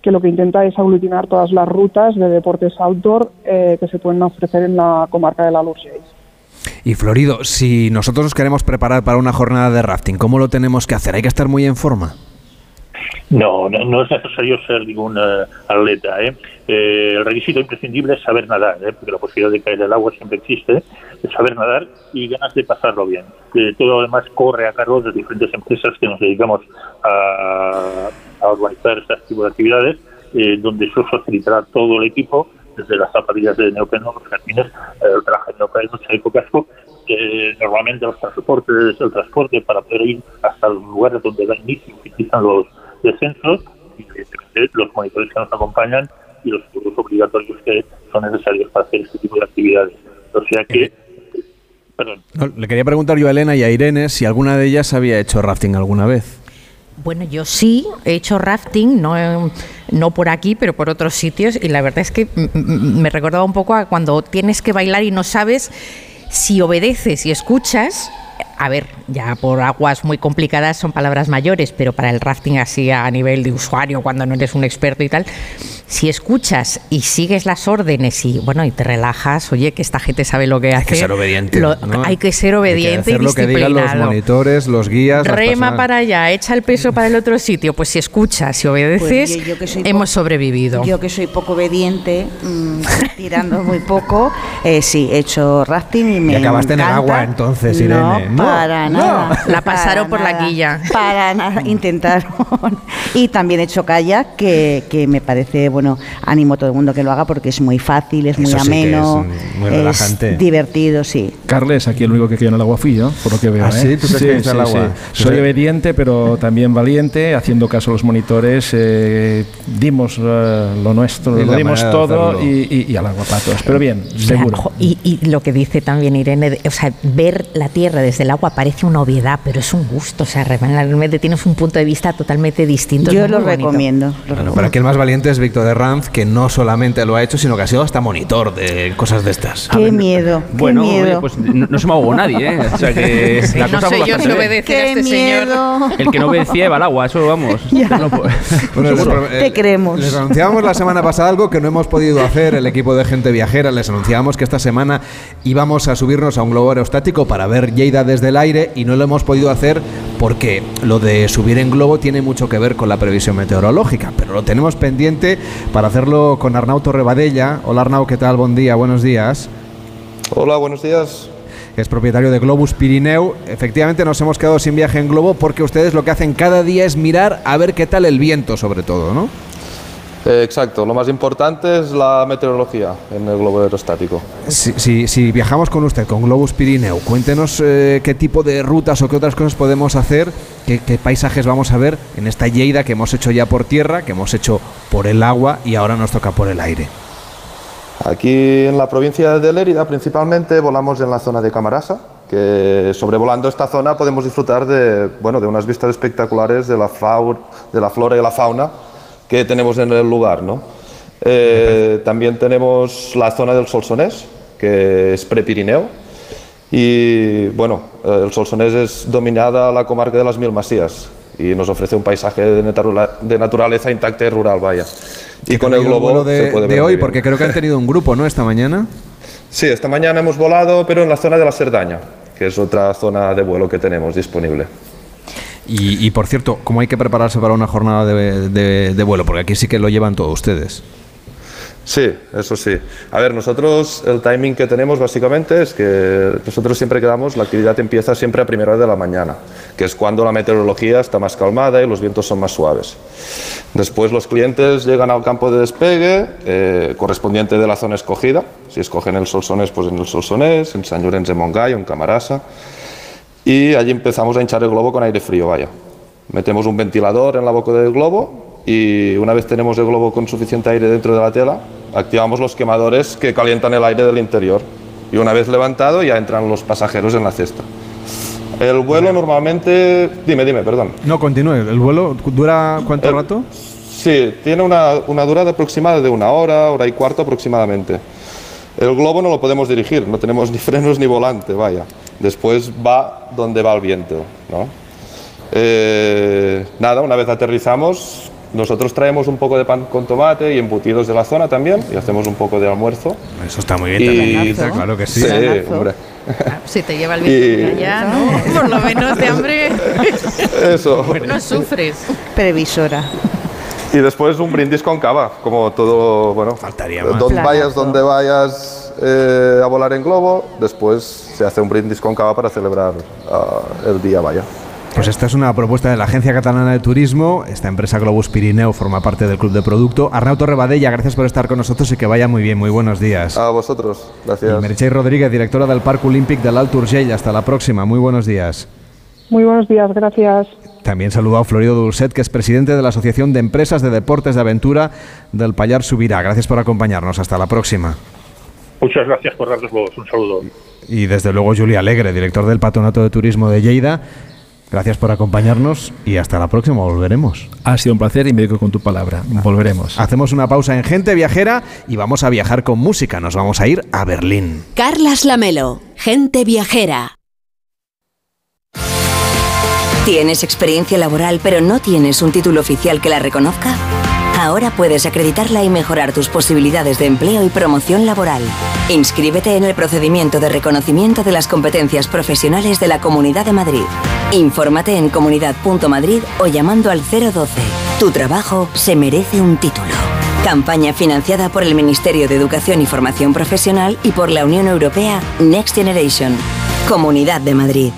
que lo que intenta es aglutinar todas las rutas de deportes outdoor eh, que se pueden ofrecer en la comarca de la Lourdes. Y Florido, si nosotros nos queremos preparar para una jornada de rafting, ¿cómo lo tenemos que hacer? ¿Hay que estar muy en forma? No, no, es necesario ser ningún eh, atleta. ¿eh? ¿eh? el requisito imprescindible es saber nadar, ¿eh? porque la posibilidad de caer del agua siempre existe, saber nadar y ganas de pasarlo bien. todo lo demás corre a cargo de diferentes empresas que nos dedicamos a, organizar este tipo de actividades, donde eso facilitará todo el equipo desde las zapatillas de neopreno, los jardines, el traje de neopreno, chaleco casco, que normalmente los transportes, el transporte para poder ir hasta los lugares donde da inicio utilizan los descensos, y los monitores que nos acompañan y los seguros obligatorios que son necesarios para hacer este tipo de actividades. O sea que Perdón. le quería preguntar yo a Elena y a Irene si alguna de ellas había hecho rafting alguna vez. Bueno, yo sí he hecho rafting, no, no por aquí, pero por otros sitios, y la verdad es que me recordaba un poco a cuando tienes que bailar y no sabes si obedeces y escuchas a ver, ya por aguas muy complicadas son palabras mayores, pero para el rafting así a nivel de usuario, cuando no eres un experto y tal, si escuchas y sigues las órdenes y bueno, y te relajas, oye, que esta gente sabe lo que hace. Hay que ser obediente. Hay que ser obediente y lo que digan los monitores, los guías. Rema para allá, echa el peso para el otro sitio. Pues si escuchas y obedeces, pues hemos sobrevivido. Yo que soy poco obediente, mm, tirando muy poco, eh, sí, he hecho rafting y me. Y acabaste en el agua entonces, Irene. No, para nada. La pasaron por la quilla. Para nada, intentaron. y también he hecho kayak, que, que me parece bueno animo a todo el mundo que lo haga porque es muy fácil, es muy Eso sí que ameno, es muy relajante. divertido, sí. Carles, aquí el único que quedó en el agua fui yo, por lo que veo. ¿Ah, ¿eh? sí? ¿Tú te caíste al agua? Soy Pues, eh, obediente, pero también valiente, haciendo caso a los monitores. eh, dimos eh, lo nuestro, Y lo dimos todo y, y- y al agua patos. Pero bien, seguro. Y, y lo que dice también Irene, o sea, ver la Tierra desde el agua parece una obviedad, pero es un gusto. O sea, realmente tienes un punto de vista totalmente distinto. Yo lo bonito. recomiendo. Bueno, pero aquí el más valiente es Víctor de Ranz, que no solamente lo ha hecho, sino que ha sido hasta monitor de cosas de estas. Qué miedo, qué Bueno, miedo. pues no, no se me ahogó nadie, ¿eh? O sea que Sí, la no cosa sé yo si obedecer a este señor. miedo. El que no obedecía iba al agua, eso vamos. No, pues, Bueno, les, pro- Te eh, creemos. Les anunciábamos la semana pasada algo que no hemos podido hacer el equipo de gente viajera. Les anunciábamos que esta semana íbamos a subirnos a un globo aerostático para ver Lleida desde el aire y no lo hemos podido hacer porque lo de subir en globo tiene mucho que ver con la previsión meteorológica. Pero lo tenemos pendiente para hacerlo con Arnau Torrebadella. Hola Arnau, ¿qué tal? Buen día, buenos días. Hola, buenos días. es propietario de Globus Pirineu. Efectivamente nos hemos quedado sin viaje en globo porque ustedes lo que hacen cada día es mirar a ver qué tal el viento sobre todo, ¿no? Eh, exacto, lo más importante es la meteorología en el globo aerostático. Si, si- si viajamos con usted, con Globus Pirineu, cuéntenos eh, qué tipo de rutas o qué otras cosas podemos hacer, qué, qué paisajes vamos a ver en esta Lleida que hemos hecho ya por tierra, que hemos hecho por el agua y ahora nos toca por el aire. Aquí en la provincia de Lérida principalmente volamos en la zona de Camarasa, que sobrevolando esta zona podemos disfrutar de, bueno, de unas vistas espectaculares de la, de la flora y la fauna que tenemos en el lugar. ¿no? Eh, también tenemos la zona del Solsonés, que es prepirineo, y bueno, el Solsonés es dominada la comarca de las Mil Masías y nos ofrece un paisaje de, naturala- de naturaleza intacta y rural, vaya. Y con el globo de, se puede de ver muy hoy, porque creo que han tenido un grupo, ¿no? Esta mañana. Sí, esta mañana hemos volado, pero en la zona de la Cerdaña, que es otra zona de vuelo que tenemos disponible. Y, y, por cierto, ¿cómo hay que prepararse para una jornada de, de- de vuelo? Porque aquí sí que lo llevan todos ustedes. Sí, eso sí. A ver, nosotros el timing que tenemos básicamente es que nosotros siempre quedamos, la actividad empieza siempre a primera hora de la mañana, que es cuando la meteorología está más calmada y los vientos son más suaves. Después los clientes llegan al campo de despegue eh, correspondiente de la zona escogida. Si escogen el Solsonés, pues en el Solsonés, en San Llorenç de Montgai en Camarasa. Y allí empezamos a hinchar el globo con aire frío, vaya. Metemos un ventilador en la boca del globo y una vez tenemos el globo con suficiente aire dentro de la tela, activamos los quemadores que calientan el aire del interior. Y una vez levantado ya entran los pasajeros en la cesta. El vuelo normalmente... Dime, dime, perdón. No, continúe. ¿El vuelo dura cuánto El- rato? Sí, tiene una, una durada aproximada de una hora, hora y cuarto aproximadamente. El globo no lo podemos dirigir, no tenemos ni frenos ni volante, vaya. Después va donde va el viento, ¿no? Eh, nada, una vez aterrizamos, nosotros traemos un poco de pan con tomate y embutidos de la zona también y hacemos un poco de almuerzo. Eso está muy bien Y- también, claro que sí. Sí, hombre. Si te lleva el Y- viento de allá, ¿no? Por lo menos de hambre Eso. no sufres. Previsora. Y después un brindis con cava, como todo, bueno, Faltaría donde Planazo. vayas, donde vayas eh, a volar en globo, después se hace un brindis con cava para celebrar ah, el día, vaya. Pues esta es una propuesta de la Agencia Catalana de Turismo. Esta empresa Globus Pirineo forma parte del Club de Producto. Arnau Torrebadella, gracias por estar con nosotros y que vaya muy bien. Muy buenos días. A vosotros, Y gracias. Meritxell Rodríguez, directora del Parque Olímpic del Alt Urgell. Hasta la próxima. Muy buenos días. Muy buenos días, gracias. También saludo a Florido Dulcet, que es presidente de la Asociación de Empresas de Deportes de Aventura del Payar Subirá. Gracias por acompañarnos. Hasta la próxima. Muchas gracias por darnos voz. Un saludo. Y desde luego Julia Alegre, director del Patronato de Turismo de Lleida. Gracias por acompañarnos y hasta la próxima. Volveremos. Ha sido un placer y me digo con tu palabra. Volveremos. Hacemos una pausa en Gente Viajera y vamos a viajar con música. Nos vamos a ir a Berlín. Carlas Lamelo, gente viajera. ¿Tienes experiencia laboral pero no tienes un título oficial que la reconozca? Ahora puedes acreditarla y mejorar tus posibilidades de empleo y promoción laboral. Inscríbete en el procedimiento de reconocimiento de las competencias profesionales de la Comunidad de Madrid. Infórmate en comunidad.madrid o llamando al 012. Tu trabajo se merece un título. Campaña financiada por el Ministerio de Educación y Formación Profesional y por la Unión Europea Next Generation. Comunidad de Madrid.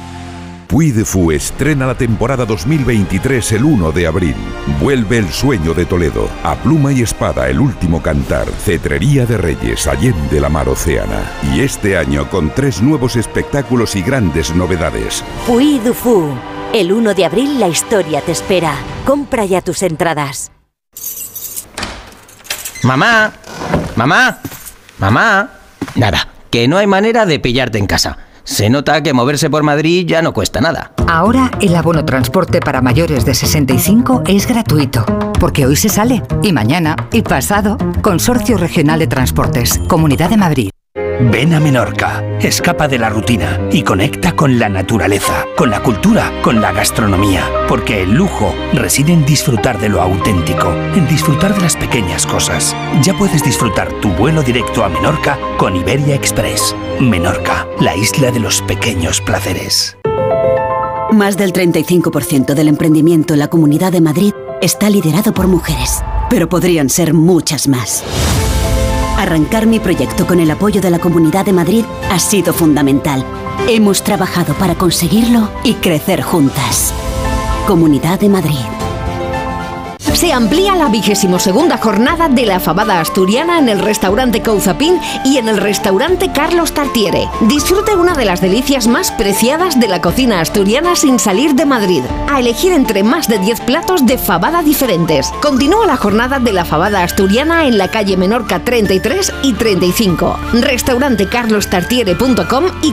Puy de Fu estrena la temporada 2023 el 1 de abril. Vuelve el sueño de Toledo. A pluma y espada, el último cantar. Cetrería de Reyes, Allende la mar Océana. Y este año con tres nuevos espectáculos y grandes novedades. Puy du Fu. El 1 de abril la historia te espera. Compra ya tus entradas. Mamá, mamá, mamá. Nada, que no hay manera de pillarte en casa. Se nota que moverse por Madrid ya no cuesta nada. Ahora el abono transporte para mayores de 65 es gratuito, porque hoy se sale, y mañana, y pasado. Consorcio Regional de Transportes, Comunidad de Madrid. Ven a Menorca, escapa de la rutina y conecta con la naturaleza, con la cultura, con la gastronomía, porque el lujo reside en disfrutar de lo auténtico, en disfrutar de las pequeñas cosas. Ya puedes disfrutar tu vuelo directo a Menorca con Iberia Express. Menorca, la isla de los pequeños placeres. Más del 35% del emprendimiento en la Comunidad de Madrid está liderado por mujeres, pero podrían ser muchas más. Arrancar mi proyecto con el apoyo de la Comunidad de Madrid ha sido fundamental. Hemos trabajado para conseguirlo y crecer juntas. Comunidad de Madrid. Se amplía la vigésimo segunda jornada de la fabada asturiana en el restaurante Couzapín y en el restaurante Carlos Tartiere. Disfrute una de las delicias más preciadas de la cocina asturiana sin salir de Madrid. A elegir entre más de 10 platos de fabada diferentes. Continúa la jornada de la fabada asturiana en la calle Menorca 33 y 35. Restaurante carlostartiere.com y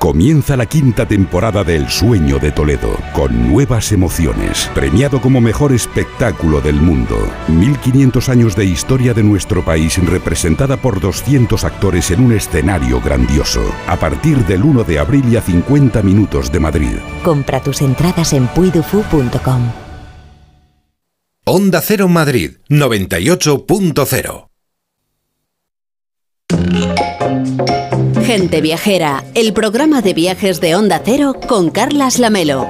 Comienza la quinta temporada de El Sueño de Toledo, con nuevas emociones, premiado como mejor espectáculo del mundo. 1500 años de historia de nuestro país representada por 200 actores en un escenario grandioso. A partir del 1 de abril y a 50 minutos de Madrid. Compra tus entradas en puidufu.com. Onda Cero Madrid 98.0 Gente Viajera, el programa de viajes de Onda Cero con Carlas Lamelo.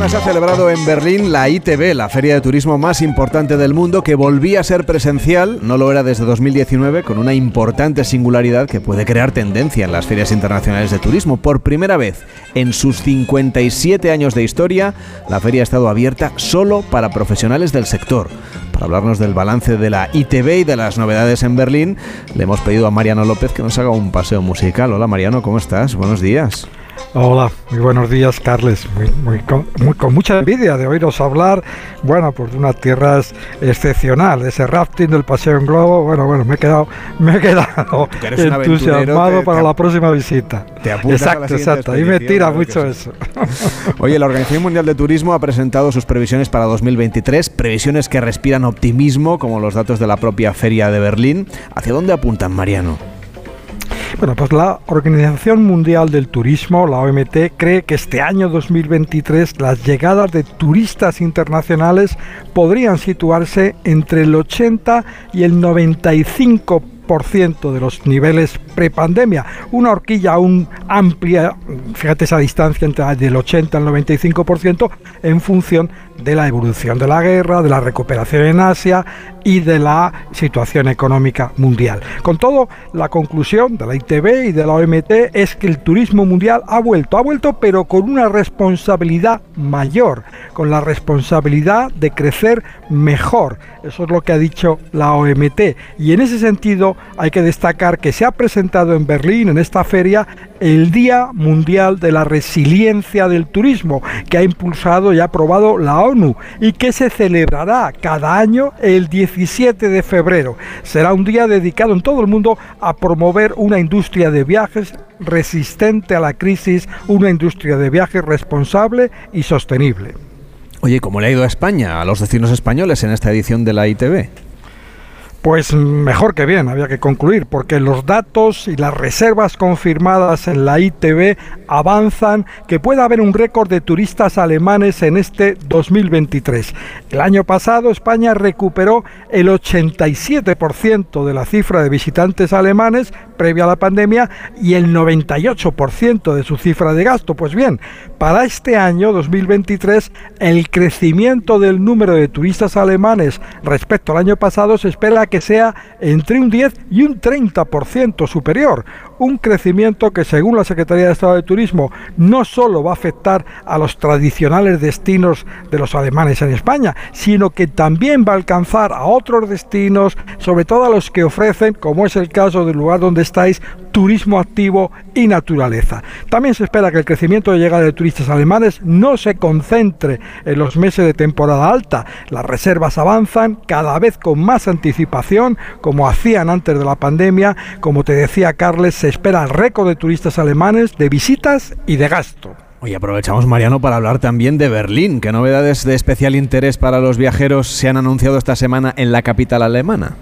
Semana se ha celebrado en Berlín la ITB, la feria de turismo más importante del mundo, que volvía a ser presencial, no lo era desde 2019, con una importante singularidad que puede crear tendencia en las ferias internacionales de turismo. Por primera vez en sus 57 años de historia, la feria ha estado abierta solo para profesionales del sector. Para hablarnos del balance de la ITB y de las novedades en Berlín, le hemos pedido a Mariano López que nos haga un paseo musical. Hola Mariano, ¿cómo estás? Buenos días. Hola, muy buenos días, Carles. Muy, muy, con, muy, con mucha envidia de oíros hablar, bueno, pues de unas tierras excepcional, ese rafting del paseo en globo. Bueno, bueno, me he quedado, me he quedado entusiasmado para la próxima visita. Te exacto, exacto. Ahí me tira mucho eso. Oye, la Organización Mundial de Turismo ha presentado sus previsiones para 2023, previsiones que respiran optimismo, como los datos de la propia feria de Berlín. ¿Hacia dónde apuntan, Mariano? Bueno, pues la Organización Mundial del Turismo, la OMT, cree que este año 2023 las llegadas de turistas internacionales podrían situarse entre el 80 y el 95 de los niveles prepandemia, una horquilla aún amplia, fíjate esa distancia entre del 80 al 95% en función de la evolución de la guerra, de la recuperación en Asia y de la situación económica mundial. Con todo, la conclusión de la ITB y de la OMT es que el turismo mundial ha vuelto, ha vuelto pero con una responsabilidad mayor, con la responsabilidad de crecer mejor. Eso es lo que ha dicho la OMT. Y en ese sentido hay que destacar que se ha presentado en Berlín, en esta feria, el Día Mundial de la Resiliencia del Turismo, que ha impulsado y aprobado la ONU y que se celebrará cada año el 17 de febrero. Será un día dedicado en todo el mundo a promover una industria de viajes resistente a la crisis, una industria de viajes responsable y sostenible. Oye, ¿cómo le ha ido a España, a los destinos españoles en esta edición de la ITV? Pues mejor que bien, había que concluir, porque los datos y las reservas confirmadas en la ITV avanzan que puede haber un récord de turistas alemanes en este 2023. El año pasado España recuperó el 87% de la cifra de visitantes alemanes previa a la pandemia y el 98% de su cifra de gasto. Pues bien, para este año 2023 el crecimiento del número de turistas alemanes respecto al año pasado se espera que sea entre un 10 y un 30% superior. Un crecimiento que según la Secretaría de Estado de Turismo no solo va a afectar a los tradicionales destinos de los alemanes en España, sino que también va a alcanzar a otros destinos, sobre todo a los que ofrecen, como es el caso del lugar donde estáis, turismo activo y naturaleza. También se espera que el crecimiento de llegada de turistas alemanes no se concentre en los meses de temporada alta. Las reservas avanzan cada vez con más anticipación, como hacían antes de la pandemia. Como te decía Carles, espera el récord de turistas alemanes de visitas y de gasto. Hoy aprovechamos, Mariano, para hablar también de Berlín. ¿Qué novedades de especial interés para los viajeros se han anunciado esta semana en la capital alemana?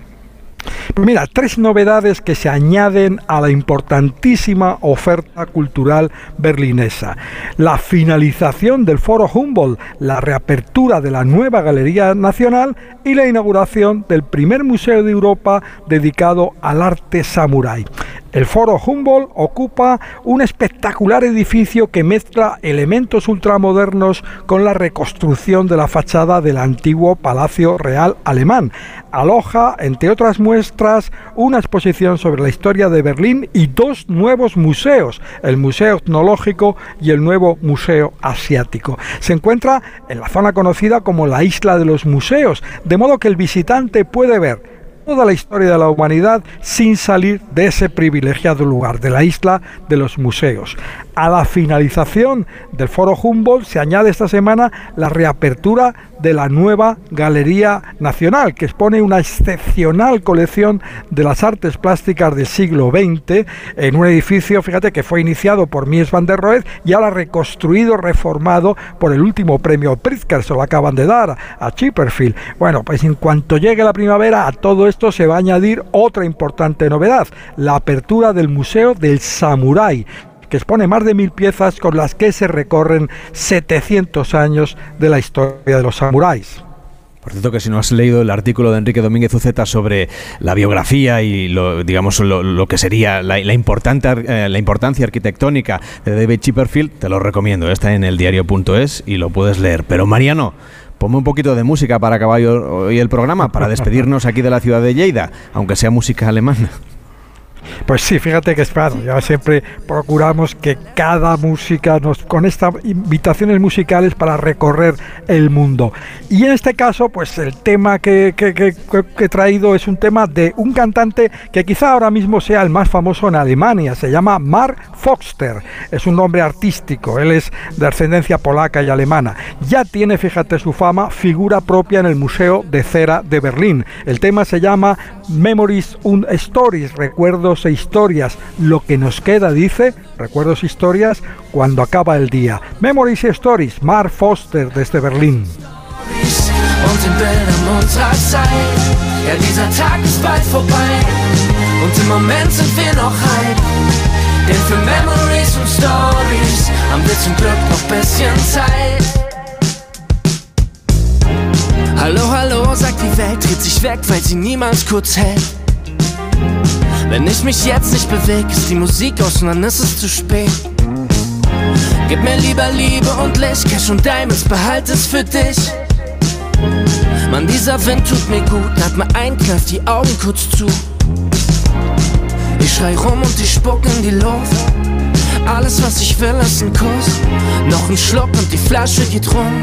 Pues mira, tres novedades que se añaden a la importantísima oferta cultural berlinesa. La finalización del Foro Humboldt, la reapertura de la nueva Galería Nacional y la inauguración del primer museo de Europa dedicado al arte samurái. El Foro Humboldt ocupa un espectacular edificio que mezcla elementos ultramodernos con la reconstrucción de la fachada del antiguo Palacio Real alemán. Aloja, entre otras muestras, una exposición sobre la historia de Berlín y dos nuevos museos, el Museo Etnológico y el nuevo Museo Asiático. Se encuentra en la zona conocida como la Isla de los Museos, de modo que el visitante puede ver toda la historia de la humanidad sin salir de ese privilegiado lugar, de la isla de los museos. A la finalización del Foro Humboldt se añade esta semana la reapertura de la nueva Galería Nacional, que expone una excepcional colección de las artes plásticas del siglo XX en un edificio, fíjate, que fue iniciado por Mies van der Rohe y ahora reconstruido, reformado por el último premio Pritzker, se lo acaban de dar a Chipperfield. Bueno, pues en cuanto llegue la primavera, a todo esto se va a añadir otra importante novedad, la apertura del Museo del Samurái, que expone más de mil piezas con las que se recorren 700 años de la historia de los samuráis. Por cierto, que si no has leído el artículo de Enrique Domínguez Uceta sobre la biografía y lo, digamos lo, que sería la, importante, eh, la importancia arquitectónica de David Chipperfield, te lo recomiendo. Está en el diario.es y lo puedes leer. Pero Mariano, ponme un poquito de música para acabar hoy el programa, para despedirnos aquí de la ciudad de Lleida, aunque sea música alemana. Pues sí, fíjate que es claro, ya siempre procuramos que cada música nos con estas invitaciones musicales para recorrer el mundo. Y en este caso, pues el tema que, he traído es un tema de un cantante que quizá ahora mismo sea el más famoso en Alemania, se llama Mark Foxter, es un nombre artístico, él es de ascendencia polaca y alemana. Ya tiene, fíjate su fama, figura propia en el Museo de Cera de Berlín. El tema se llama Memories und Stories, recuerdos e historias. Lo que nos queda, dice, recuerdos e historias, cuando acaba el día. Memories y Stories, Mark Foster desde Berlín. Hallo, hallo, sagt die Welt, dreht sich weg, weil sie niemals kurz hält. Wenn ich mich jetzt nicht bewege, ist die Musik aus und dann ist es zu spät. Gib mir lieber Liebe und Licht, Cash und Diamonds, behalt es für dich. Mann, dieser Wind tut mir gut, atme ein, kneif die Augen kurz zu. Ich schrei rum und ich spuck in die Luft. Alles, was ich will, ist ein Kuss. Noch ein Schluck und die Flasche geht rum.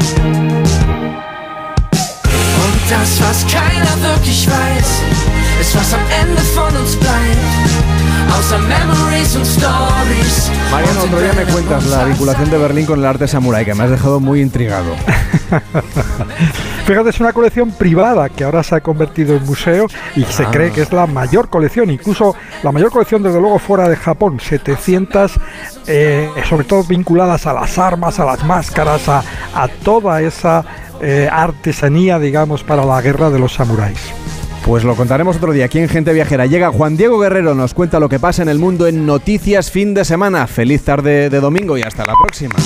Und das, was keiner wirklich weiß, ist, was am Ende von uns bleibt. Mariano, otro día me cuentas la vinculación de Berlín con el arte samurái, que me has dejado muy intrigado. Fíjate, es una colección privada que ahora se ha convertido en museo y se ah. cree que es la mayor colección, incluso la mayor colección desde luego fuera de Japón, 700, eh, sobre todo vinculadas a las armas, a las máscaras, a, toda esa eh, artesanía, digamos, para la guerra de los samuráis. Pues lo contaremos otro día aquí en Gente Viajera. Llega Juan Diego Guerrero, nos cuenta lo que pasa en el mundo en Noticias fin de semana. Feliz tarde de domingo y hasta la próxima.